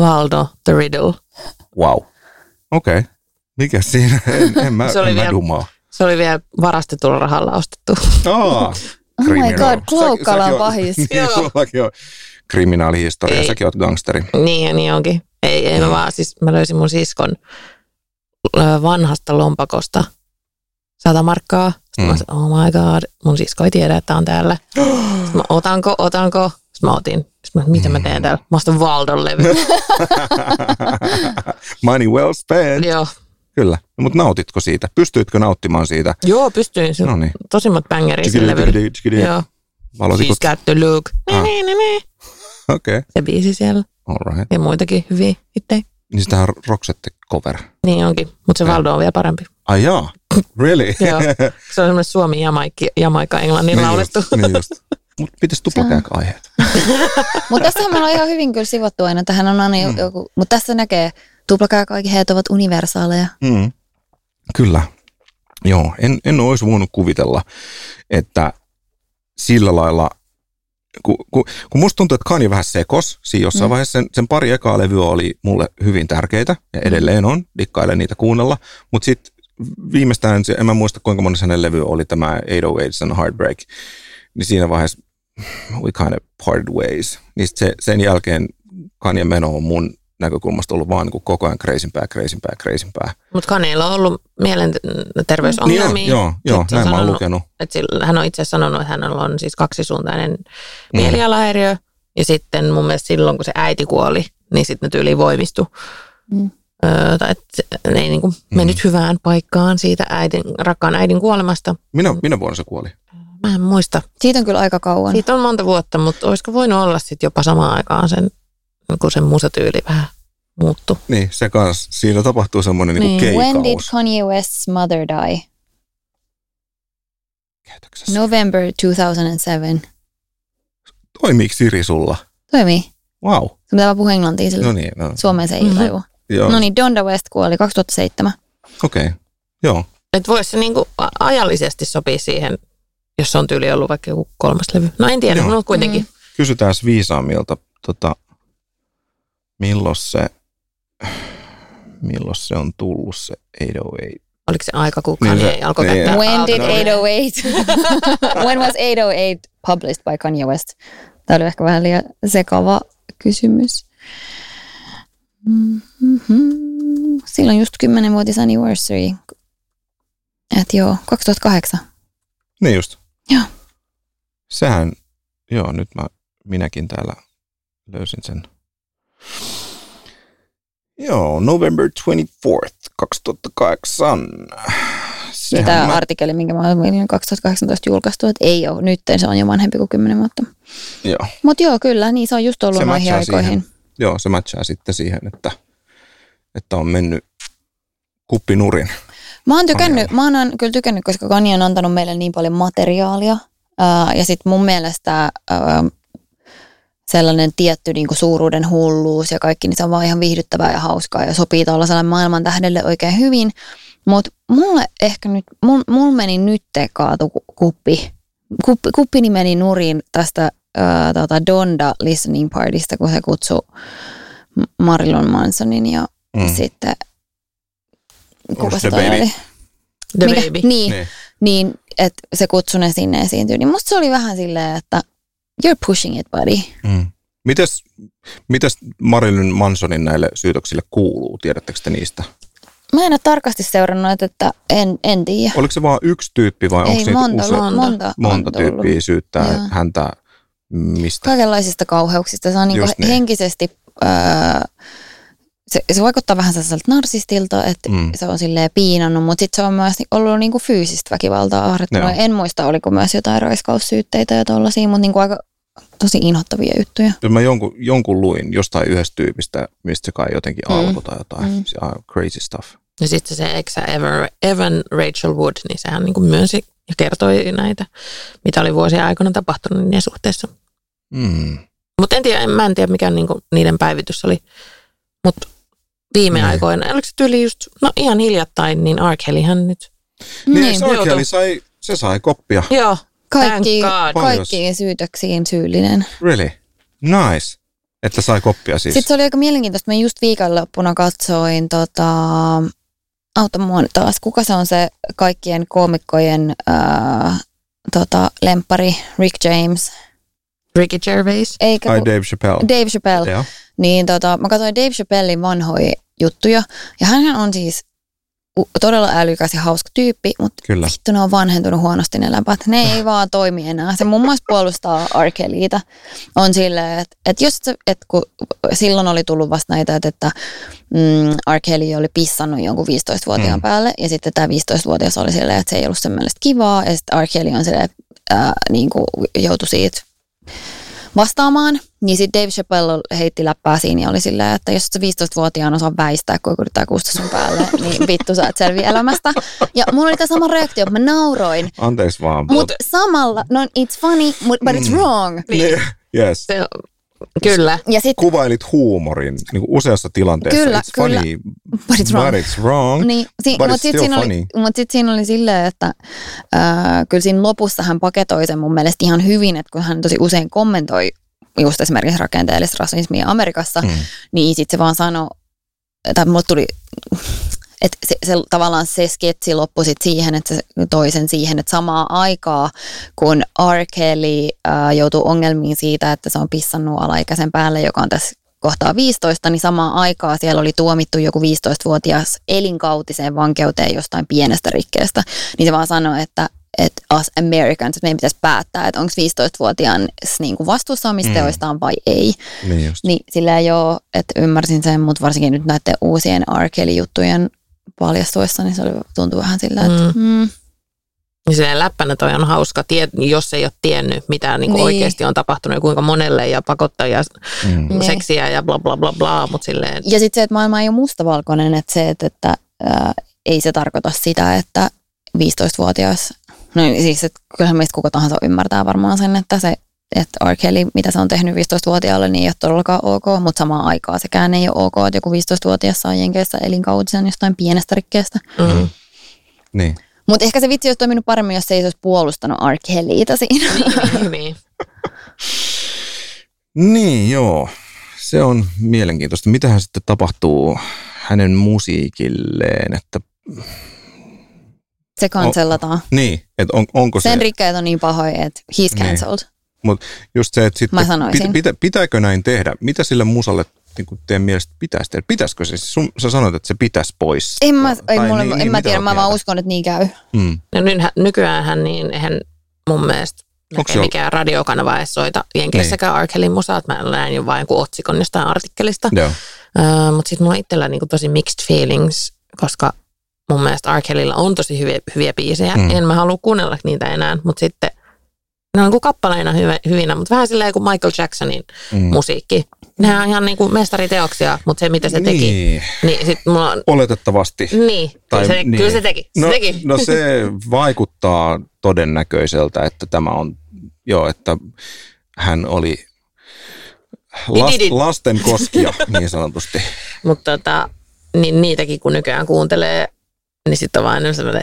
Valdo, The Riddle. Wow. Okei. Okay. Mikä siinä? En, en mä, se oli en vielä, mä dumaa. Se oli vielä varastetulla rahalla ostettu. Oh. Oh my god, Klaukkala on pahis. niin, sullakin on kriminaalihistoria, ei. säkin oot gangsteri. Niin, niin onkin. Ei, ei mä vaan, siis mä löysin mun siskon vanhasta lompakosta sata markkaa. Sitten mm. mä sanoin, oh my god, mun sisko ei tiedä, että on täällä. Sitten mä, otanko, otanko? Sitten mä otin. Sitten mä, mitä mä teen täällä? Mä ostan Valdon levy. Money well spent. Joo, Kyllä, no, mutta nautitko siitä? Pystyitkö nauttimaan siitä? Joo, pystyin. No niin. Tosimmat bängerit sillä Joo. She's got the look. Ah. Okei. Okay. Se biisi siellä. All right. Ja muitakin hyviä itse. Niin sitä on Roxette cover. Niin onkin, mutta se Valdo on vielä parempi. Ai jaa, really? Joo, se on semmoinen Suomi Jamaikki, Jamaika Englannin niin laulettu. Just, niin just. Mutta pitäisi tuplakääk aiheet. mutta tässähän ollaan ihan hyvin kyllä sivottu aina. Tähän on aina mm. joku, mutta tässä näkee Tuplakaakaikeheet ovat universaaleja. Mm. Kyllä. Joo, en, en olisi voinut kuvitella, että sillä lailla, kun, kun, kun musta tuntuu, että Kanye vähän sekos, siinä jossain mm. vaiheessa sen, sen pari ekaa levyä oli mulle hyvin tärkeitä, ja mm. edelleen on, dikkailen niitä kuunnella, mutta sitten viimeistään, en mä muista kuinka monessa hänen levy oli tämä 808 and Heartbreak, niin siinä vaiheessa we kind of parted ways. Niin se, sen jälkeen Kanye meno on mun näkökulmasta ollut vaan niin koko ajan kreisimpää, kreisimpää, kreisimpää. Mutta Kaneilla on ollut mielenterveysongelmia. Niin joo, joo, joo näin mä oon lukenut. Että hän on itse sanonut, että hänellä on siis kaksisuuntainen mm. mielialahäiriö. Ja sitten mun mielestä silloin, kun se äiti kuoli, niin sitten ne tyyli voimistui. Mm. Öö, tai että ne ei niin kuin mm. mennyt hyvään paikkaan siitä äidin, rakkaan äidin kuolemasta. Minä, minä vuonna se kuoli? Mä en muista. Siitä on kyllä aika kauan. Siitä on monta vuotta, mutta olisiko voinut olla sitten jopa samaan aikaan sen, kun sen musatyyli vähän muuttu. Niin, se kans. Siinä tapahtuu semmoinen niin. niin keikaus. When did Kanye West's mother die? Käytöksessä. November 2007. Toimiiko Siri sulla? Toimii. Wow. Sun pitää puhua englantia sillä. No niin. No. Suomeen se ei mm-hmm. tajua. Joo. No niin, Donda West kuoli 2007. Okei, okay. joo. Että voisi se niinku ajallisesti sopia siihen, jos on tyyli ollut vaikka joku kolmas levy. No en tiedä, mutta kuitenkin. Mm. Kysytään viisaamilta, tota, milloin se, milloin se on tullut se 808? Oliko se aika, kun niin Kanye niin alkoi niin, When did 808, when was 808 published by Kanye West? Tämä oli ehkä vähän liian sekava kysymys. Mm-hmm. Silloin just 10-vuotis anniversary. Et joo, 2008. Niin just. Joo. Sehän, joo, nyt mä, minäkin täällä löysin sen. Joo, November 24th, 2008. Sehän Tämä mä... artikkeli, minkä mä olen 2018 julkaistu, että ei ole, nyt se on jo vanhempi kuin 10 vuotta. Joo. Mutta joo, kyllä, niin se on just ollut se noihin aikoihin. Siihen joo, se matchaa sitten siihen, että, että on mennyt kuppinurin. Mä oon tykännyt, mä oon kyllä tykännyt, koska Kani on antanut meille niin paljon materiaalia. Ää, ja sitten mun mielestä ää, sellainen tietty niin kuin suuruuden hulluus ja kaikki, niin se on vaan ihan viihdyttävää ja hauskaa ja sopii tuollaiselle maailman tähdelle oikein hyvin. Mutta mulle ehkä nyt, mulla meni nyt kaatu kuppi. kuppi. Kuppini meni nurin tästä ää, tota Donda Listening Partysta, kun se kutsui Marilyn Mansonin ja mm. sitten kuka se toi oli? The Mikä? Baby. Niin, niin. niin että se kutsui ne sinne esiintyä. Niin musta se oli vähän silleen, että you're pushing it, buddy. Mm. Mites, mites Marilyn Mansonin näille syytöksille kuuluu? Tiedättekö te niistä? Mä en ole tarkasti seurannut, että en, en tiedä. Oliko se vain yksi tyyppi vai onko monta, use, monta, monta, monta tyyppiä syyttää Joo. häntä Mistä? Kaikenlaisista kauheuksista. Se on niin niin. henkisesti, öö, se, se vaikuttaa vähän sellaiselta narsistilta, että mm. se on silleen piinannut, mutta sitten se on myös ollut niinku fyysistä väkivaltaa ahrettunut. En muista, oliko myös jotain raiskaussyytteitä ja tollaisia, mutta niinku aika tosi inhottavia juttuja. Kyllä mä jonkun, jonkun luin jostain yhdestä tyypistä, mistä se kai jotenkin mm. alkoi tai jotain. Mm. Se on crazy stuff. Ja sitten se eksä Evan, Evan Rachel Wood, niin sehän niin kuin myönsi ja kertoi näitä, mitä oli vuosien aikana tapahtunut niiden suhteessa. Mm. Mutta en tiedä, en, mä en tiedä mikä niinku niiden päivitys oli. Mutta viime niin. aikoina, oliko se tyyli just, no ihan hiljattain, niin R. Kellyhän nyt. Niin, niin R. Kelly sai, se sai koppia. Joo, kaikki, kaikkiin syytöksiin syyllinen. Really? Nice. Että sai koppia siis. Sitten se oli aika mielenkiintoista. Mä just viikonloppuna katsoin tota, auta mua taas, kuka se on se kaikkien koomikkojen äh, tota, lempari, Rick James. Ricky Gervais. Eikä, Ai Dave Chappelle. Dave Chappelle. Yeah. Niin tota, mä katsoin Dave Chappellin vanhoja juttuja. Ja hän on siis todella älykäs ja hauska tyyppi, mutta Kyllä. vittu ne on vanhentunut huonosti ne läpät. Ne ei vaan toimi enää. Se muun muassa puolustaa Arkeliita. On silleen, että, että jos se, että kun silloin oli tullut vasta näitä, että, että mm, Arkeli oli pissannut jonkun 15-vuotiaan mm. päälle ja sitten tämä 15-vuotias oli silleen, että se ei ollut sen mielestä kivaa ja sitten Arkeli on silleen, ää, niin kuin joutui siitä vastaamaan. Niin sitten Dave Chappelle heitti läppää siinä ja oli silleen, että jos sä 15-vuotiaana osaa väistää, kun yrittää kuusta sun päälle, niin vittu sä et selviä elämästä. Ja mulla oli tämä sama reaktio, että mä nauroin. Anteeksi vaan. Mutta samalla, no it's funny, but it's mm. wrong. Niin. Yes. Kyllä. Ja sit, Kuvailit huumorin niin kuin useassa tilanteessa. Kyllä, it's kyllä. funny, but it's wrong. But it's wrong niin, si- but it's still siinä funny. Oli, mutta sitten siinä oli silleen, että äh, kyllä siinä lopussa hän paketoi sen mun mielestä ihan hyvin, että kun hän tosi usein kommentoi just esimerkiksi rakenteellista rasismia Amerikassa, mm. niin sitten se vaan sanoi, tai mulle tuli että se, se, tavallaan se sketsi loppui sit siihen, että se toisen siihen, että samaa aikaa, kun R. Kelly äh, joutuu ongelmiin siitä, että se on pissannut alaikäisen päälle, joka on tässä kohtaa 15, niin samaan aikaa siellä oli tuomittu joku 15-vuotias elinkautiseen vankeuteen jostain pienestä rikkeestä. Niin se vaan sanoi, että että us Americans, että meidän pitäisi päättää, että onko 15-vuotiaan niin kuin vastuussa omista mm. teoistaan vai ei. Niin, just. niin sillä ei ole, että ymmärsin sen, mutta varsinkin nyt näiden uusien R. paljastuessa, niin se oli, tuntui vähän sillä, että... Mm. Mm. Niin silleen läppänä toi on hauska, tie, jos ei ole tiennyt, mitä niin niin. oikeasti on tapahtunut ja kuinka monelle ja pakottajia, mm. Niin. seksiä ja bla bla bla bla, mutta silleen... Ja sitten se, että maailma ei ole mustavalkoinen, että se, että, että ää, ei se tarkoita sitä, että 15-vuotias, no siis, että kyllähän meistä kuka tahansa ymmärtää varmaan sen, että se että R. Kelly, mitä se on tehnyt 15-vuotiaalle, niin ei ole todellakaan ok, mutta samaan aikaan sekään ei ole ok, että joku 15-vuotias saa jenkeissä elinkautisen jostain pienestä rikkeestä. Mm. Niin. Mutta ehkä se vitsi olisi toiminut paremmin, jos se ei olisi puolustanut R. Kellyitä siinä. Niin, niin. niin, joo. Se on mielenkiintoista. Mitähän sitten tapahtuu hänen musiikilleen, että... Se kansellataan. On, niin, että on, onko Sen se... Sen rikkeet on niin pahoja, että he's cancelled. Mutta just se, että sitten, pitä, pitä, pitääkö näin tehdä? Mitä sille musalle niin kuin teidän mielestä pitäisi tehdä? Pitäisikö se? Sun, sä sanoit, että se pitäisi pois. En mä, ei mulle, niin, en niin, mä tiedä, mä vaan uskon, että niin käy. Mm. No nykyäänhän niin eihän mun mielestä Onko mikään radiokanava edes soita Jenkeissäkään niin. R. Kellyn musaa, mä näin jo vain joku otsikon jostain artikkelista. Uh, Mutta sitten mulla on itsellä niin tosi mixed feelings, koska mun mielestä R. Kellyllä on tosi hyviä, hyviä biisejä. Mm. En mä halua kuunnella niitä enää, mutta sitten ne on niin kuin kappaleina hyvinä, mutta vähän silleen kuin Michael Jacksonin mm. musiikki. Nehän on ihan niin kuin mestariteoksia, mutta se mitä se teki, niin, niin sit mulla on... Oletettavasti. Niin, tai, se, niin. kyllä se teki. Se no, teki. no se vaikuttaa todennäköiseltä, että tämä on, joo, että hän oli last, lasten koskia niin sanotusti. mutta tota, niin niitäkin kun nykyään kuuntelee, niin sitten on vain sellainen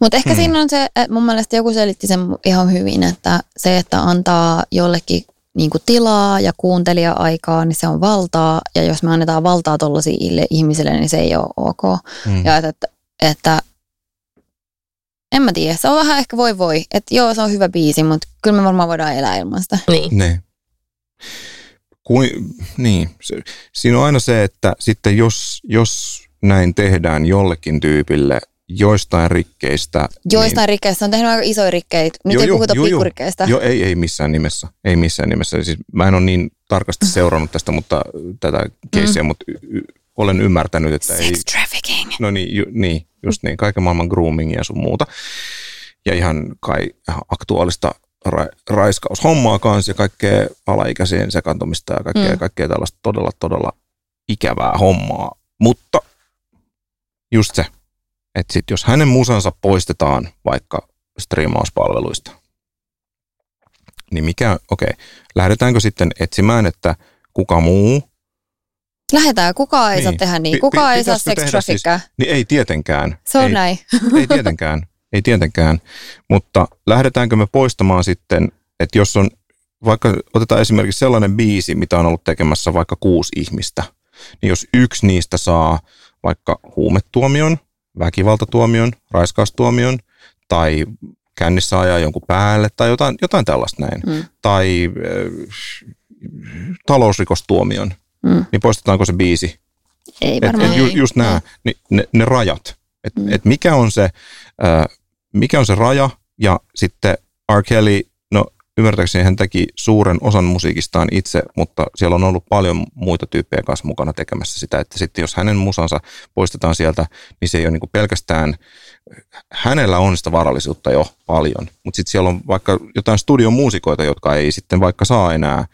mutta ehkä hmm. siinä on se, että mun mielestä joku selitti sen ihan hyvin, että se, että antaa jollekin niin kuin tilaa ja kuuntelija-aikaa, niin se on valtaa. Ja jos me annetaan valtaa tuollaisille ihmisille, niin se ei ole ok. Hmm. Ja että, että, että en mä tiedä, se on vähän ehkä voi voi. Että joo, se on hyvä biisi, mutta kyllä me varmaan voidaan elää ilman sitä. Niin. Ne. Kui, niin. Se, siinä on aina se, että sitten jos, jos näin tehdään jollekin tyypille, joistain rikkeistä. Joistain niin, rikkeistä on tehnyt aika isoja rikkeitä. Nyt jo, ei jo, puhuta jo, pikkurikkeistä. Joo, ei, ei missään nimessä. Ei missään nimessä. Siis mä en ole niin tarkasti seurannut tästä mutta tätä keissiä, mm. mutta y- olen ymmärtänyt, että Sex ei... trafficking. No niin, ju, niin, just niin. Kaiken maailman groomingia ja sun muuta. Ja ihan kai aktuaalista ra- raiskaushommaa kanssa ja kaikkea alaikäiseen sekantumista ja kaikkea, mm. kaikkea tällaista todella, todella ikävää hommaa. Mutta just se, että sit jos hänen musansa poistetaan vaikka striimauspalveluista, niin mikä, okei, okay, lähdetäänkö sitten etsimään, että kuka muu Lähdetään, kukaan ei niin. saa tehdä niin. Kukaan ei saa sex Siis, niin ei tietenkään. Se on ei, näin. Ei tietenkään, ei tietenkään. Mutta lähdetäänkö me poistamaan sitten, että jos on, vaikka otetaan esimerkiksi sellainen biisi, mitä on ollut tekemässä vaikka kuusi ihmistä, niin jos yksi niistä saa vaikka huumetuomion, väkivaltatuomion, raiskaustuomion tai kännissä ajaa jonkun päälle tai jotain, jotain tällaista näin. Mm. Tai äh, talousrikostuomion. Mm. Niin poistetaanko se biisi? Ei varmaan. Et, et ju, just nämä, mm. ne, ne rajat. Että mm. et mikä, on se, äh, mikä on se raja ja sitten R. Kelly ymmärtääkseni hän teki suuren osan musiikistaan itse, mutta siellä on ollut paljon muita tyyppejä kanssa mukana tekemässä sitä, että sitten jos hänen musansa poistetaan sieltä, niin se ei ole niin pelkästään, hänellä on sitä varallisuutta jo paljon, mutta sitten siellä on vaikka jotain studion muusikoita, jotka ei sitten vaikka saa enää, äh,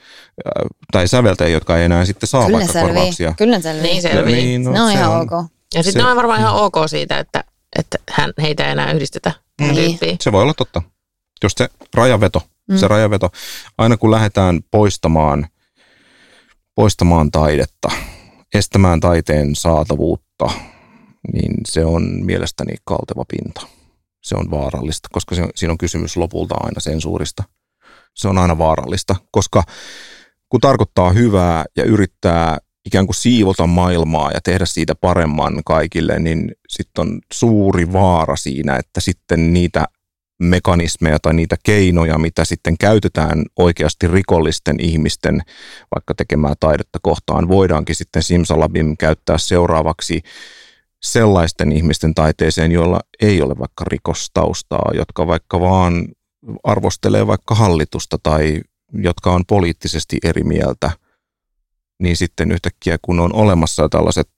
tai säveltäjiä, jotka ei enää sitten saa Kyllä vaikka selvii. korvauksia. Kyllä selvii. Niin selvii. Niin, no, ne on ihan on, ok. Ja sitten on varmaan ihan ok siitä, että, että hän, heitä ei enää yhdistetä. Niin. Se voi olla totta. Jos se rajaveto mm. se rajaveto. Aina kun lähdetään poistamaan, poistamaan taidetta, estämään taiteen saatavuutta, niin se on mielestäni kalteva pinta. Se on vaarallista, koska se, siinä on kysymys lopulta aina sensuurista. Se on aina vaarallista, koska kun tarkoittaa hyvää ja yrittää ikään kuin siivota maailmaa ja tehdä siitä paremman kaikille, niin sitten on suuri vaara siinä, että sitten niitä mekanismeja tai niitä keinoja, mitä sitten käytetään oikeasti rikollisten ihmisten vaikka tekemää taidetta kohtaan, voidaankin sitten simsalabim käyttää seuraavaksi sellaisten ihmisten taiteeseen, joilla ei ole vaikka rikostaustaa, jotka vaikka vaan arvostelee vaikka hallitusta tai jotka on poliittisesti eri mieltä, niin sitten yhtäkkiä kun on olemassa tällaiset,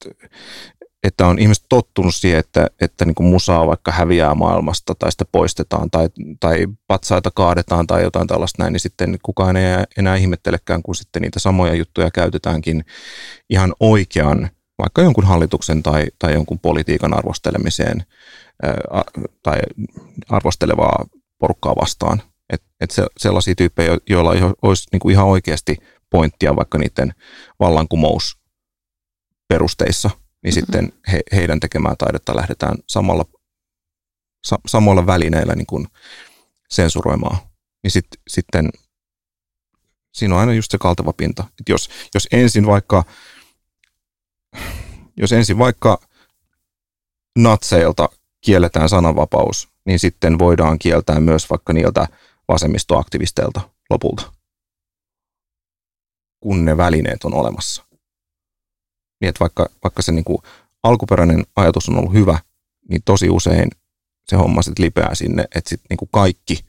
että on ihmiset tottunut siihen, että, että niin kuin musaa vaikka häviää maailmasta tai sitä poistetaan tai, tai patsaita kaadetaan tai jotain tällaista näin, niin sitten kukaan ei enää ihmettelekään, kun sitten niitä samoja juttuja käytetäänkin ihan oikean, vaikka jonkun hallituksen tai, tai jonkun politiikan arvostelemiseen ää, tai arvostelevaa porukkaa vastaan. Että et se, sellaisia tyyppejä, joilla olisi niin kuin ihan oikeasti pointtia vaikka niiden vallankumousperusteissa, niin mm-hmm. sitten he, heidän tekemää taidetta lähdetään samalla, sa, samalla välineillä niin kuin sensuroimaan. Niin sit, sitten siinä on aina just se kalteva pinta. Et jos, jos ensin vaikka jos ensin vaikka natseilta kielletään sananvapaus, niin sitten voidaan kieltää myös vaikka niiltä vasemmistoaktivisteilta lopulta, kun ne välineet on olemassa. Niin että vaikka, vaikka se niin kuin alkuperäinen ajatus on ollut hyvä, niin tosi usein se homma sitten lipeää sinne, että sitten niin kuin kaikki,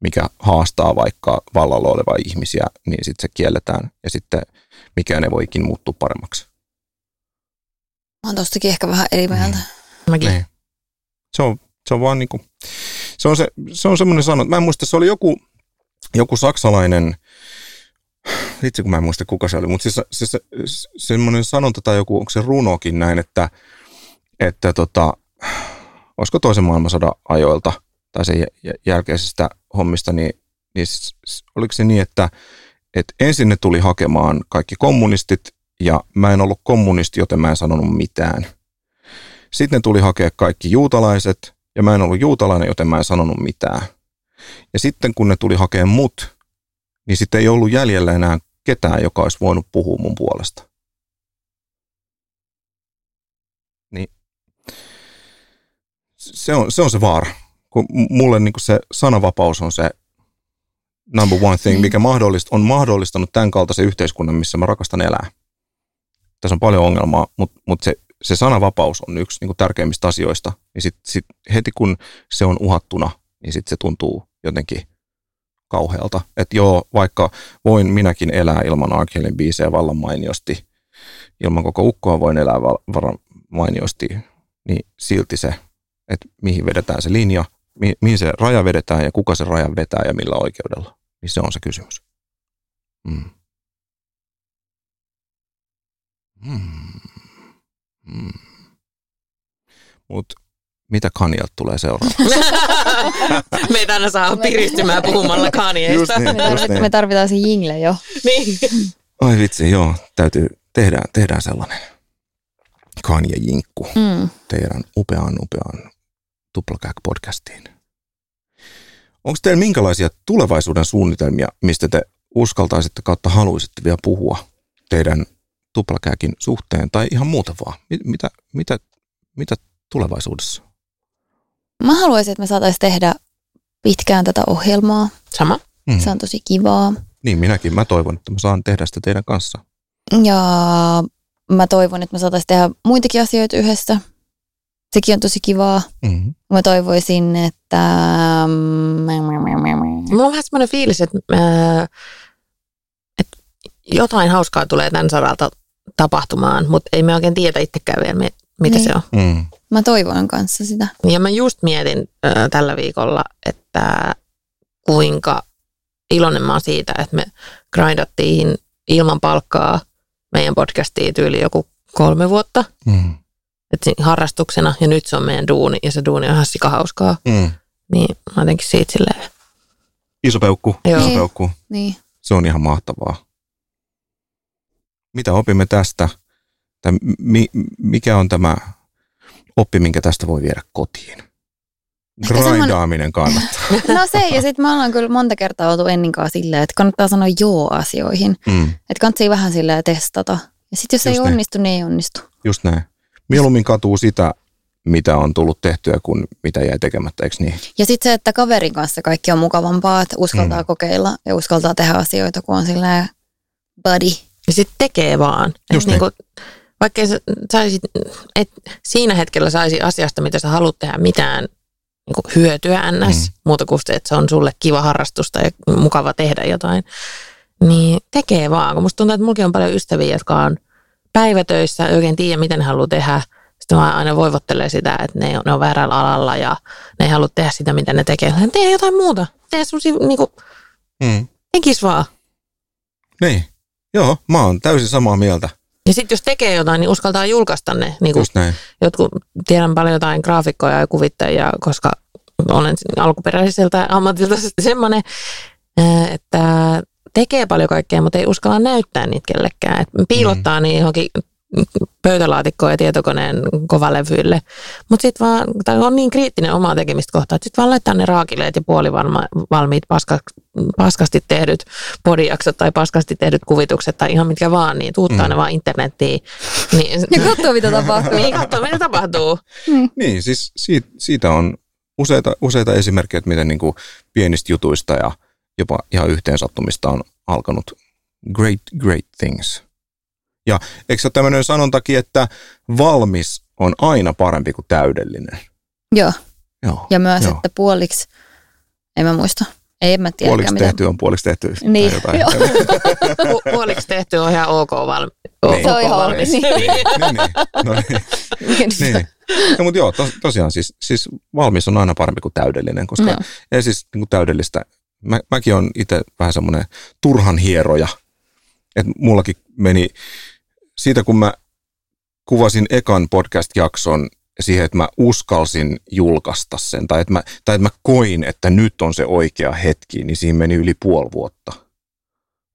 mikä haastaa vaikka vallalla olevaa ihmisiä, niin sitten se kielletään ja sitten mikään ei voikin muuttua paremmaksi. Mä oon tostakin ehkä vähän eri mieltä. Mm. Mäkin. Niin. Se on, se on vaan niin kuin, se on, se, se on semmoinen sano, mä en muista, se oli joku, joku saksalainen, itse kun mä en muista kuka se oli, mutta siis, siis se, semmoinen sanonta tai joku, onko se runokin näin, että, että tota, olisiko toisen maailmansodan ajoilta tai sen jälkeisestä hommista, niin, niin oliko se niin, että, että ensin ne tuli hakemaan kaikki kommunistit ja mä en ollut kommunisti, joten mä en sanonut mitään. Sitten ne tuli hakea kaikki juutalaiset ja mä en ollut juutalainen, joten mä en sanonut mitään. Ja sitten kun ne tuli hakemaan mut, niin sitten ei ollut jäljellä enää ketään, joka olisi voinut puhua mun puolesta. Niin se on se, on se vaara. Kun mulle niin se sananvapaus on se number one thing, mm. mikä mahdollist, on mahdollistanut tämän kaltaisen yhteiskunnan, missä mä rakastan elää. Tässä on paljon ongelmaa, mutta, mutta se se sananvapaus on yksi niin kuin tärkeimmistä asioista, niin sit, sit heti kun se on uhattuna, niin sitten se tuntuu jotenkin kauhealta. Että joo, vaikka voin minäkin elää ilman Arkelin biisejä vallan mainiosti, ilman koko ukkoa voin elää vallan mainiosti, niin silti se, että mihin vedetään se linja, mi- mihin se raja vedetään ja kuka se raja vetää ja millä oikeudella, niin se on se kysymys. Mm. Mm. Mm. Mutta mitä Kanielta tulee seuraavaksi? Meitä aina saa piristymään puhumalla Kanyeista. Niin, niin. Me tarvitaan se jingle jo. niin. Ai vitsi, joo. Täytyy, tehdään, tehdään sellainen Kanye-jinkku mm. teidän upeaan, upeaan Tuplakäk-podcastiin. Onko teillä minkälaisia tulevaisuuden suunnitelmia, mistä te uskaltaisitte kautta haluaisitte vielä puhua teidän tuplakääkin suhteen tai ihan muuta vaan? Mitä, mitä, mitä tulevaisuudessa? Mä haluaisin, että me saataisiin tehdä pitkään tätä ohjelmaa. Sama. Mm. Se on tosi kivaa. Niin, minäkin. Mä toivon, että mä saan tehdä sitä teidän kanssa. Ja mä toivon, että me saataisiin tehdä muitakin asioita yhdessä. Sekin on tosi kivaa. Mm-hmm. Mä toivoisin, että... Mulla on vähän semmoinen fiilis, että, että jotain hauskaa tulee tämän saralta tapahtumaan, mutta ei me oikein tiedä itsekään vielä, mitä niin. se on. Mm. Mä toivon kanssa sitä. Ja mä just mietin äh, tällä viikolla, että kuinka iloinen mä oon siitä, että me grindattiin ilman palkkaa meidän podcastiin tyyli joku kolme vuotta. Mm. Et harrastuksena ja nyt se on meidän duuni ja se duuni on ihan sikahauskaa. Mm. Niin mä jotenkin siitä silleen. Iso peukku, Joo. iso peukku. Niin. Se on ihan mahtavaa mitä opimme tästä, tai mi, mikä on tämä oppi, minkä tästä voi viedä kotiin? Grindaaminen kannattaa. No se, ja sitten me ollaan kyllä monta kertaa oltu Enninkaan silleen, että kannattaa sanoa joo asioihin. Mm. Että kannattaa vähän silleen testata Ja sitten jos Just ei näin. onnistu, niin ei onnistu. Just näin. Mieluummin katuu sitä, mitä on tullut tehtyä kuin mitä jäi tekemättä, eikö niin? Ja sitten se, että kaverin kanssa kaikki on mukavampaa, että uskaltaa mm. kokeilla ja uskaltaa tehdä asioita, kun on silleen buddy. Ja sitten tekee vaan. Just niin. Niin vaikka saisit, et siinä hetkellä saisi asiasta, mitä sä haluat tehdä, mitään niin hyötyä ns. Mm. Muuta kuin se, että se on sulle kiva harrastusta ja mukava tehdä jotain. Niin tekee vaan. Kun musta tuntuu, että mullakin on paljon ystäviä, jotka on päivätöissä, oikein tiedä, miten ne haluaa tehdä. Sitten mä aina voivottelee sitä, että ne on, ne on väärällä alalla ja ne ei halua tehdä sitä, mitä ne tekee. Tee jotain muuta. Tee semmosia, niin kuin, mm. tekis vaan. Niin. Joo, mä oon täysin samaa mieltä. Ja sitten jos tekee jotain, niin uskaltaa julkaista ne. Niin kuin. Jotkut, tiedän paljon jotain graafikkoja ja kuvittajia, koska olen alkuperäiseltä ammatilta semmoinen, että tekee paljon kaikkea, mutta ei uskalla näyttää niitä kellekään. Et piilottaa mm. niin johonkin pöytälaatikkoon ja tietokoneen kovalevyille. Mutta sitten vaan, tai on niin kriittinen omaa tekemistä kohtaa, että sitten vaan laittaa ne raakileet ja puolivalmiit paska, paskasti tehdyt podijaksot tai paskasti tehdyt kuvitukset tai ihan mitkä vaan, niin tuuttaa mm. ne vaan internettiin. Niin, ja katsoo mitä tapahtuu. niin, katsoo mitä tapahtuu. Mm. Niin, siis siitä, siitä on useita, useita esimerkkejä, että miten niin kuin pienistä jutuista ja jopa ihan yhteensattumista on alkanut great, great things – ja eikö se ole tämmöinen sanontakin, että valmis on aina parempi kuin täydellinen? Joo. Joo. Ja myös, Joo. että puoliksi, en mä muista. Ei, en mä tiedä. Puoliksi tehty mitä. on puoliksi tehty. Niin. Jotain. Pu- puoliksi tehty on ihan ok, val- niin. Se on ihan valmis. Niin, niin, niin. No niin. niin. niin. No, mutta joo, tos, tosiaan siis, siis valmis on aina parempi kuin täydellinen, koska no. ei siis niin kuin täydellistä. Mä, mäkin on itse vähän semmoinen turhan hieroja, että mullakin meni siitä, kun mä kuvasin ekan podcast-jakson siihen, että mä uskalsin julkaista sen, tai että mä, tai että mä koin, että nyt on se oikea hetki, niin siihen meni yli puoli vuotta.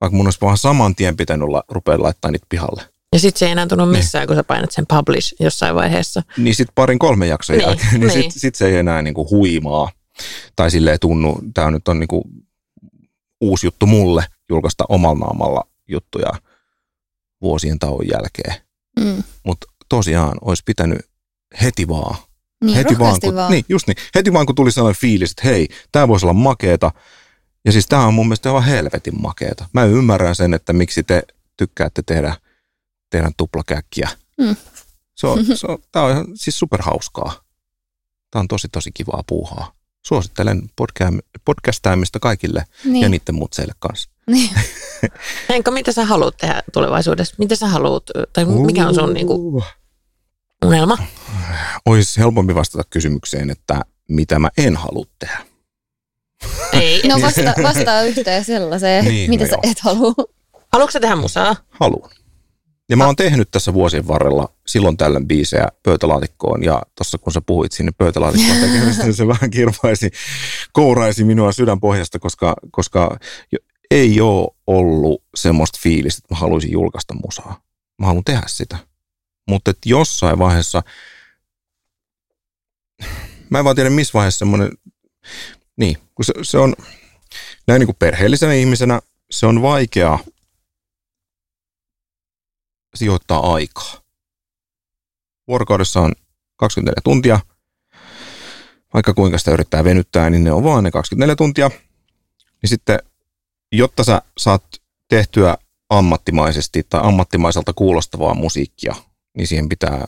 Vaikka mun olisi vaan saman tien pitänyt olla, rupea laittaa niitä pihalle. Ja sitten se ei enää tunnu niin. missään, niin. kun sä painat sen publish jossain vaiheessa. Niin sitten parin kolme jakson niin, jälkeen, niin, niin. sitten sit se ei enää niinku huimaa. Tai silleen tunnu, tämä nyt on niinku uusi juttu mulle julkaista omalla naamalla juttuja vuosien tauon jälkeen. Mm. Mutta tosiaan olisi pitänyt heti vaan. Niin, heti vaan, kun, vaan. Niin, just niin. Heti vaan kun tuli sellainen fiilis, että hei, tämä voisi olla makeeta. Ja siis tämä on mun mielestä aivan helvetin makeeta. Mä ymmärrän sen, että miksi te tykkäätte tehdä, tehdä tuplakäkkiä. Mm. Se on, se on, tämä on ihan siis superhauskaa. Tämä on tosi, tosi kivaa puuhaa. Suosittelen podcastaamista kaikille niin. ja niiden mutseille kanssa. Niin. Enkä mitä sä haluat tehdä tulevaisuudessa? Mitä sä haluat, tai mikä on sun niin kuin, unelma? Olisi helpompi vastata kysymykseen, että mitä mä en halua tehdä. Ei. No vasta, vastaa yhteen sellaiseen, niin, mitä no sä joo. et halua. Haluatko sä tehdä musaa? Haluan. Ja mä oon tehnyt tässä vuosien varrella silloin tällöin biisejä pöytälaatikkoon ja tuossa kun sä puhuit sinne pöytälaatikkoon tekemistä, niin se vähän kirvaisi, kouraisi minua sydänpohjasta, koska, koska ei ole ollut semmoista fiilistä, että mä haluaisin julkaista musaa. Mä haluan tehdä sitä. Mutta jossain vaiheessa, mä en vaan tiedä missä vaiheessa semmoinen, niin, kun se, se on, näin niin kuin perheellisenä ihmisenä, se on vaikea sijoittaa aikaa. Vuorokaudessa on 24 tuntia. Vaikka kuinka sitä yrittää venyttää, niin ne on vaan ne 24 tuntia. Niin sitten jotta sä saat tehtyä ammattimaisesti tai ammattimaiselta kuulostavaa musiikkia, niin siihen pitää,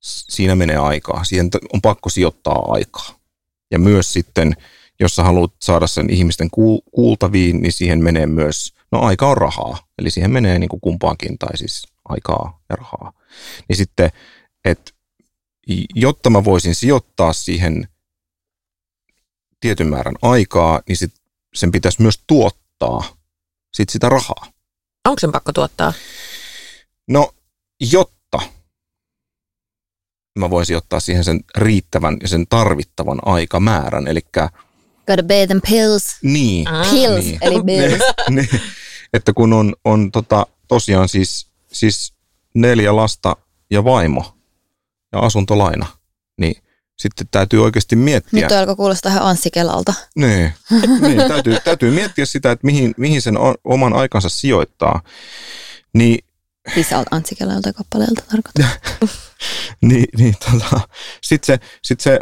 siinä menee aikaa. Siihen on pakko sijoittaa aikaa. Ja myös sitten, jos sä haluat saada sen ihmisten kuultaviin, niin siihen menee myös, no aika on rahaa. Eli siihen menee niin kuin kumpaankin, tai siis aikaa ja rahaa. Niin sitten, että jotta mä voisin sijoittaa siihen tietyn määrän aikaa, niin sit sen pitäisi myös tuottaa sit sitä rahaa. Onko sen pakko tuottaa? No, jotta mä voisin ottaa siihen sen riittävän ja sen tarvittavan aikamäärän, eli Gotta pay them pills. Niin. Ah. Pills, niin. eli bills. niin, että kun on, on tota, tosiaan siis, siis neljä lasta ja vaimo ja asuntolaina, niin sitten täytyy oikeasti miettiä. Nyt alkoi kuulostaa ihan Anssi Kelalta. Niin, niin täytyy, täytyy miettiä sitä, että mihin, mihin sen oman aikansa sijoittaa. Niin Lisä Antsi Kelältä kappaleelta tarkoittaa. niin, niin tota. Sitten se, sit se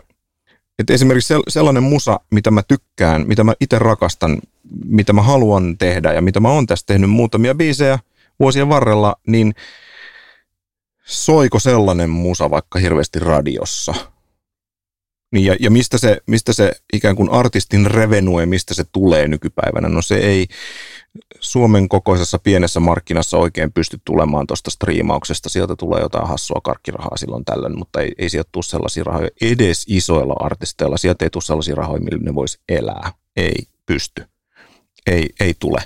että esimerkiksi sellainen musa, mitä mä tykkään, mitä mä itse rakastan, mitä mä haluan tehdä ja mitä mä oon tässä tehnyt muutamia biisejä vuosien varrella, niin soiko sellainen musa vaikka hirveästi radiossa? Niin ja, ja mistä, se, mistä se ikään kuin artistin revenue, mistä se tulee nykypäivänä? No se ei Suomen kokoisessa pienessä markkinassa oikein pysty tulemaan tuosta striimauksesta. Sieltä tulee jotain hassua karkkirahaa silloin tällöin, mutta ei, ei sieltä tule sellaisia rahoja edes isoilla artisteilla. Sieltä ei tule sellaisia rahoja, millä ne voisi elää. Ei pysty. Ei, ei tule.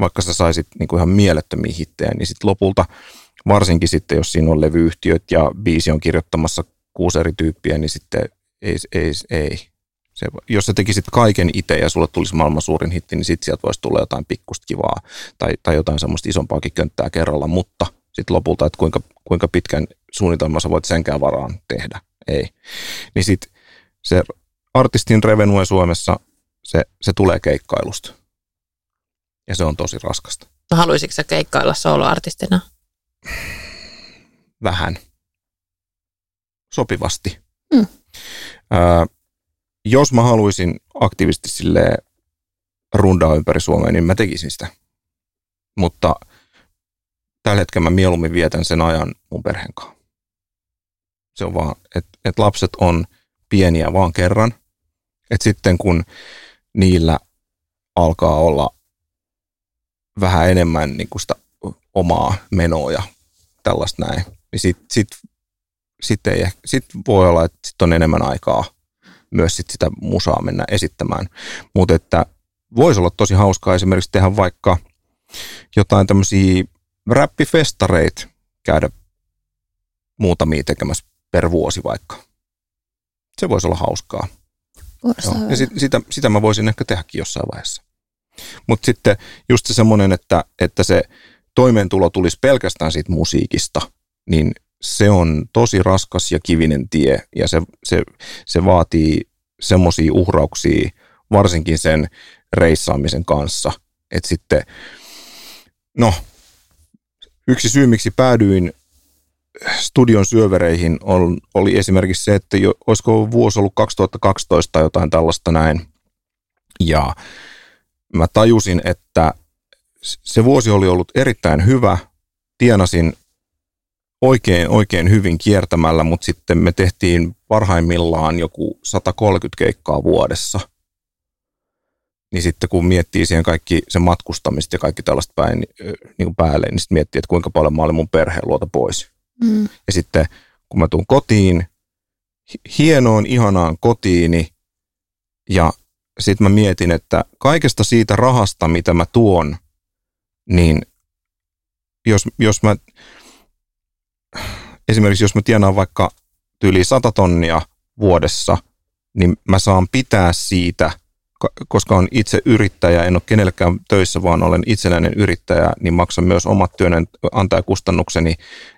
Vaikka sä saisit niin kuin ihan mielettömiä hittejä, niin sitten lopulta, varsinkin sitten jos siinä on levyyhtiöt ja biisi on kirjoittamassa kuusi eri tyyppiä, niin sitten ei, ei, ei. Se, jos sä tekisit kaiken itse ja sulle tulisi maailman suurin hitti, niin sitten sieltä voisi tulla jotain pikkusta kivaa tai, tai jotain semmoista isompaakin könttää kerralla, mutta sitten lopulta, että kuinka, kuinka pitkän suunnitelmassa voit senkään varaan tehdä. Ei. Niin sitten se artistin revenue Suomessa, se, se tulee keikkailusta. Ja se on tosi raskasta. No haluaisitko sä keikkailla soloartistina? Vähän. Sopivasti. Mm. Öö, jos mä haluaisin aktiivisesti sille rundaa ympäri Suomea, niin mä tekisin sitä. Mutta tällä hetkellä mä mieluummin vietän sen ajan mun perheen kanssa. Se on vaan, että et lapset on pieniä vaan kerran. Että sitten kun niillä alkaa olla vähän enemmän niin sitä omaa menoa ja tällaista näin, niin sitten sit, sit, ei, sit voi olla, että sitten on enemmän aikaa – myös sit sitä musaa mennä esittämään. Mutta että voisi olla tosi hauskaa esimerkiksi tehdä vaikka jotain tämmöisiä räppifestareita käydä muutamia tekemässä per vuosi vaikka. Se voisi olla hauskaa. Joo. Ja sit, sitä, sitä mä voisin ehkä tehdäkin jossain vaiheessa. Mutta sitten just se semmoinen, että, että se toimeentulo tulisi pelkästään siitä musiikista, niin se on tosi raskas ja kivinen tie ja se, se, se vaatii semmoisia uhrauksia varsinkin sen reissaamisen kanssa, että sitten, no, yksi syy, miksi päädyin studion syövereihin on, oli esimerkiksi se, että jo, olisiko vuosi ollut 2012 tai jotain tällaista näin. Ja mä tajusin, että se vuosi oli ollut erittäin hyvä. Tienasin oikein, oikein hyvin kiertämällä, mutta sitten me tehtiin parhaimmillaan joku 130 keikkaa vuodessa. Niin sitten kun miettii siihen kaikki se matkustamista ja kaikki tällaista päin, niin kuin päälle, niin sitten miettii, että kuinka paljon mä olin mun perheen luota pois. Mm. Ja sitten kun mä tuun kotiin, hienoon, ihanaan kotiini, ja sitten mä mietin, että kaikesta siitä rahasta, mitä mä tuon, niin jos, jos mä esimerkiksi jos mä tienaan vaikka yli 100 tonnia vuodessa, niin mä saan pitää siitä, koska on itse yrittäjä, en ole kenellekään töissä, vaan olen itsenäinen yrittäjä, niin maksan myös omat työnantajakustannukseni,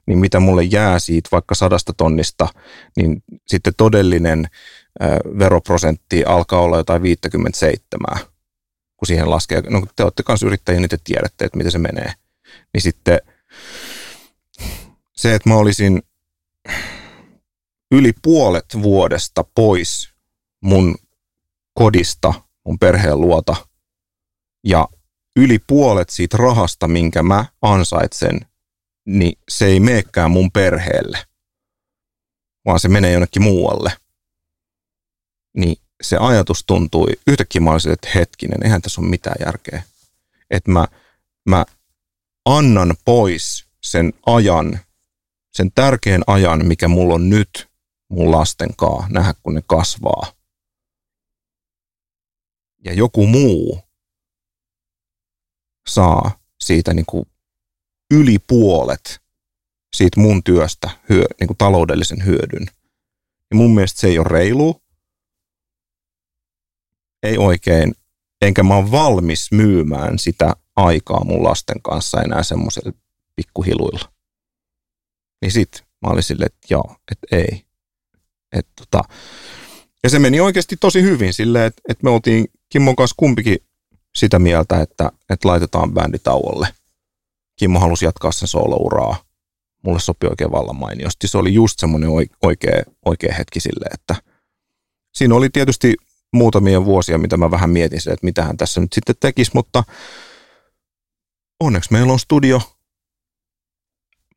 niin mitä mulle jää siitä vaikka sadasta tonnista, niin sitten todellinen veroprosentti alkaa olla jotain 57, kun siihen laskee. No te olette kanssa yrittäjiä, niin te tiedätte, että miten se menee. Niin sitten se, että mä olisin yli puolet vuodesta pois mun kodista, mun perheen luota ja yli puolet siitä rahasta, minkä mä ansaitsen, niin se ei meekään mun perheelle, vaan se menee jonnekin muualle. Niin se ajatus tuntui, yhtäkkiä mä olisin, että hetkinen, eihän tässä ole mitään järkeä. Että mä, mä annan pois sen ajan, sen tärkeän ajan, mikä mulla on nyt mun lasten kanssa, nähdä kun ne kasvaa. Ja joku muu saa siitä niin kuin yli puolet siitä mun työstä hyö, niin kuin taloudellisen hyödyn. Ja mun mielestä se ei ole reilu. Ei oikein. Enkä mä ole valmis myymään sitä aikaa mun lasten kanssa enää semmoisella pikkuhiluilla. Niin sit mä olin silleen, että joo, että ei. Et tota, ja se meni oikeasti tosi hyvin silleen, että, että me oltiin Kimmon kanssa kumpikin sitä mieltä, että, että laitetaan bändi tauolle. Kimmo halusi jatkaa sen soolouraa. Mulle sopi oikein vallan mainiosti. Se oli just semmoinen oikea, oikea hetki sille, että siinä oli tietysti muutamia vuosia, mitä mä vähän mietin se, että mitä hän tässä nyt sitten tekisi, mutta onneksi meillä on studio.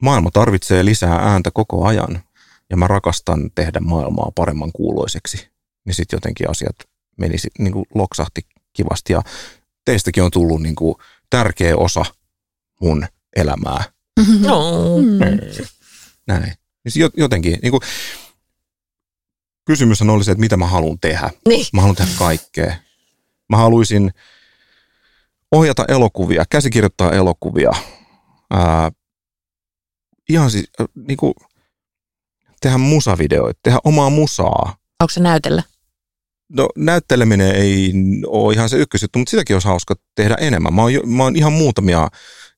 Maailma tarvitsee lisää ääntä koko ajan ja mä rakastan tehdä maailmaa paremman kuuloiseksi. Niin sitten jotenkin asiat meni sit, niin kuin loksahti kivasti ja teistäkin on tullut niin kuin tärkeä osa mun elämää. No. Näin. Niin jotenkin, niin kuin, kysymys oli se, että mitä mä haluan tehdä. Niin. Mä haluan tehdä kaikkea. Mä haluaisin ohjata elokuvia, käsikirjoittaa elokuvia. Ää, ihan siis, äh, niin kuin, tehdä musavideoita, tehdä omaa musaa. Onko se näytellä? No näytteleminen ei ole ihan se ykkösjuttu, mutta sitäkin olisi hauska tehdä enemmän. Mä oon, mä oon ihan muutamia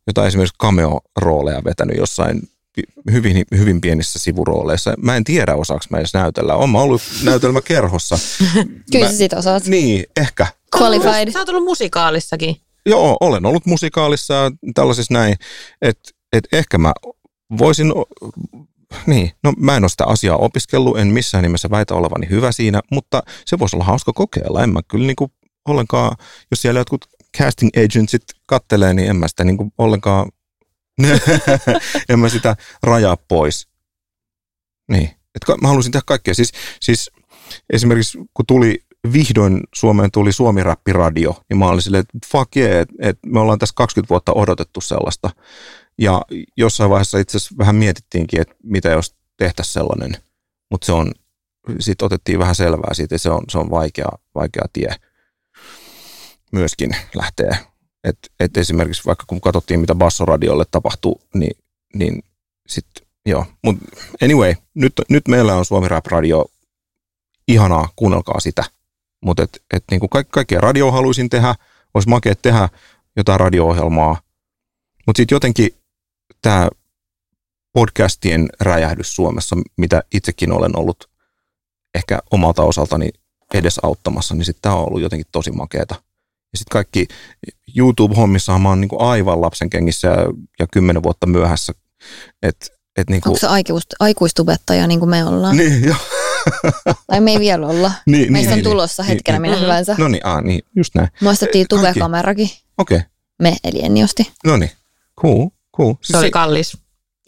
jotain esimerkiksi cameo-rooleja vetänyt jossain hyvin, hyvin pienissä sivurooleissa. Mä en tiedä, osaako mä edes näytellä. Olen mä ollut näytelmäkerhossa. Kyllä mä, sä sit osaat. Niin, ehkä. Qualified. Sä oot ollut musikaalissakin. Joo, olen ollut musikaalissa ja tällaisissa näin. Että et ehkä mä voisin niin, no mä en ole sitä asiaa opiskellut, en missään nimessä väitä olevani hyvä siinä, mutta se voisi olla hauska kokeilla. En mä kyllä niin kuin ollenkaan, jos siellä jotkut casting agentsit kattelee, niin en mä sitä niin kuin ollenkaan, en mä sitä rajaa pois. Niin, että mä haluaisin tehdä kaikkea. Siis, siis esimerkiksi kun tuli vihdoin Suomeen tuli Suomi Radio, niin mä olin silleen, että fuck yeah, että et me ollaan tässä 20 vuotta odotettu sellaista. Ja jossain vaiheessa itse asiassa vähän mietittiinkin, että mitä jos tehtäisiin sellainen, mutta se on, sitten otettiin vähän selvää siitä, että se on, se on vaikea, vaikea tie myöskin lähteä. Et, et esimerkiksi vaikka kun katsottiin, mitä Bassoradiolle tapahtui, niin, niin sitten joo. Mutta anyway, nyt, nyt meillä on Suomi Rap Radio. Ihanaa, kuunnelkaa sitä. Mutta et, et niinku kaikki, kaikkea radio haluaisin tehdä. Olisi makea tehdä jotain radio-ohjelmaa. Mutta sitten jotenkin tämä podcastien räjähdys Suomessa, mitä itsekin olen ollut ehkä omalta osaltani edesauttamassa, niin sitten tämä on ollut jotenkin tosi makeeta. Ja sitten kaikki YouTube-hommissa mä oon niinku aivan lapsen kengissä ja, ja kymmenen vuotta myöhässä. Et, et niinku... Onko se aikuist, aikuistubettaja niin kuin me ollaan? Niin, joo. tai me ei vielä olla. Niin, Meistä niin, on tulossa niin, hetkenä niin, minä hyvänsä. No niin, aa, niin, just näin. Muistettiin tubekamerakin. Okei. Okay. Me, eli Enni osti. No niin, cool. Cool. Siis se oli kallis.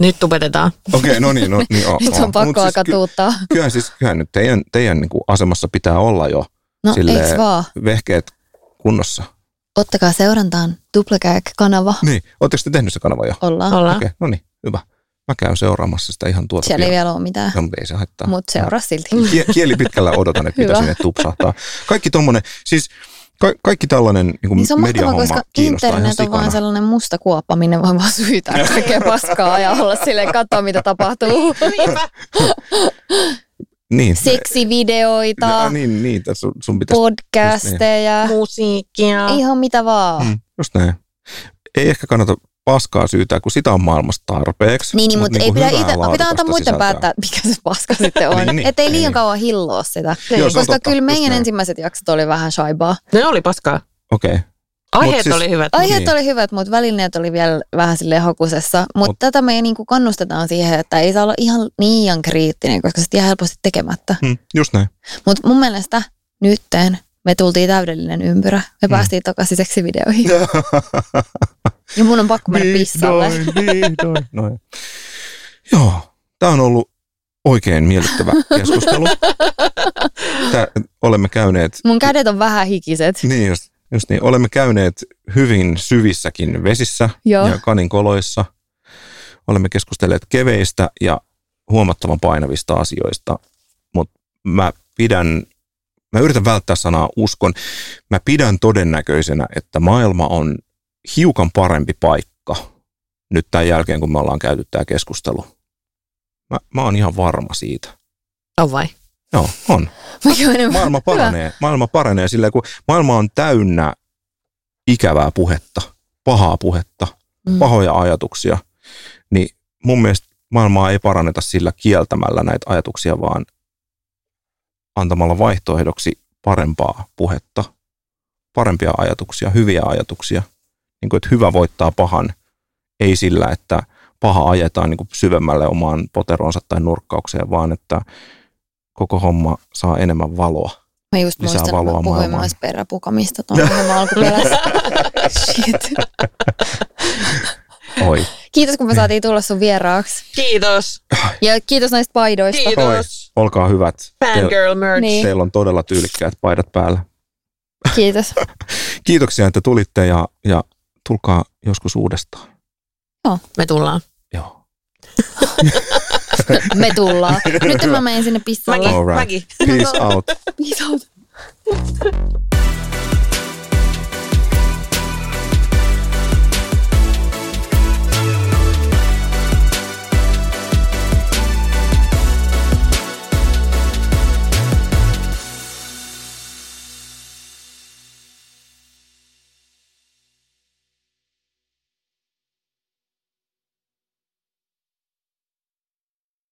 Nyt tubetetaan. Okei, okay, no niin. No, niin oh, Nyt on oh. pakko alkaa siis, tuuttaa. Kyllähän siis, kyllähän nyt teidän, teidän niin kuin asemassa pitää olla jo no, silleen, vaan? vehkeet kunnossa. Ottakaa seurantaan Tuplakäk-kanava. Niin, ootteko te tehnyt se kanava jo? Ollaan. Ollaan. Okei, okay, no niin, hyvä. Mä käyn seuraamassa sitä ihan tuota. Siellä ei vielä ole mitään. No, mutta ei se haittaa. Mutta seuraa silti. Kieli pitkällä odotan, että mitä sinne tupsahtaa. Kaikki tommonen, siis Ka- kaikki tällainen niin niin se on mahtavaa, koska internet on vaan sellainen musta kuoppa, minne voi vaan syytää kaikkea paskaa ja olla silleen, katsoa mitä tapahtuu. niin. Seksivideoita, ja, niin, niin, sun, sun pitäisi, podcasteja, niin. musiikkia. Ihan mitä vaan. Mm, just näin. Ei ehkä kannata paskaa syytää, kun sitä on maailmassa tarpeeksi. Niin, niin mutta niin ei pidä, ite, pitää antaa muiden päättää, mikä se paska sitten on. niin, niin, Että ei liian niin. kauan hilloa sitä. Niin. Joo, Koska kyllä meidän ensimmäiset jaksot oli vähän shaibaa. Ne oli paskaa. Okei. Okay. Aiheet siis, oli hyvät. Aiheet niin. oli hyvät, mutta välineet oli vielä vähän silleen hakusessa. Mutta Mut, tätä me niinku kannustetaan siihen, että ei saa olla ihan liian kriittinen, koska se jää helposti tekemättä. Hmm, just näin. Mutta mun mielestä nytteen me tultiin täydellinen ympyrä. Me mm. päästiin takaisin seksivideoihin. ja mun on pakko mennä pissalle. Vihdoin. Joo, tämä on ollut oikein miellyttävä keskustelu. Tää, olemme käyneet... Mun kädet on vähän hikiset. Niin just, just niin. Olemme käyneet hyvin syvissäkin vesissä Joo. ja kaninkoloissa. Olemme keskustelleet keveistä ja huomattavan painavista asioista, mutta mä pidän mä yritän välttää sanaa uskon. Mä pidän todennäköisenä, että maailma on hiukan parempi paikka nyt tämän jälkeen, kun me ollaan käyty tämä keskustelu. Mä, mä oon ihan varma siitä. On vai? Joo, on. Maailma paranee, maailma paranee silleen, kun maailma on täynnä ikävää puhetta, pahaa puhetta, mm. pahoja ajatuksia, niin mun mielestä maailmaa ei paranneta sillä kieltämällä näitä ajatuksia, vaan antamalla vaihtoehdoksi parempaa puhetta, parempia ajatuksia, hyviä ajatuksia. Niin kuin, että hyvä voittaa pahan ei sillä, että paha ajetaan niin kuin syvemmälle omaan poteronsa tai nurkkaukseen, vaan että koko homma saa enemmän valoa. Mä just Lisää muistan, valoa että mä puhuin myös peräpukamista tuon alkuperässä. Shit. Oi. Kiitos, kun me saatiin tulla sun vieraaksi. Kiitos. Ja kiitos näistä paidoista. Kiitos. Oi. Olkaa hyvät. Fangirl merch. Niin. teillä on todella tyylikkäät paidat päällä. Kiitos. Kiitoksia, että tulitte ja, ja tulkaa joskus uudestaan. Me tullaan. Joo. Me tullaan. Nyt mä menen sinne pissalle. Mäkin. Right. Mäkin. Peace out. Peace out.